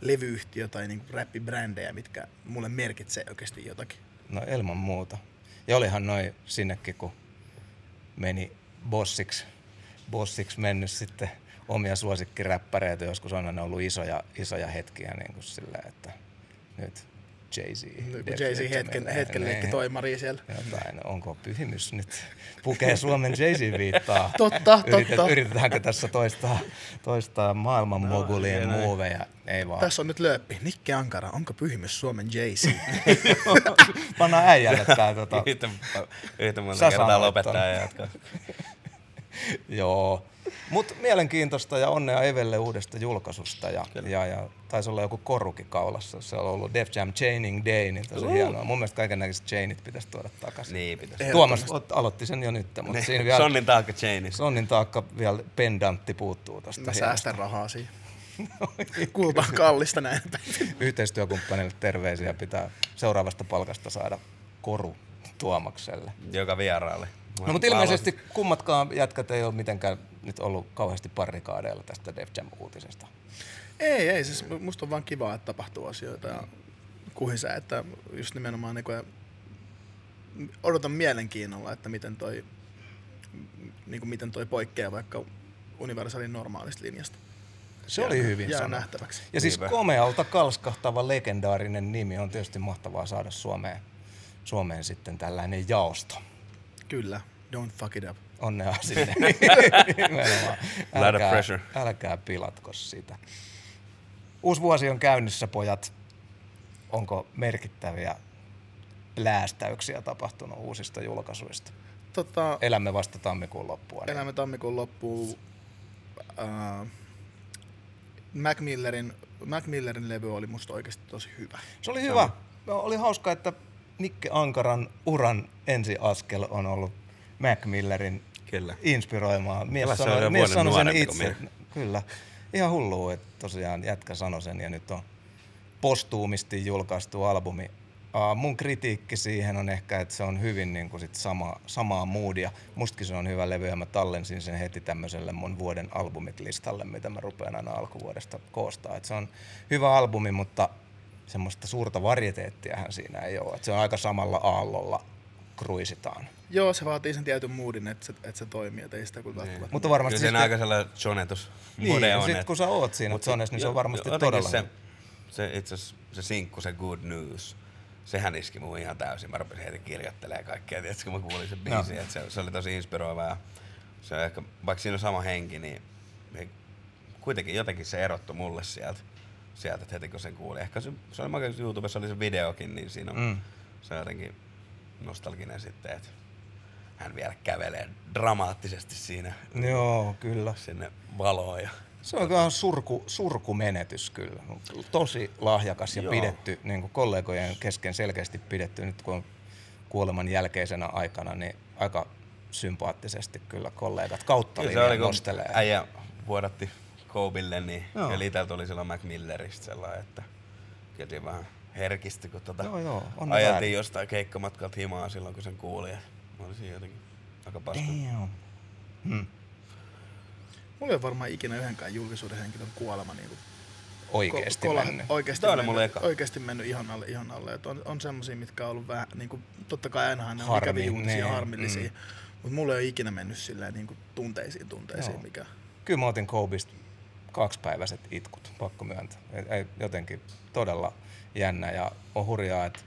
levyyhtiö- tai niinku räppibrändejä, mitkä mulle merkitsee oikeasti jotakin.
No ilman muuta. Ja olihan noin sinnekin, kun meni bossiksi, bossiksi mennyt sitten omia suosikkiräppäreitä. Joskus on aina ollut isoja, isoja hetkiä niin kuin silleen, että nyt Jay-Z.
Jay-Z hetken, hetken leikki
Niin.
toimari siellä.
Jotain, onko pyhimys nyt? Pukee Suomen Jay-Z viittaa. <laughs>
Totta,
Yritet,
totta.
Yritetäänkö tässä toistaa, toistaa maailman
No,
mogulien muuveja? Ei vaan.
Tässä on nyt lööppi. Nikke Ankara, onko pyhimys Suomen Jay-Z? <laughs>
Pannaan äijälle tää tota,
Yhtä, yhtä monta kertaa lopettaa ja jatkaa. <laughs> <laughs>
Joo. Mutta mielenkiintoista ja onnea Evelle uudesta julkaisusta. Ja, ja, ja taisi olla joku koruki kaulassa. Se on ollut Def Jam Chaining Day, niin tosi uh. hienoa. Mun mielestä kaiken näköiset chainit pitäisi tuoda takaisin.
Niin pitäisi.
Tuomas ot- aloitti sen jo nyt, mutta
Niin,
siinä vielä
Sonnin taakka chainis.
Sonnin taakka vielä pendantti puuttuu tästä.
Mä
hienosta.
säästän rahaa siihen. <laughs> Kulta on kallista näin.
Yhteistyökumppanille terveisiä pitää seuraavasta palkasta saada koru Tuomakselle.
Joka vieraalle.
No mutta ilmeisesti kummatkaan jätkät ei ole mitenkään nyt ollut kauheasti parikaadeilla tästä Def Jam-uutisesta.
Ei, ei. Siis musta on vaan kiva, että tapahtuu asioita ja kuhisee, että just nimenomaan niin kuin, odotan mielenkiinnolla, että miten toi, niin kuin miten toi poikkeaa vaikka universaalin normaalista linjasta.
Se oli hyvin
Jää
sanottu.
nähtäväksi.
Ja siis
Niinpä.
komealta kalskahtava legendaarinen nimi on tietysti mahtavaa saada Suomeen, Suomeen sitten tällainen jaosto.
Kyllä. Don't fuck it up.
Onnea <laughs> sinne.
Of pressure.
älkää pilatko sitä. Uusi vuosi on käynnissä, pojat. Onko merkittäviä läästäyksiä tapahtunut uusista julkaisuista?
Tota,
Elämme vasta tammikuun loppua. niin-
elämme tammikuun loppuun. Uh, Mac Millerin, Mac Millerin levy oli musta oikeasti tosi hyvä.
Se oli hyvä. No, oli hauska, että Nikke Ankaran uran ensiaskel on ollut Mac Millerin
Kyllä.
inspiroimaa. Mies sanoi, mies sanoi sen itse. Kyllä. Ihan hullua, että tosiaan jätkä sanoi sen ja nyt on postuumisti julkaistu albumi. Uh, mun kritiikki siihen on ehkä, että se on hyvin niin kuin sit sama, samaa moodia. Mustakin se on hyvä levy ja mä tallensin sen heti tämmöiselle mun vuoden albumit listalle, mitä mä rupean aina alkuvuodesta koostaa. Et se on hyvä albumi, mutta semmoista suurta varieteettiähän siinä ei ole. Et se on aika samalla aallolla kruisitaan.
Joo, se vaatii sen tietyn moodin, että se, että se toimii, että ei sitä kyllä
Niin.
Mutta varmasti
Kyllä siinä
sitten-
aika sellainen jonetus
Niin,
on.
sit
et-
kun sä oot siinä
mut
Zones, niin se on
jo-
varmasti
jotenkin
todella
se, se itse asiassa se sinkku, se Good News, sehän iski mun ihan täysin. Mä rupesin heti kirjoittelemaan kaikkea, tietysti kun mä kuulin sen biisin,
Joo.
että se, se, oli tosi inspiroiva. Ja se on ehkä, vaikka siinä on sama henki, niin kuitenkin jotenkin se erottui mulle sieltä, sieltä että heti kun sen kuuli. Ehkä se, se oli makea, YouTubessa oli se videokin, niin siinä on,
Mm.
se on jotenkin nostalginen sitten, että hän vielä kävelee dramaattisesti siinä
Joo, kyllä.
sinne valoon. Ja
Se on kyllä surku, surkumenetys kyllä. Tosi lahjakas ja
Joo.
pidetty, niin kuin kollegojen kesken selkeästi pidetty nyt kun kuoleman jälkeisenä aikana, niin aika sympaattisesti kyllä kollegat kautta
Kyllä se oli, kun
nostelee.
äijä vuodatti Kobille, niin
Joo.
ja Liiteltä oli silloin Mac Milleristä sellainen, että kyllä vähän herkisti, kun tota
Joo, joo, on
ajeltiin
väärin.
jostain keikkamatkalta himaa silloin, kun sen kuuli. Ja mä olisin jotenkin aika paska.
Damn. Hmm.
Mulla ei ole varmaan ikinä yhdenkään julkisuuden henkilön kuolema niin kuin
Oikeesti
kola-
mennyt.
Oikeasti,
Tämä
mennyt,
mulle eka.
oikeasti mennyt ihan alle, ihan alle. Et on, on semmosia, mitkä on ollut vähän, niin kuin, totta kai ainahan ne on
Harmi,
ikäviä uutisia,
niin,
harmillisia.
mm.
Mutta mulla ei ole ikinä mennyt silleen niin kuin tunteisiin tunteisiin,
Joo.
mikä...
Kyllä mä otin Kobista kaksipäiväiset itkut, pakko myöntää. Jotenkin todella jännä ja on hurjaa, että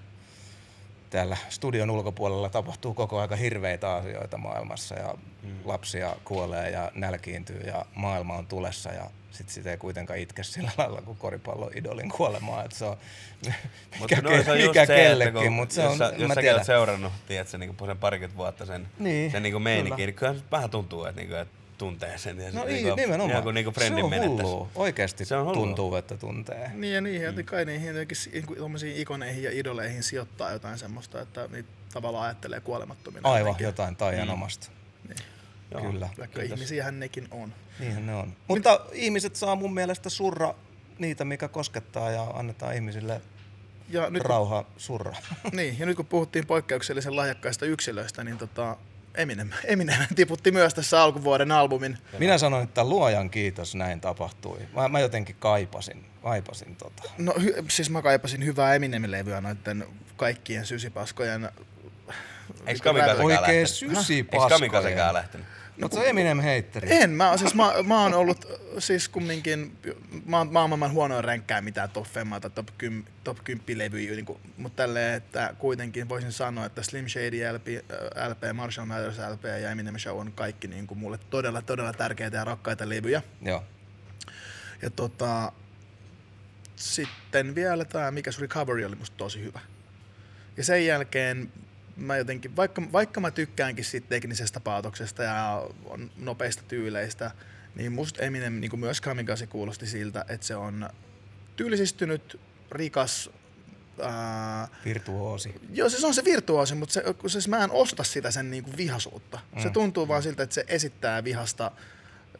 täällä studion ulkopuolella tapahtuu koko aika hirveitä asioita maailmassa ja mm. lapsia kuolee ja nälkiintyy ja maailma on tulessa ja sitten sitä ei kuitenkaan itke sillä lailla kuin koripallon idolin kuolemaa. Et se on <laughs> mikä,
no, se on
mikä
se, että
kellekin, mutta se
jos
on,
sä,
mä
jos säkin oot seurannut, tiedätkö, niin sen parikymmentä vuotta sen,
Niin,
sen niin meininkin,
kyllä.
niin kyllä se vähän tuntuu, että, niin kuin, että tuntee sen. Ja
No niin,
niin kuin,
nimenomaan.
Ihan kuin, niin kuin
se on
menettäisi.
hullua. Oikeasti
Se on hullua.
tuntuu, että tuntee.
Niin ja niin, mm. kai niihin jotenkin niin tommosiin ikoneihin ja idoleihin sijoittaa jotain semmoista, että niitä tavallaan ajattelee kuolemattomina.
Aivan,
jotenkin.
jotain taianomasta.
Niin.
Joo. Kyllä.
Vaikka
Kiitos.
ihmisiähän nekin on.
Niinhän ne on. Mutta ihmiset saa mun mielestä surra niitä, mikä koskettaa ja annetaan ihmisille
Ja nyt,
rauha surra.
niin, ja nyt kun puhuttiin poikkeuksellisen lahjakkaista yksilöistä, niin tota, Eminem, Eminem <laughs> tiputti myös tässä alkuvuoden albumin.
Minä sanoin, että luojan kiitos näin tapahtui. Mä, mä jotenkin kaipasin, kaipasin tota.
No hy, siis mä kaipasin hyvää Eminem-levyä noiden kaikkien sysipaskojen
Eikö Kamikazekaan
Oikein
lähtenyt?
sysipaskoja.
Eikö Kamikazekaan lähtenyt?
Mutta se Eminem heitteri.
En, mä, siis mä, mä oon ollut siis kumminkin, mä oon, maailman huonoin ränkkää mitään top femmaa tai top, 10, top 10 levyjä, niin mutta tälleen, että kuitenkin voisin sanoa, että Slim Shady LP, äh, LP Marshall Mathers LP ja Eminem Show on kaikki niin kuin mulle todella, todella tärkeitä ja rakkaita levyjä.
Joo.
Ja tota, sitten vielä tämä Mikäs Recovery oli musta tosi hyvä. Ja sen jälkeen mä jotenkin, vaikka, vaikka mä tykkäänkin siitä teknisestä paatoksesta ja nopeista tyyleistä, niin musta Eminem niin kuin myös Kamikaze kuulosti siltä, että se on tyylisistynyt, rikas, ää,
Virtuoosi.
Joo, se on se virtuoosi, mutta se, kun se, mä en osta sitä sen niinku vihasuutta. Mm. Se tuntuu vaan siltä, että se esittää vihasta,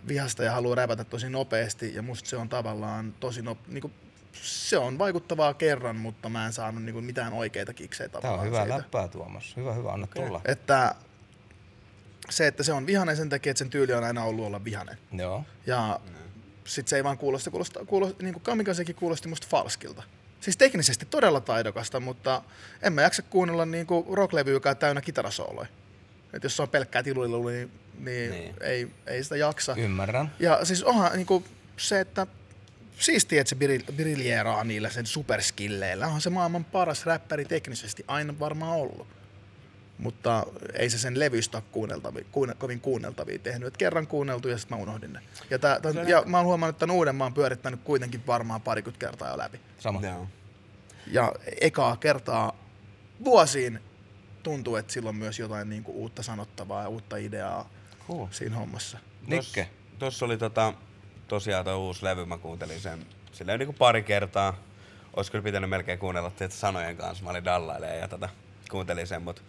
vihasta ja haluaa räpätä tosi nopeasti ja musta se on tavallaan tosi no, niinku, se on vaikuttavaa kerran, mutta mä en saanut niinku mitään oikeita kiksejä tavallaan
on hyvä
siitä.
läppää Tuomas. Hyvä, hyvä, anna tulla.
Että se, että se on vihanen sen takia, että sen tyyli on aina ollut olla vihanen.
Joo.
Ja sit se ei vaan kuulosta, kuulosta, kuulosta niin kuin Kamikazekin kuulosti musta falskilta. Siis teknisesti todella taidokasta, mutta en mä jaksa kuunnella niin kuin on täynnä kitarasooloja. Et jos se on pelkkää tiluilu, niin, niin,
Niin.
niin. Ei, ei sitä jaksa.
Ymmärrän.
Ja siis onhan niin kuin se, että siistiä, että se bril- briljeeraa niillä sen superskilleillä. Onhan se maailman paras räppäri teknisesti aina varmaan ollut. Mutta ei se sen levystä kuunneltavi, kuunne, kovin kuunneltavia tehnyt. Et kerran kuunneltu ja sitten mä unohdin ne. Ja, tää, tän, ja mä oon huomannut, että tämän uuden mä oon pyörittänyt kuitenkin varmaan parikymmentä kertaa jo läpi.
Sama.
Joo.
Ja ekaa kertaa vuosiin tuntuu, että sillä on myös jotain niin kuin uutta sanottavaa ja uutta ideaa
Cool.
siinä hommassa.
Nikke.
Tuossa oli tota, tosiaan tuo uusi levy, mä kuuntelin sen silleen niin kuin pari kertaa. Olis kyllä pitänyt melkein kuunnella teitä sanojen kanssa, mä olin dallailemaan ja tota, kuuntelin sen, mut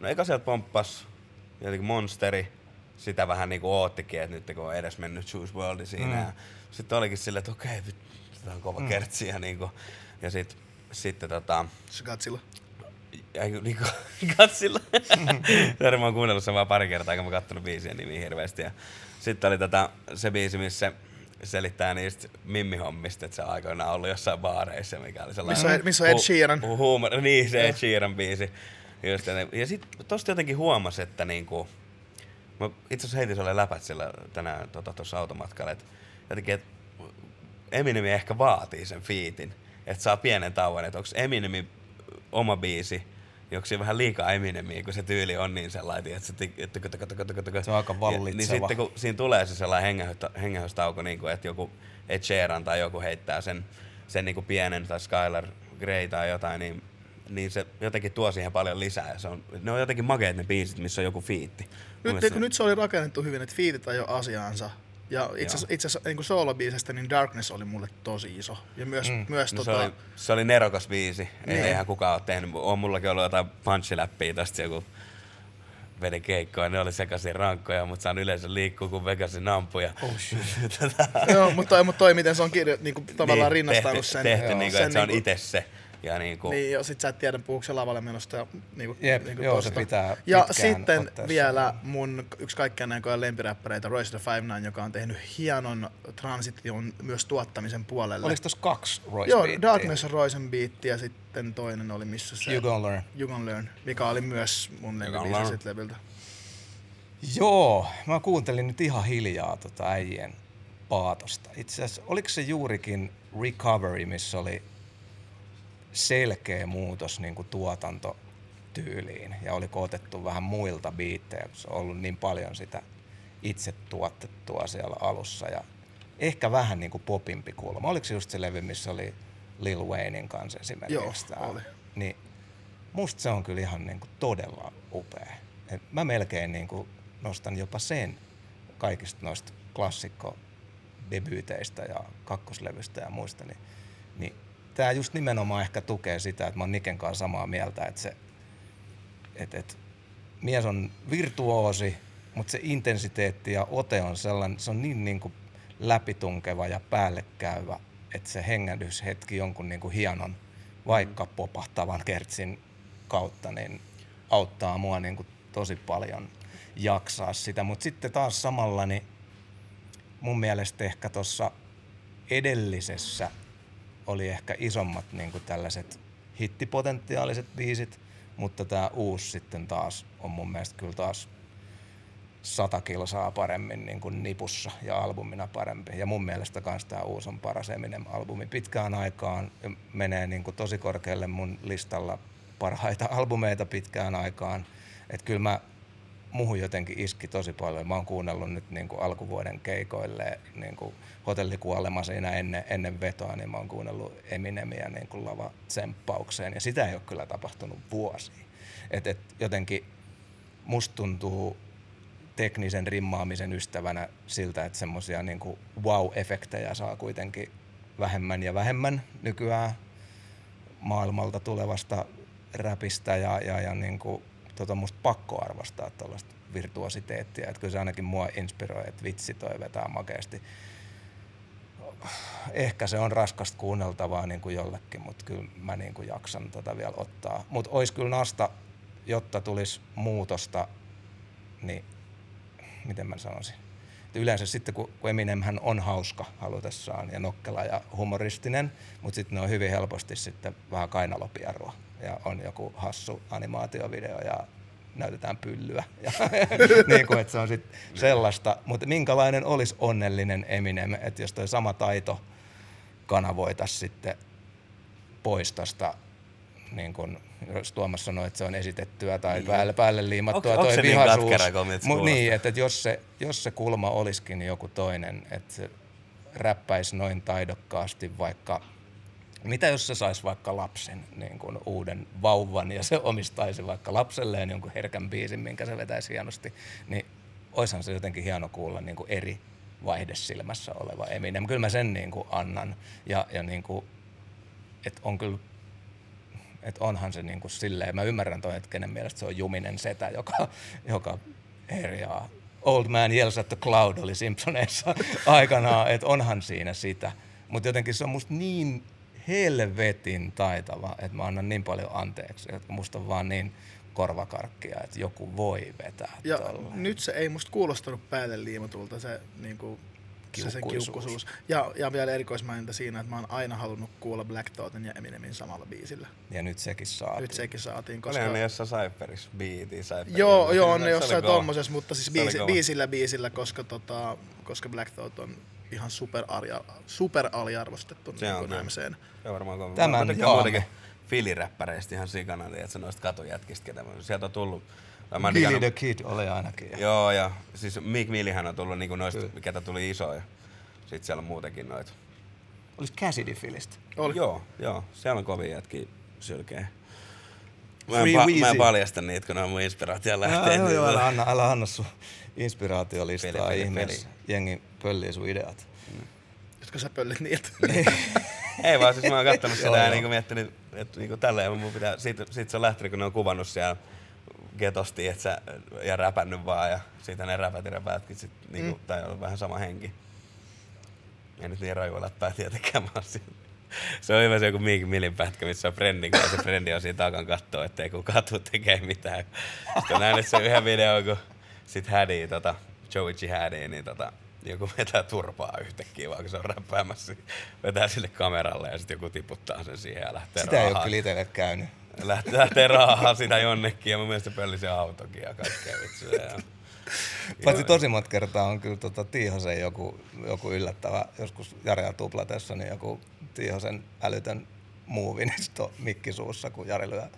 no eka sieltä pomppas jotenkin Monsteri, sitä vähän niinku oottikin, että nyt kun on edes mennyt Juice WRLD siinä. Mm. Sitten olikin silleen, että okei, okay, tämä on kova mm. kertsi ja niinku, ja sit, sitten tota,
Se katsilla.
ja niinku <laughs> katsilla. <laughs> Sori, mä oon kuunnellut sen vaan pari kertaa, kun mä oon kattonut biisien nimiä hirveästi. Ja sitten oli tätä, se biisi, missä selittää niistä mimmihommista, että se on aikoinaan ollut jossain baareissa, mikä oli sellainen...
Missä on- missä on Ed Sheeran.
Hu- huumor, niin, se Ed Sheeran biisi. Just, ja sitten tosta jotenkin huomasi, että niinku, mä itse asiassa heitin sulle läpät sillä tänään tuossa tota, automatkalla, että jotenkin, että Eminem ehkä vaatii sen fiitin, että saa pienen tauon, että onko Eminemin oma biisi, siinä vähän liikaa Eminemiä, kun se tyyli on niin sellainen, että se, että tuk- tuk- tuk- tuk-
Se on aika
Ja- Niin
vallitseva.
sitten kun siinä tulee se sellainen hengähystauko, hengähystauko niin kuin, että joku Ed Sheeran tai joku heittää sen, sen niin kuin pienen tai Skylar Grey tai jotain, niin, niin se jotenkin tuo siihen paljon lisää. Ja se on, ne on jotenkin makeet ne biisit, missä on joku fiitti.
Nyt,
mielestä
kun nyt se oli rakennettu hyvin, että fiitit ajoi asiaansa. Ja itse asiassa, itse asiassa niin soolobiisestä, niin Darkness oli mulle tosi iso. Ja myös, mm. myös
No, se,
tota,
oli, se oli nerokas biisi. Ei
Niin.
eihän kukaan ole tehnyt. On mullakin ollut jotain punchiläppiä tästä joku vedin keikkoa, ne oli sekaisin rankkoja, mutta saan yleensä liikkua kuin Vegasin ampuja. Oh shit. <laughs>
Joo, mutta toi, mutta toi, miten se on kirjo, niin kuin, tavallaan rinnastanut
tehty,
sen.
Tehty,
joo,
niin kuin,
sen
että se on
niinku-
itse se. Ja niin kuin,
Niin, ja sit sä et tiedä, puhuuko se lavalle menosta. Ja, niin kuin,
Jep,
niin kuin
joo, se pitää
Ja sitten vielä mun yksi kaikkien aikojen lempiräppäreitä, Royce the Five Nine, joka on tehnyt hienon transition myös tuottamisen puolelle.
Oliko tuossa kaksi Royce
Joo,
beattiä?
Darkness Roycen biitti ja sitten toinen oli missä se...
You Gonna Learn.
You Gonna Learn, mikä oli myös mun lempibiisi
Learn.
sit levyltä.
Joo, mä kuuntelin nyt ihan hiljaa tota äijien paatosta. Itse asiassa, oliko se juurikin Recovery, missä oli selkeä muutos niin kuin tuotantotyyliin ja oli otettu vähän muilta biittejä, kun se on ollut niin paljon sitä itse tuotettua siellä alussa ja ehkä vähän niin kuin popimpi kulma. Oliko se just se levy, missä oli Lil Waynein kanssa esimerkiksi?
Joo,
tää?
oli.
Niin musta se on kyllä ihan niin kuin todella upea. Et mä melkein niin kuin nostan jopa sen kaikista noista klassikko debyyteistä ja kakkoslevystä ja muista, niin, niin tämä just nimenomaan ehkä tukee sitä, että mä oon Niken kanssa samaa mieltä, että se, et, et, mies on virtuoosi, mutta se intensiteetti ja ote on sellainen, se on niin, niin kuin läpitunkeva ja päällekäyvä, että se hengähdyshetki jonkun niin kuin hienon, vaikka popahtavan kertsin kautta, niin auttaa mua niin kuin tosi paljon jaksaa sitä. Mutta sitten taas samalla, niin mun mielestä ehkä tuossa edellisessä oli ehkä isommat niin kuin tällaiset hittipotentiaaliset biisit, mutta tämä uusi sitten taas on mun mielestä kyllä taas sata kilsaa paremmin niin kuin nipussa ja albumina parempi. Ja mun mielestä kans tämä uusi on paras Eminem-albumi pitkään aikaan. Menee niin kuin tosi korkealle mun listalla parhaita <laughs> albumeita pitkään aikaan. Että kyllä mä muuhun jotenkin iski tosi paljon. Mä oon kuunnellut nyt niin kuin alkuvuoden keikoille niin kuin hotellikuolema siinä ennen, ennen vetoa, niin mä oon kuunnellut Eminemiä niin kuin lava tsemppaukseen. Ja sitä ei ole kyllä tapahtunut vuosiin. Että et jotenkin musta tuntuu teknisen rimmaamisen ystävänä siltä, että semmoisia niin wow-efektejä saa kuitenkin vähemmän ja vähemmän nykyään maailmalta tulevasta räpistä ja, ja, ja niin kuin, tota musta pakko arvostaa tuollaista virtuositeettia. Että kyllä se ainakin mua inspiroi, että vitsi toi vetää makeasti. Ehkä se on raskasta kuunneltavaa niin kuin jollekin, mutta kyllä mä niin kuin jaksan tota vielä ottaa. Mutta olisi kyllä nasta, jotta tulisi muutosta, niin miten mä sanoisin. Että yleensä sitten, kun, kun Eminemhän on hauska halutessaan ja nokkela ja humoristinen, mutta sitten ne on hyvin helposti sitten vähän kainalopiarua ja on joku hassu animaatiovideo ja näytetään pyllyä. <laughs> Ja, <laughs> niin kuin, että se on sit sellaista. Mutta minkälainen olisi onnellinen Eminem, että jos toi sama taito kanavoitaisiin sitten pois tosta, niin kuin, jos Tuomas sanoi, että se on esitettyä tai niin. päälle, päälle liimattua
Onko- onko
toi
se niin
vihaisuus.
se
Mut niin, että, että jos, se, jos se kulma olisikin joku toinen, että se räppäisi noin taidokkaasti vaikka mitä jos se saisi vaikka lapsen, niin kuin uuden vauvan, ja se omistaisi vaikka lapselleen jonkun herkän biisin, minkä se vetäisi hienosti, niin oishan se jotenkin hieno kuulla niin kuin eri vaihdesilmässä oleva Eminem. Kyllä mä sen niin kuin annan, ja, ja niin kuin, et on kyllä että onhan se niin kuin silleen, mä ymmärrän toi, että kenen mielestä se on juminen setä, joka, joka herjaa. Old Man Yells at the Cloud oli Simpsoneissa <laughs> aikanaan, että onhan siinä sitä. Mutta jotenkin se on musta niin helvetin taitava, että mä annan niin paljon anteeksi, että musta on vaan niin korvakarkkia, että joku voi vetää
Ja nyt se ei musta kuulostanut päälle liimatulta se, niinku, se sen
Kiukkuisuus.
kiukkuisuus. Ja, ja vielä erikoismaininta siinä, että mä oon aina halunnut kuulla Black Thoughtin ja Eminemin samalla biisillä.
Ja nyt sekin saatiin.
Nyt sekin saatiin,
Koska...
koska...
Oli ne jossain Cypherissa, Cypherissa.
Joo, joo, on
Se
ne jossain tommosessa, mutta siis
Se
biisi, biisillä biisillä, koska, tota, koska Black Thought on ihan super, alia, super aliarvostettu
Se
niin
on kyllä.
MCn.
Se on varmaan kova.
Tämän jaamme.
muutenkin filiräppäreistä ihan sikana, että noista katujätkistä, ketä mä- sieltä on tullut. tai mä oon
Billy
digannut-
the Kid oli ainakin. Ja
Joo, ja siis Meek Millihän on tullut niinku noista, ketä tuli isoja. Sitten siellä on muutenkin noita.
Olisi Cassidy Filistä.
Oli.
Joo, joo, siellä on kovin jätkiä sylkeä. Mä en, pa- mä en paljasta niitä, kun ne on mun inspiraation
Joo,
lähteet.
joo,
niin
joo, älä, anna, älä anna sun inspiraatiolistaa
Peli, peli,
ihmeessä. Jengi pöllii sun ideat.
Jotka sä pöllit niiltä. <laughs>
Ei vaan, siis mä oon kattonut
Joo,
sitä ja
joo.
niinku miettinyt, että niinku tälleen mun pitää, siitä, siitä se on lähtenyt, kun ne on kuvannut siellä getosti, et sä, ja räpännyt vaan ja siitä ne räpät ja räpätkin sit, niinku, mm. tai on vähän sama henki. Ei nyt niin rajua läppää tietenkään, mä oon siinä. Se on hyvä se joku Meek Millin pätkä, missä on Friendin kanssa. Se Frendi on siinä takan kattoo, ettei kukaan tuu tekee mitään. Sitten on nähnyt se yhden videon, kun sit Hädi, tota, Joey G. Hädi, niin tota, joku vetää turpaa yhtäkkiä, vaan kun se on räppäämässä. Vetää sille kameralle ja sitten joku tiputtaa sen siihen ja lähtee
Sitä ei ole
raahaan.
kyllä itselle käynyt.
Lähtee, lähtee raahaa sitä jonnekin ja mun mielestä se pölli se autokin ja kaikkea vitsuja. Ja...
Paitsi tosi monta kertaa on kyllä tota Tiihosen joku, joku yllättävä, joskus Jarea tuplatessa, niin joku Tiihosen älytön muuvi, niin sit on mikki suussa, kun Jari lyö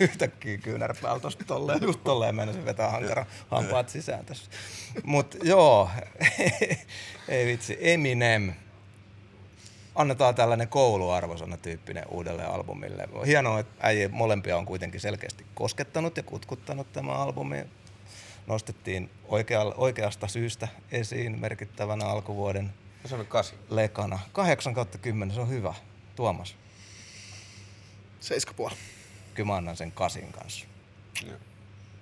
yhtäkkiä kyynärpäällä tosta tolleen, just tolleen mennä vetää hankara hampaat sisään tässä. Mut joo, <laughs> ei vitsi, Eminem. Annetaan tällainen kouluarvosana tyyppinen uudelle albumille. Hienoa, että äijä molempia on kuitenkin selkeästi koskettanut ja kutkuttanut tämä albumi nostettiin oikea, oikeasta syystä esiin merkittävänä alkuvuoden
Se on kasi.
lekana. 8 kautta 10, se on hyvä. Tuomas,
Seiska puoli.
kyllä mä annan sen kasin kanssa.
Joo.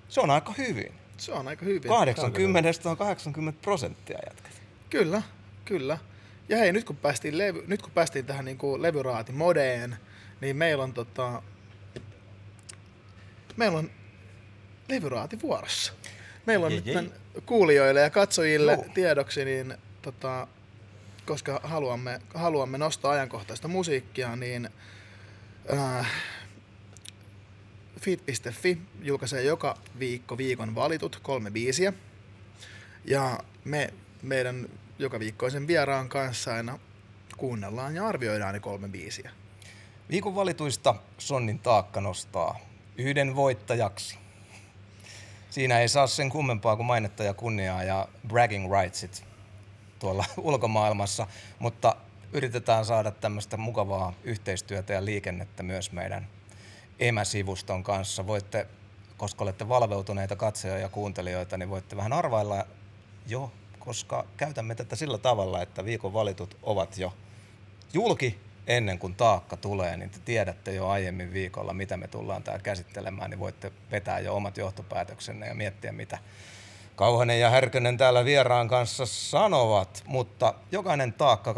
Se on aika hyvin.
Se on aika hyvin.
80 on 80 prosenttia jätkät.
Kyllä, kyllä. Ja hei, nyt kun päästiin, levy, nyt kun päästiin tähän niin kuin levyraati-modeen, niin meillä on tota, meillä on levyraati vuorossa. Meillä on
Jei,
nyt
jei.
tän kuulijoille ja katsojille
Joo.
tiedoksi, niin tota, koska haluamme, haluamme nostaa ajankohtaista musiikkia, niin äh, Fit.fi julkaisee joka viikko viikon valitut kolme biisiä. Ja me meidän joka viikkoisen vieraan kanssa aina kuunnellaan ja arvioidaan ne kolme biisiä.
Viikon valituista Sonnin taakka nostaa yhden voittajaksi. Siinä ei saa sen kummempaa kuin mainetta ja kunniaa ja bragging rightsit tuolla <laughs> ulkomaailmassa, mutta yritetään saada tämmöistä mukavaa yhteistyötä ja liikennettä myös meidän emäsivuston kanssa. Voitte koska olette valveutuneita katsojia ja kuuntelijoita, niin voitte vähän arvailla jo, koska käytämme tätä sillä tavalla, että viikon valitut ovat jo julki ennen kuin taakka tulee, niin te tiedätte jo aiemmin viikolla, mitä me tullaan täällä käsittelemään, niin voitte vetää jo omat johtopäätöksenne ja miettiä, mitä Kauhanen ja Härkönen täällä vieraan kanssa sanovat, mutta jokainen taakka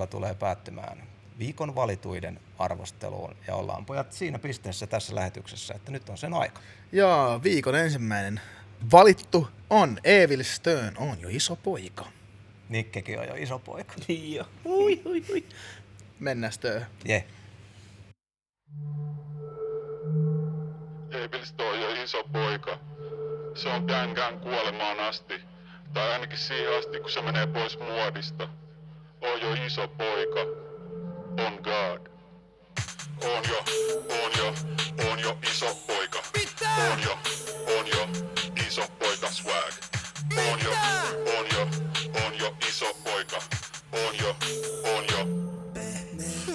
2.0 tulee päättymään viikon valituiden arvosteluun ja ollaan pojat siinä pisteessä tässä lähetyksessä, että nyt on sen aika.
Ja viikon ensimmäinen valittu on Evil Stern, on jo iso poika.
Nikkekin on jo iso poika. <laughs>
Niin jo. Ui, ui, ui.
Mennään Stern.
Je.
Evilsto on jo iso poika. Se on gängän kuolemaan asti. Tai ainakin siihen asti, kun se menee pois muodista. On jo iso poika. On God. On jo, on jo, on jo iso poika. On jo, on jo, iso poika swag. On jo, on jo, on jo iso poika. On jo,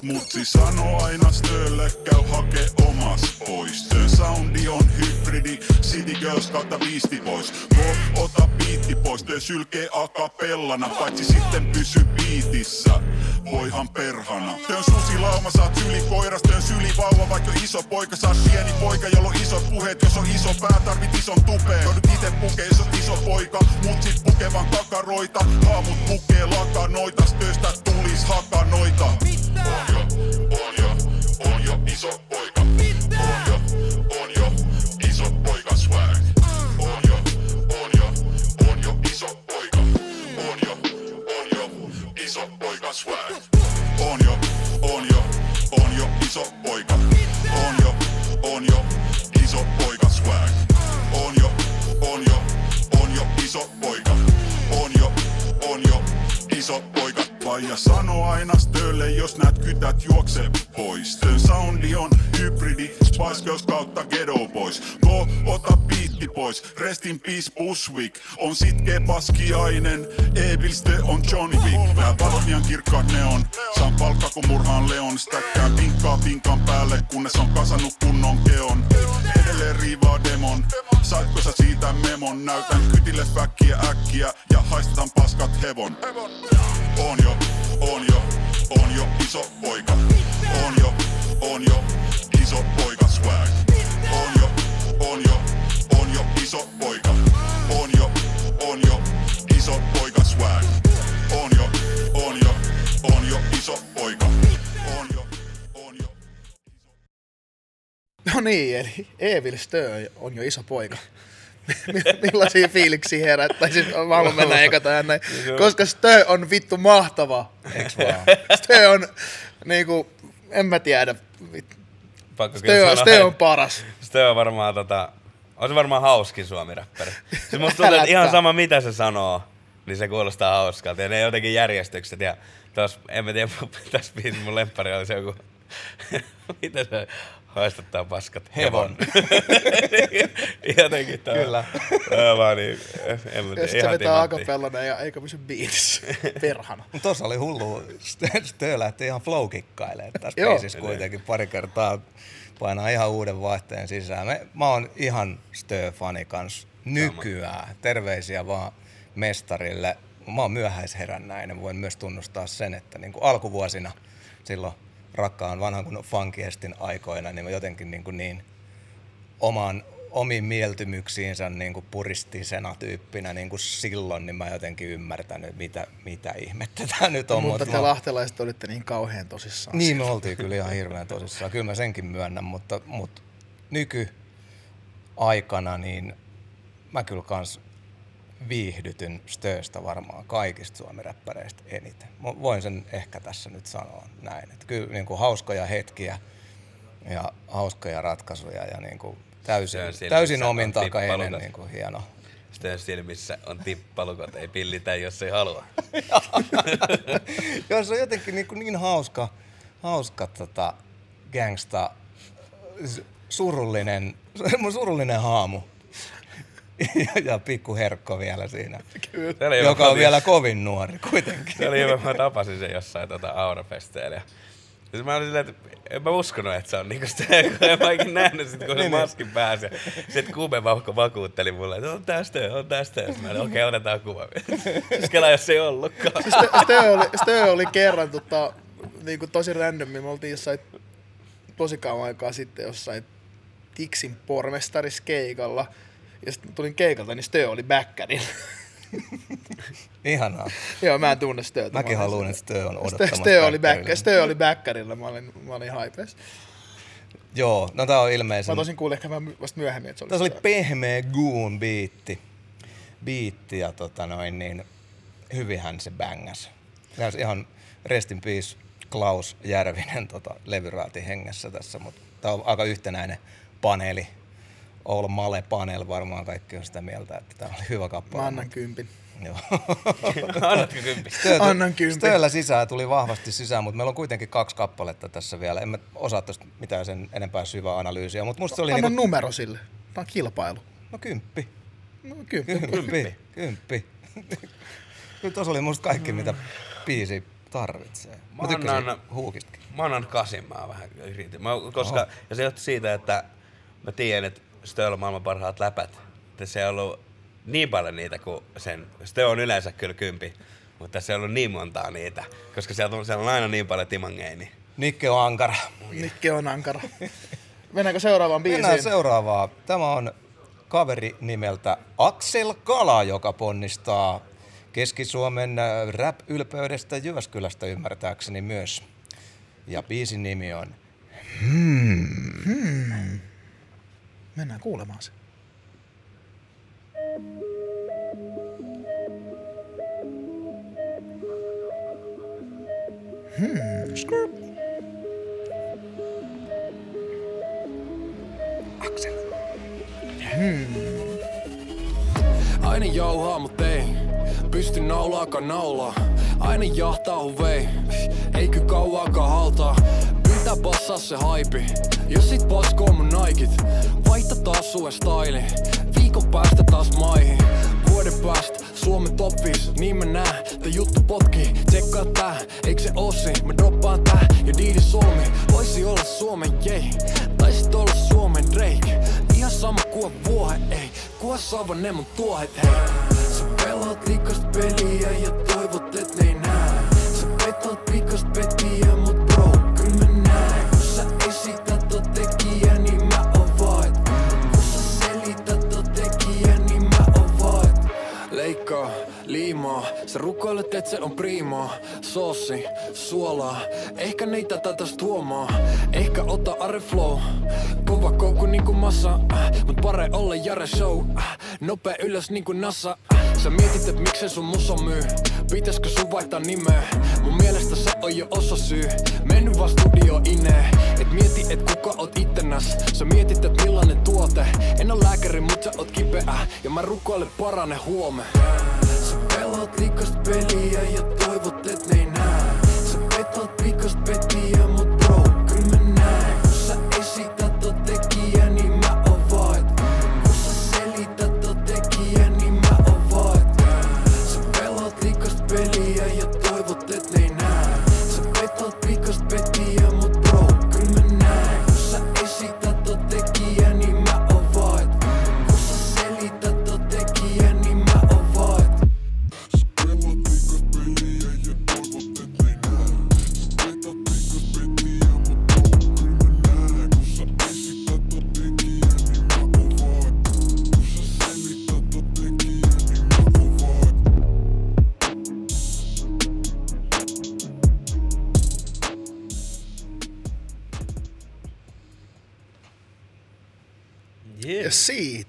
Mutsi sano aina Stölle, käy hake omas pois. Stön soundi on hybridi, City Girls kautta Beastie Boys. Ko, ota biitti pois, Stö sylkee akapellana, paitsi sitten pysy biitissä. Voihan perhana. Tön susilauma, saat syli koiras, tön syli vauva, vaikka iso poika, saat pieni poika, jolla on isot puheet. Jos on iso pää, tarvit ison tupeen. Joudut ite pukee, jos on iso poika, mutsit pukevan kakaroita. Haamut pukee lakanoita, stöstä tulis hakanoita. On jo, on jo, on jo iso poika. On jo, on jo, iso poika swag. On jo, on jo, on jo iso poika. On jo, on jo, iso poika swag. On jo, on jo, on jo iso poika. On jo, on jo, iso poika swag. On jo, on jo, on jo iso poika. On jo, on jo, iso poika. Faija sano aina stölle, jos näet kytät juokse pois. Stön soundi on hybridi, Spice Girls kautta Ghetto Boys. Go, ota biitti pois, rest in peace Bushwick. On sitkeä paskiainen, Evilste on Johnny Wick. Nää valmian kirkkaat neon, saan palkka kun murhaan Leon. Stäkkää pinkkaa pinkan päälle, kunnes on kasannut kunnon keon. Edelleen riivaa demon, saitko sä siitä memon? Näytän kytille väkkiä äkkiä ja haistetaan paskat hevon. On jo, on jo, on jo iso poika. On jo, on jo, iso poika swag. On jo, on jo, on jo iso poika. On jo, on jo, iso poika swag. On jo, on jo, on jo iso poika.
No niin, eli Evil Stern on jo iso poika. <laughs> Millaisia fiiliksiä herättää? Siis mä haluan mennä eka tähän näin. Koska Stö on vittu mahtava.
Eiks vaan?
Stö on niinku, en mä tiedä.
Pakko
Stö on, Stö on paras.
Stö on varmaan tota, on se varmaan hauskin suomi-räppäri. Siis musta tuntuu, että ihan sama mitä se sanoo, niin se kuulostaa hauskalta. Ja ne jotenkin järjestykset ja tos, en mä tiedä, <laughs> tässä biisissä mun lemppari oli se joku, <laughs> miten se haistattaa paskat
Hevon. <laughs>
jotenkin tää.
Kyllä.
Vaan niin, en mä
Ja
tiedä,
sit se
ihan
vetää
timantti.
akapellana ja eikä pysy biitissä. <laughs> Perhana.
Mut Tuossa oli hullu, Stö- Stö lähti ihan flow kikkailemaan tässä
Joo.
biisissä kuitenkin pari kertaa painaa ihan uuden vaihteen sisään. Me, mä oon ihan Stö-fani kans nykyään. Terveisiä vaan mestarille. Mä oon myöhäisherännäinen, voin myös tunnustaa sen, että niin kuin alkuvuosina silloin rakkaan vanhan kun funkiestin aikoina, niin mä jotenkin niin, kuin niin oman, omiin mieltymyksiinsä niin kuin puristisena tyyppinä niin kuin silloin, niin mä jotenkin ymmärtänyt, mitä, mitä ihmettä tämä nyt on.
Mutta
mut
te
mä-
lahtelaiset olitte niin kauhean tosissaan.
niin me oltiin kyllä ihan hirveän tosissaan. Kyllä mä senkin myönnän, mutta, mutta nykyaikana niin mä kyllä kans viihdytyn Stööstä varmaan kaikista suomiräppäreistä eniten. Mä voin sen ehkä tässä nyt sanoa näin. Että kyllä niin kuin hauskoja hetkiä ja hauskoja ratkaisuja ja niin kuin täysin, täysin omin takainen niin kuin hieno.
Stön silmissä on tippalukot, ei pillitä, jos ei halua. <laughs>
Joo, se on jotenkin niin, kuin niin hauska, hauska tota, gangsta, surullinen, surullinen haamu. Ja, pikku herkko vielä siinä,
hyvä,
joka on vielä kovin nuori kuitenkin.
Se oli hyvä, mä tapasin sen jossain tota Aurafesteillä. ja Ja mä olin silleen, että en mä uskonut, että se on niinku Stö, kun en mä ikinä nähnyt sit, kun se maskin pääsi. Sitten kuumevauhko vakuutteli mulle, että on tästä, on tästä. Ja sit mä olin, okei, okay, otetaan kuva. Siis kela, jos se ei ollutkaan.
Stö oli, Stö oli kerran tota, niin kuin tosi randomi. Me oltiin jossain tosi kauan aikaa sitten jossain Tiksin pormestariskeikalla. Ja sitten tulin keikalta, niin Stö oli backkärillä. <laughs>
Ihanaa.
Joo, mä en tunne Stöötä.
Mäkin
Mä
haluan, että. Stö on odottamassa.
Stö, oli back. Stö oli backkärillä, mä olin, mä olin haipeessa.
Joo, no tää on
Mä
ilmeisen...
tosin kuulin ehkä vähän vasta myöhemmin, että se oli
Tässä oli pehmeä goon biitti. Biitti ja tota noin niin, hyvinhän se bängas. On ihan rest in peace Klaus Järvinen tota, levyraati hengessä tässä, mutta tämä on aika yhtenäinen paneeli. Oulu Male Panel varmaan kaikki on sitä mieltä, että tämä oli hyvä kappale.
Mä annan kympin.
Joo. <laughs>
Annatko kympi?
Stöö-
Annan kympin.
Stööllä sisään tuli vahvasti sisään, mutta meillä on kuitenkin kaksi kappaletta tässä vielä. En mä osaa tästä mitään sen enempää syvää analyysiä, mutta musta se oli
Anna
niinku,
numero sille. Tää on kilpailu.
no kymppi.
No kymppi.
Kymppi. Kymppi. Kyllä <laughs> tuossa oli musta kaikki, mitä biisi tarvitsee. Mä,
Mä
tykkäsin
annan-
huukistakin.
Mä annan kasin, mä vähän yritin. Mä, koska, ja se johtuu siitä, että mä tiedän, että Stö on maailman parhaat läpät. Että se ei ollut niin paljon niitä kuin sen. Stö on yleensä kyllä kympi, mutta se ei ollut niin montaa niitä. Koska siellä on, siellä on aina niin paljon timangeja. Niin.
Nikke on ankara.
Nikke on ankara. Mennäänkö seuraavaan biisiin?
Mennään seuraavaan. Tämä on kaveri nimeltä Aksel Kala, joka ponnistaa Keski-Suomen äh, rap-ylpeydestä Jyväskylästä ymmärtääkseni myös. Ja biisin nimi on
Mennään kuulemaan se.
Aina jauhaa, mut ei pysty naulaakaan naulaa. Aina jahtaa huvei, eikö kauaakaan haltaa. Pitää passaa se haipi, jos sit paskoo mun naikit. Vaihta taas uuden style, viikon päästä taas maihin. Vuoden päästä Suomen top 5, niin mä näen, tää juttu potkii. Tsekkaa tää, eikö se ossi? Mä droppaan tää ja diidi solmi. Voisi olla Suomen jei, tai sit olla Suomen Drake. Ihan sama kuva vuohe, ei. Kuva saavan ne mun tuohet, hei. Sä pelaat liikast peliä ja liimaa, sä rukoilet, et se on priimaa. Soosi, suolaa, ehkä niitä tätä tuomaa. Ehkä ota are flow, kova koukku niinku massa. Mut pare olla Jare show, nopea ylös niinku NASA. Sä mietit, et miksen sun musa myy, pitäiskö sun vaihtaa nimeä? Mun mielestä se on jo osa syy, mennyt vaan studio inee. Et mieti, et kuka oot ittenäs, sä mietit, et millainen tuote. En oo lääkäri, mut sä oot kipeä, ja mä rukoilen parane huome. petad rikast pelija ja toivot, et me ei näe. sa petad rikast
petija.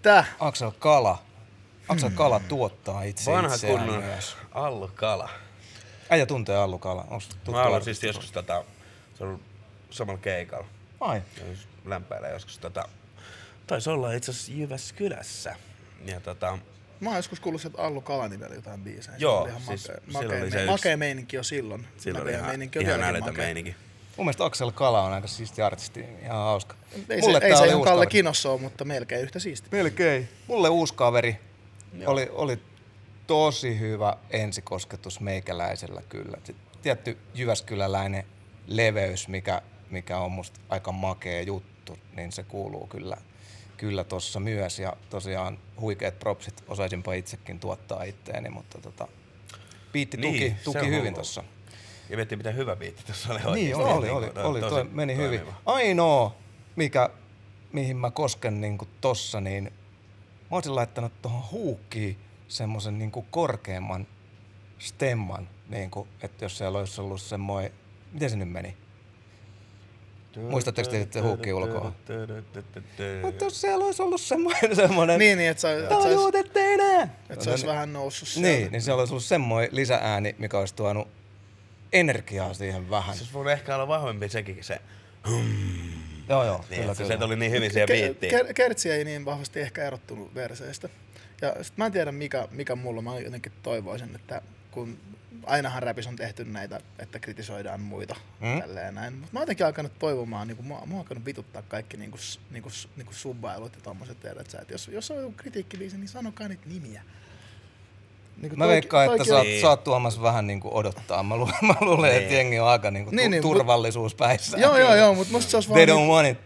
Siitä.
Aksel Kala. Aksel Kala tuottaa itse
Vanha
itseään
kunnon
myös.
Allu Kala.
Äijä tuntee Allu Kala.
Mä
artisti?
siis joskus tota, se on samalla keikalla.
Ai.
Ja jos Lämpäillä joskus tota, taisi olla itse asiassa Jyväskylässä. Ja tota,
Mä oon joskus kuullut sieltä Allu Kalanimellä jotain biisejä.
Joo,
se oli ihan
siis
makea,
silloin
makea, meininki jo silloin.
silloin oli ihan,
meininki
ihan
makea.
meininki.
Mun mielestä Aksel Kala on aika siisti artisti. Ihan hauska.
Ei
Mulle
se, ei se ihan Kalle
kaveri.
Kinossa ole, mutta melkein yhtä siisti.
Melkein. Mulle uusi kaveri. Oli, oli tosi hyvä ensikosketus meikäläisellä kyllä. Se tietty Jyväskyläläinen leveys, mikä, mikä on musta aika makea juttu, niin se kuuluu kyllä kyllä tossa myös. Ja tosiaan huikeat propsit, osaisinpa itsekin tuottaa itteeni, mutta tota, biitti tuki,
Niin,
tuki hyvin
hullu. Ja miettii, miten hyvä biitti tuossa oli
Niin, oli, oli, oli,
to-
oli
tosi
toi meni
toimiva.
hyvin. Ainoa, mikä, mihin mä kosken niinku tossa, niin mä olisin laittanut tuohon huukkiin semmoisen niinku korkeamman stemman, niinku, että jos siellä olisi ollut semmoinen, miten se nyt meni? Muistatteko te sitten huukkiin ulkoa? Mutta jos siellä olisi ollut semmoinen, <laughs> semmoinen
Niin, niin, että se, olisi,
tajuutetteinen!
että se olisi vähän noussut sieltä.
Niin, niin siellä olisi ollut semmoinen lisäääni, mikä olisi tuonut energiaa siihen vähän.
Se olisi voinut ehkä olla vahvempi sekin se.
Joo, joo,
Niin,
kyllä,
että
kyllä.
se tuli niin hyvin siihen biittiin.
Ker- Kertsi ei niin vahvasti ehkä erottunut verseistä. Ja sit mä en tiedä mikä, mikä mulla, mä jotenkin toivoisin, että kun ainahan räpissä on tehty näitä, että kritisoidaan muita
Mm.
tälleen näin. Mutta mä oon jotenkin alkanut toivomaan, niin mua, mua on alkanut vituttaa kaikki niin kuin, niin kuin, niin kuin subbailut ja tommoset, tiedät sä, jos, jos on joku kritiikkibiisi, niin sanokaa niitä nimiä. Niin kuin
Mä veikkaan, että sä oot, sä oot Tuomas vähän niinku odottaa. Mä, lu- <laughs> mä luulen, että
Niin.
jengi on aika niinku tu-
Niin, niin, mut-
turvallisuuspäissä.
Joo, joo, joo, mutta musta se olisi
They
vaan...
don't want it.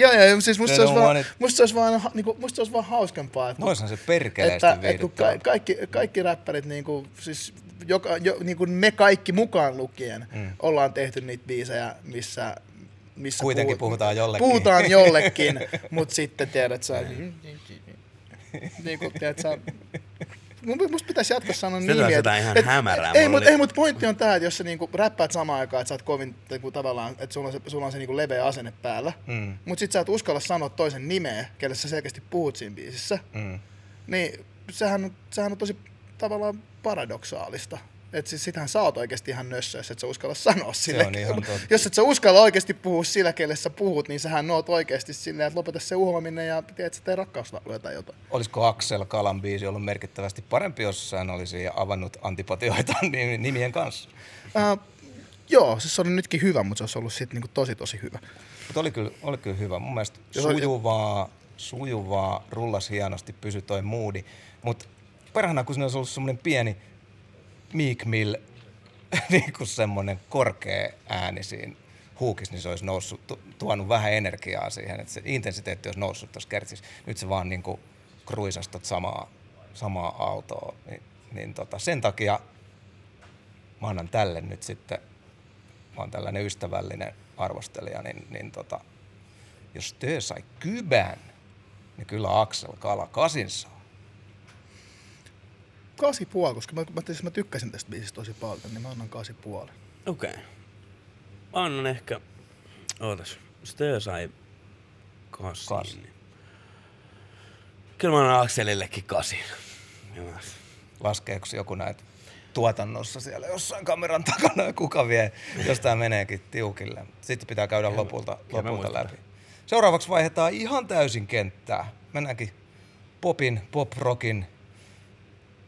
joo, joo, siis musta se olisi vaan, musta se olisi vaan, niinku, musta se olisi vaan hauskempaa. Että
Noishan se perkeleesti
että, että kun ka- kaikki, kaikki räppärit, niin kuin, siis joka, jo, niin kuin me kaikki mukaan lukien, mm. ollaan tehty niitä biisejä, missä, missä
Kuitenkin puhutaan jollekin.
Puhutaan jollekin, <laughs> mutta sitten tiedät sä, niin <laughs> kuin, tiedät sä, Musta pitäisi jatkossa sanoa
Sitten
nimiä.
jotain ihan
et-
hämärää.
Ei, mutta mut pointti on tää, että jos sä niinku räppäät samaan aikaan, että sä oot kovin niinku, tavallaan, että sulla on se, sulla on se niinku leveä asenne päällä,
Mm.
mut sit sä et uskalla sanoa toisen nimeä, kelle sä selkeästi puhut siinä biisissä,
Mm.
niin sehän, on- sehän on tosi tavallaan paradoksaalista. Että siis sitähän sä oot oikeasti ihan nössö, jos et sä uskalla sanoa sille.
on ihan totta.
Jos et sä uskalla oikeasti puhua sillä, kelle sä puhut, niin sähän oot oikeasti silleen, että lopeta se uhoaminen ja tiedät, että tee rakkauslauluja tai jotain.
Olisiko Axel Kalan biisi ollut merkittävästi parempi, jos hän olisi avannut antipatioita <laughs> nimi- nimien kanssa?
Uh, joo, siis se oli nytkin hyvä, mutta se olisi ollut sitten niinku tosi tosi hyvä.
Mutta oli kyllä, oli kyllä hyvä. Mun mielestä sujuvaa, sujuvaa, rullas hienosti, pysy toi moodi. Mutta perhana, kun siinä olisi ollut semmoinen pieni Meek Mill, <laughs> niin kuin semmoinen korkea ääni siinä huukis, niin se olisi noussut, tu- tuonut vähän energiaa siihen, että se intensiteetti olisi noussut tuossa kertsissä. Nyt se vaan niin kuin kruisastat samaa, samaa autoa. Niin, niin tota, sen takia mä annan tälle nyt sitten mä oon tällainen ystävällinen arvostelija, niin, niin tota, jos Tö sai kybän, niin kyllä Axel Kala kasin saa.
Kasi puoli, koska mä, mä, siis mä tykkäsin tästä biisistä tosi paljon, niin mä annan kasi puoli.
Okei. Okay. Annan ehkä... Ootas. Stö sai kasin.
Kasi.
Niin. Kyllä mä annan Akselillekin kasin. Jumas.
Laskeeko joku näitä tuotannossa siellä jossain kameran takana ja kuka vie, jos tää meneekin tiukille. Sitten pitää käydä lopulta,
mä
lopulta läpi. Seuraavaksi vaihdetaan ihan täysin kenttää. Mennäänkin popin, pop-rockin,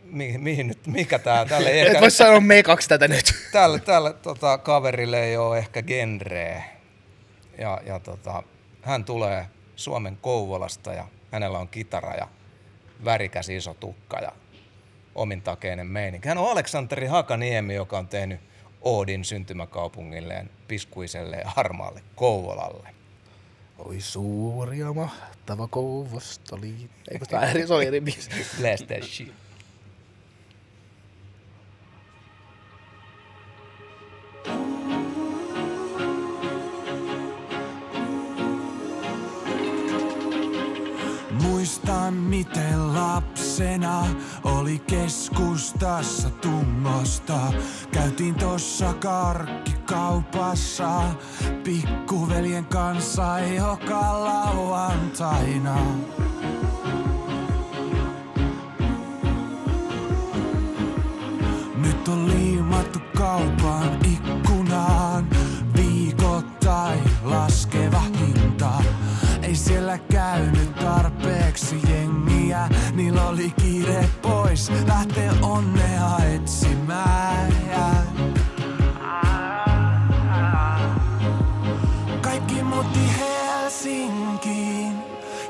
mi, mihin nyt, mikä tää, tälle ei
Et
ehkä,
voi sanoa me kaksi tätä nyt.
tälle, tälle tota, kaverille ei ole ehkä genreä. Ja, ja tota, hän tulee Suomen Kouvolasta ja hänellä on kitara ja värikäs iso tukka ja omintakeinen meininki. Hän on Aleksanteri Hakaniemi, joka on tehnyt Oodin syntymäkaupungilleen, piskuiselle ja harmaalle Kouvolalle.
Oi suuri ja mahtava Kouvostoli. Eikö tää eri, se oli eri biisi.
Bless that shit.
Muistan miten lapsena oli keskustassa tungosta. Käytiin tossa karkkikaupassa pikkuveljen kanssa joka lauantaina. Nyt on liimattu kaupan ikkunaan tarpeeksi jengiä, niillä oli kiire pois, lähtee onnea etsimään. Kaikki muutti Helsinkiin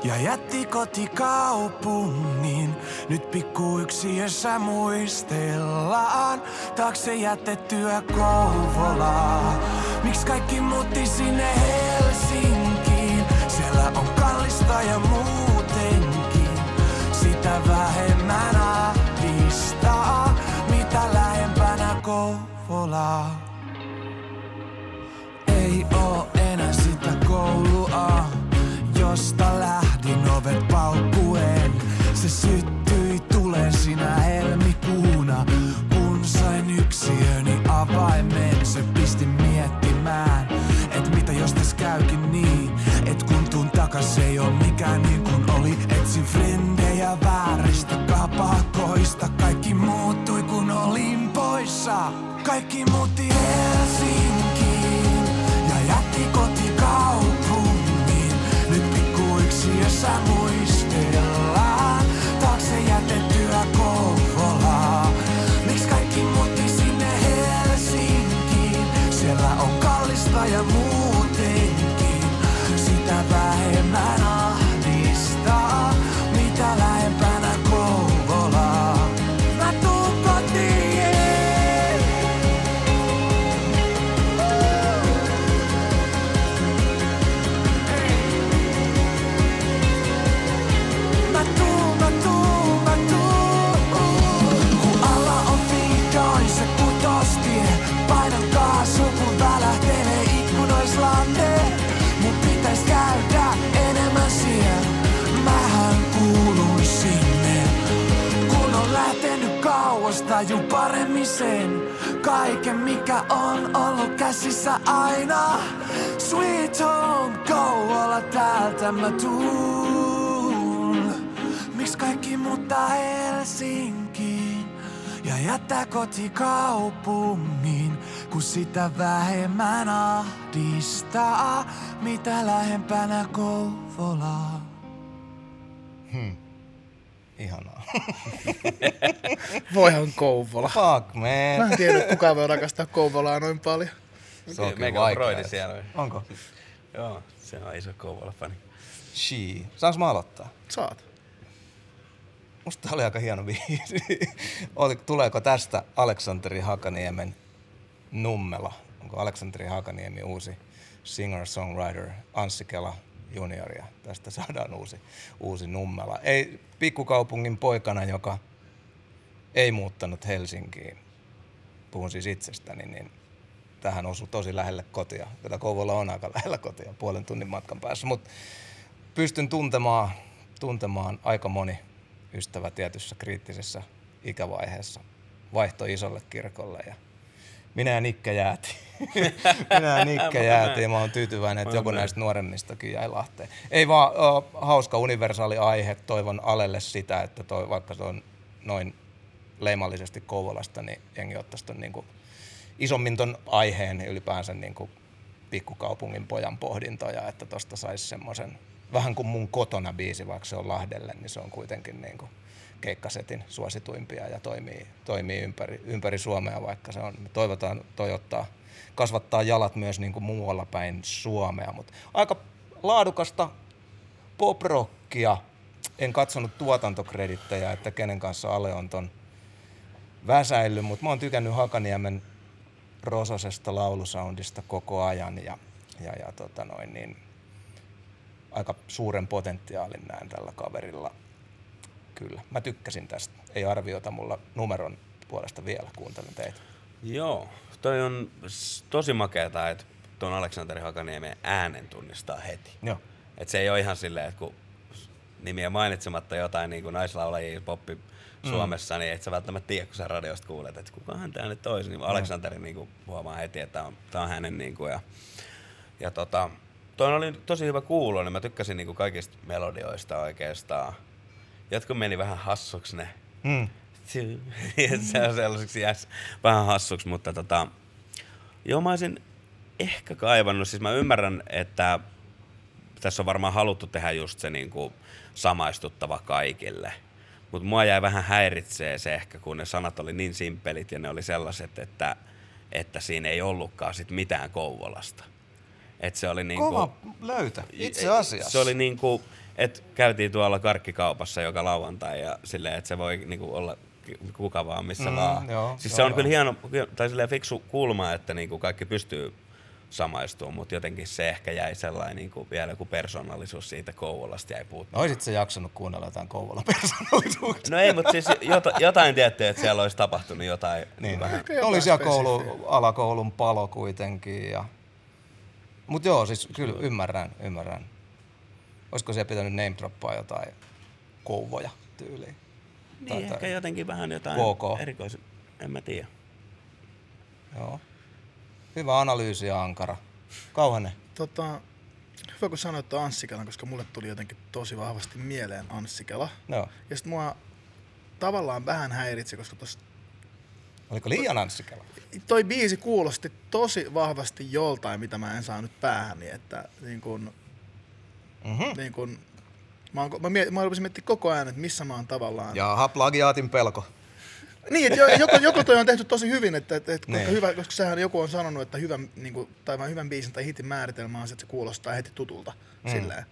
ja jätti kotikaupungin. Nyt pikku yksiössä muistellaan taakse jätettyä Kouvolaa. Miksi kaikki muutti sinne Helsinkiin? Siellä on kallista ja muutenkin vähemmän ahdistaa, mitä lähempänä Kouvolaa. Ei oo enää sitä koulua, josta lähdin ovet paukkuen. Se syttyi tulee sinä helmikuuna, kun sain yksiöni avaimen. Se pisti miettimään, et mitä jos täs käykin niin, et kun tuun takas ei oo mikään niin kuin oli. Etsin vääristä kapakoista, kaikki muuttui kun olin poissa. Kaikki muutti Helsinkiin ja jätti kotikaupungin. Nyt pikku yksiössä muistellaan tajun paremmin sen. Kaiken mikä on ollut käsissä aina. Sweet home, Kouvola täältä mä tuun. Miksi kaikki muuttaa Helsinkiin ja jättää kotikaupungin, kun sitä vähemmän ahdistaa, mitä lähempänä Kouvolaa.
Ihanaa. <laughs>
Voihan Kouvola.
Fuck,
Mä
man.
en tiedä, että kuka voi rakastaa Kouvolaa noin paljon.
Se on kyllä
on
vaikea.
broidi siellä.
Onko? <laughs>
Joo, se on iso Kouvola-fani.
She. Saanko mä aloittaa?
Saat.
Musta tää oli aika hieno biisi. <laughs> Tuleeko tästä Aleksanteri Hakaniemen Nummela? Onko Aleksanteri Hakaniemi uusi singer-songwriter Anssi Kela junioria? Tästä saadaan uusi, uusi Nummela. Ei pikkukaupungin poikana, joka ei muuttanut Helsinkiin. Puhun siis itsestäni, niin tähän osui tosi lähelle kotia. Tätä Kouvola on aika lähellä kotia, puolen tunnin matkan päässä. Mutta pystyn tuntemaan, tuntemaan aika moni ystävä tietyssä kriittisessä ikävaiheessa vaihto isolle kirkolle ja minä ja Nikke jäätiin. <laughs> minä ja Nikke jäätiin ja mä oon tyytyväinen, että joku näistä nuoremmistakin jäi Lahteen. Ei vaan uh, hauska universaali aihe, toivon Alelle sitä, että toi, vaikka se on noin leimallisesti Kouvolasta, niin jengi ottaisi ton niinku isommin ton aiheen ylipäänsä niinku pikkukaupungin pojan pohdintoja, että tosta saisi semmoisen, vähän kuin mun kotona biisi, vaikka se on Lahdelle, niin se on kuitenkin niinku keikkasetin suosituimpia ja toimii, toimii ympäri, ympäri Suomea, vaikka se on, me toivotaan toi ottaa, kasvattaa jalat myös niin kuin muualla päin Suomea, mutta aika laadukasta poprockia. En katsonut tuotantokredittejä, että kenen kanssa Ale on ton väsäillyt, mutta mä oon tykännyt Hakaniemen Rososesta laulusoundista koko ajan ja, ja, ja tota noin, niin aika suuren potentiaalin näen tällä kaverilla. Kyllä, mä tykkäsin tästä. Ei arviota mulla numeron puolesta vielä, kuuntelen teitä.
Joo, toi on tosi makeata, että tuon Aleksanteri Hakaniemen äänen tunnistaa heti.
Joo.
Et se ei ole ihan silleen, että kun nimiä mainitsematta jotain niin kuin naislaulajia poppi Suomessa, niin et sä välttämättä tiedä, kun sä radiosta kuulet, että kukahan tää nyt olisi. Niin Aleksanteri niin huomaa heti, että tää on, tää on hänen niin kuin, ja, ja tota, toi oli tosi hyvä kuulo, niin mä tykkäsin niin kuin kaikista melodioista oikeastaan. Jotkut meni vähän hassuksi ne.
Mm. <laughs>
se on sellaiseksi jäs vähän hassuksi, mutta tota, joo mä olisin ehkä kaivannut, siis mä ymmärrän, että tässä on varmaan haluttu tehdä just se niin kuin samaistuttava kaikille. Mutta mua jäi vähän häiritsee se ehkä, kun ne sanat oli niin simpelit ja ne oli sellaiset, että, että siinä ei ollutkaan sit mitään Kouvolasta. Et se oli niinku,
Kova löytö, itse asiassa.
Se oli niinku, Et käytiin tuolla karkkikaupassa joka lauantai ja silleen, että se voi niinku olla kuka vaan missä
Mm,
vaan.
joo,
siis
joo,
se on
joo.
kyllä hieno, tai silleen fiksu kulma, että niinku kaikki pystyy samaistumaan, mutta jotenkin se ehkä jäi sellainen niinku vielä joku persoonallisuus siitä Kouvolasta jäi puuttumaan.
Oisit sä jaksanut kuunnella jotain Kouvola <laughs> persoonallisuuksia?
No ei, mutta siis jota, jotain tiettyä, että siellä olisi tapahtunut jotain
Niin,
vähän.
Oli siellä koulu, alakoulun palo kuitenkin. Ja... Mut joo, siis kyllä ymmärrän, ymmärrän. Olisiko siellä pitänyt name droppaa jotain kouvoja tyyliin?
Niin, ehkä jotenkin vähän jotain
KK.
erikoisen, en mä tiedä.
Joo. Hyvä analyysi ja ankara. Kauhanen.
Tota, hyvä kun sanoit tuon Anssi-Kelan, koska mulle tuli jotenkin tosi vahvasti mieleen Anssi-Kela.
Joo.
Ja sit mua tavallaan vähän häiritsi, koska tos,
Oliko liian anssikela?
toi biisi kuulosti tosi vahvasti joltain, mitä mä en saa nyt päähäni, että niin kun,
Mhm.
niin kun, mä, oon, mä, miet, mä rupesin miettimään koko ajan, että missä mä oon tavallaan.
Jaha, plagiaatin pelko.
Niin, että jo- joko, joko toi on tehty tosi hyvin, että, että, että koska,
Niin.
hyvä, koska sehän joku on sanonut, että hyvän, niin kuin, tai vain hyvän biisin tai hitin määritelmä on se, että se kuulostaa heti tutulta. Mm. Silleen.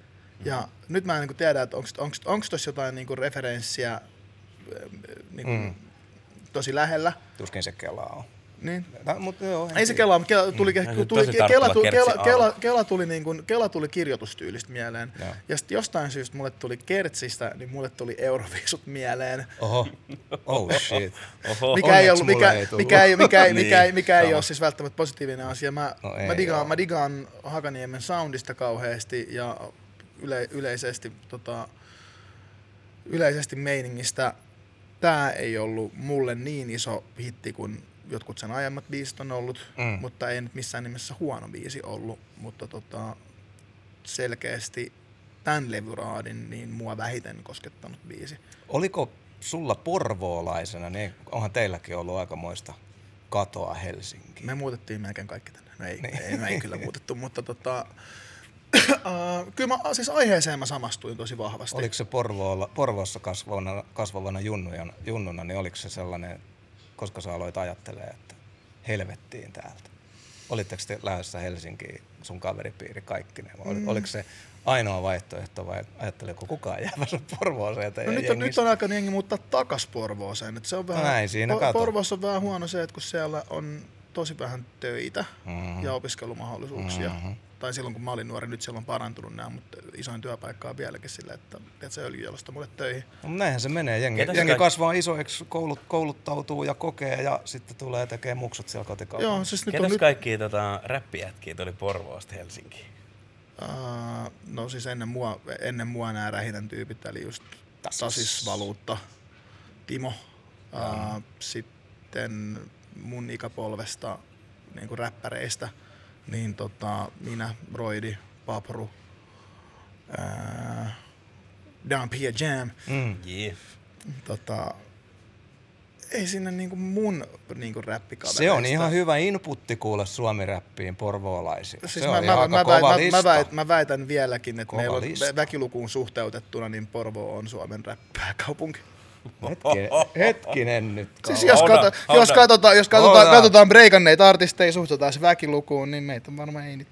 Ja nyt mä en niin tiedä, että onko tuossa jotain niin kuin referenssiä niin kuin, mm. tosi lähellä.
Tuskin se kelaa on.
Niin.
Tää, mut joo,
Ei se
tiedä.
Kela, Kela tuli,
Mm.
tuli, Kela, tuli, Kela, Kela. Kela, tuli niin kuin, Kela tuli kirjoitustyylistä mieleen.
Joo.
Ja sitten jostain syystä mulle tuli Kertsistä, niin mulle tuli Euroviisut mieleen.
Oho. Oh shit.
Oho.
mikä ei, ollut, mikä,
ei
mikä, ei, mikä, ei, mikä, ei,
Niin,
mikä ei ole siis välttämättä positiivinen asia. Mä,
No ei
mä, digaan, mä digaan Hakaniemen soundista kauheasti ja yle, yleisesti, tota, yleisesti meiningistä. Tää ei ollut mulle niin iso hitti kuin jotkut sen aiemmat biisit on ollut,
Mm.
mutta ei nyt missään nimessä huono biisi ollut, mutta tota, selkeästi tämän levyraadin niin mua vähiten koskettanut biisi.
Oliko sulla porvoolaisena, niin onhan teilläkin ollut aikamoista katoa Helsinkiin.
Me muutettiin melkein kaikki tänne. No ei,
Niin.
ei, no ei kyllä muutettu, mutta tota, <clears throat> uh, kyllä mä, siis aiheeseen mä samastuin tosi vahvasti.
Oliko se Porvoolla, Porvoossa kasvavana, kasvavana junnuna, junnuna, niin oliko se sellainen, koska sä aloit ajattelee, että helvettiin täältä? Olitteko te lähdössä Helsinkiin, sun kaveripiiri kaikkineen? Vai mm. Oliko se ainoa vaihtoehto vai ajatteliko kukaan jäävänsä <laughs> Porvooseen
No nyt on, nyt on aika jengi muuttaa takas Porvooseen. Et se on vähän,
näin siinä
Po-. Porvoossa on vähän huono se, että kun siellä on tosi vähän töitä
Mhm.
ja opiskelumahdollisuuksia.
Mhm.
Tai silloin kun mä olin nuori, nyt siellä on parantunut nämä, mutta isoin työpaikka on vieläkin sillä, että teet se öljyjalosta mulle töihin.
No, näinhän se menee. Jengi,
Ketäs
jengi
kaikki-
kasvaa isoiksi, koulut, kouluttautuu ja kokee ja sitten tulee tekemään muksut siellä kotikaupungissa.
Joo, siis nyt on
Ketäs
nyt,
kaikki tota, räppijätkiä tuli Porvoosta Helsinkiin?
Uh, no siis ennen mua, ennen mua nämä rähitän tyypit, eli just Tasis Valuutta, Timo. Uh, sitten mun ikäpolvesta niin kuin räppäreistä, niin tota, minä, Roidi, Papru, Down P Jam.
Mm.
Yeah.
Tota, ei sinne niinku mun niinku räppikavereista.
Se on ihan hyvä inputti kuulla suomi-räppiin porvoolaisille.
Siis
se
mä,
on
mä,
aika
mä,
kova
mä,
lista.
mä, väitän, mä väitän vieläkin, että
Kova
meillä on
lista.
vä- väkilukuun suhteutettuna, niin Porvo on Suomen räppääkaupunki. <laughs>
Hetkinen, hetkinen nyt.
Siis jos, kato, jos katsotaan, jos katsotaan, katsotaan breikanneita artisteja suhteutetaan se väkilukuun, niin meitä on varmaan ei niitä.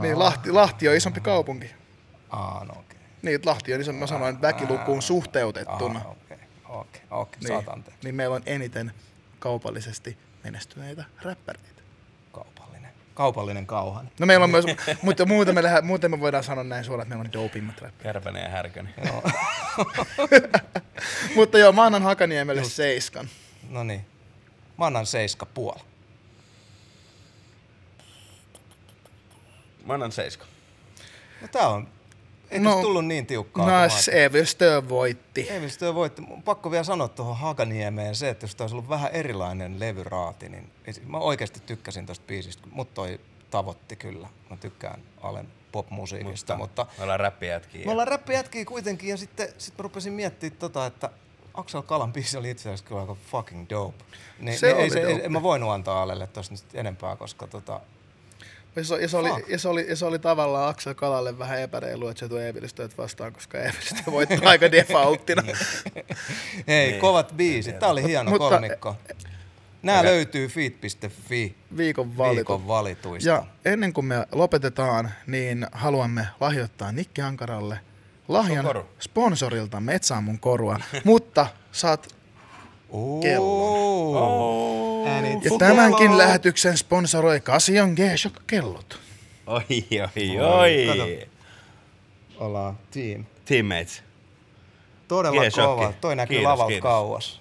niin, Lahti, Lahti on isompi kaupunki.
Aa, no okei.
Niin, Lahti on isompi, mä sanoin väkilukuun suhteutettuna.
Okei, okei, okei,
Niin,
saat anteeksi.
niin meillä on eniten kaupallisesti menestyneitä räppäreitä.
Kaupallinen. Kauhan.
No meillä on myös, <laughs> mutta muuten me, lähde- muuten me voidaan sanoa näin suoraan, että meillä on dopimmat räppärit.
Kärpänen ja Härkönen. <laughs>
Mutta joo, mä annan Hakaniemelle seiskan.
No niin. Mä annan seiska puoli.
Mä annan seiska.
No tää on, eikö
No,
tullut niin tiukkaa?
No,
kuin mä
se Evil Stö voitti.
Eivistö voitti. Mun Pakko vielä sanoa tuohon Hakaniemeen se, että jos tämä olisi ollut vähän erilainen levyraati, niin ei mä oikeasti tykkäsin tosta biisistä. Mut toi tavoitti kyllä. Mä tykkään Alen popmusiikista, mutta, mutta
Me ollaan räppijätkiä.
me ollaan räppijätkiä kuitenkin ja sitten sit mä rupesin miettimään tota, että Axel Kalan biisi oli itse asiassa kyllä aika fucking dope. Niin,
Se
niin ei, se, ei,
dope.
en mä voinut antaa Alelle tosta nyt enempää, koska tota,
Ja se, ja, se oli, ja, se oli, ja se oli tavallaan Axel Kalalle vähän epäreilu, että se tuo Evil Stöt vastaan, koska Evil Stö voitti aika <laughs> defaulttina.
hei,
Niin.
kovat biisit. Tää oli hieno
Mutta-
kolmikko. Nämä
Okei.
löytyy feed.fi
Viikon
viikon valituista.
Ja ennen kuin me lopetetaan, niin haluamme lahjoittaa Nikki Ankaralle lahjan sponsorilta Metsä mun korua, <laughs> mutta saat kellon.
Oh.
Ja tämänkin lähetyksen sponsoroi Casion G-Shock kellot.
Oi, oi, oi.
Kato. Ollaan team.
Teammates.
Todella kova. Toi näkyy
Kiitos,
lavalta
kiitos.
kauas.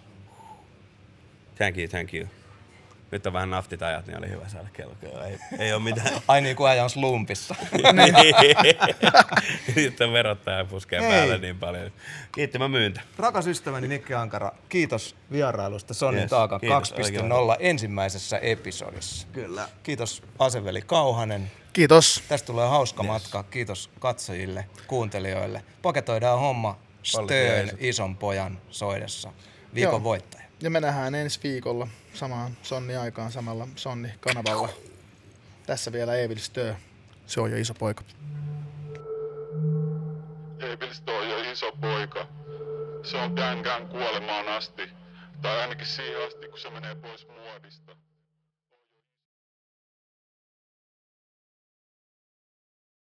Thank you, thank you. Nyt on vähän naftit ajat, niin oli hyvä saada kello. Ei, ei ole mitään. <laughs>
Ai niin kuin ajan slumpissa. <laughs>
Sitten verottaja puskee
Hei.
päälle niin paljon. Kiitti, mä myyntä.
Rakas ystäväni Nikki Ankara, kiitos vierailusta Sonnin
Yes,
Taaka
kiitos,
2.0 ensimmäisessä episodissa. Kyllä. Kiitos Aseveli Kauhanen.
Kiitos.
Tästä tulee hauska matka. Kiitos katsojille, kuuntelijoille. Paketoidaan homma
jeesut.
ison pojan soidessa. Viikon
Joo.
voittaja.
Ja me nähdään ensi viikolla samaan Sonni aikaan samalla Sonni kanavalla. Tässä vielä Evil Stö. Se on jo iso poika.
Evilsto on jo iso poika. Se on Dängän kuolemaan asti. Tai ainakin siihen asti, kun se menee pois muodista.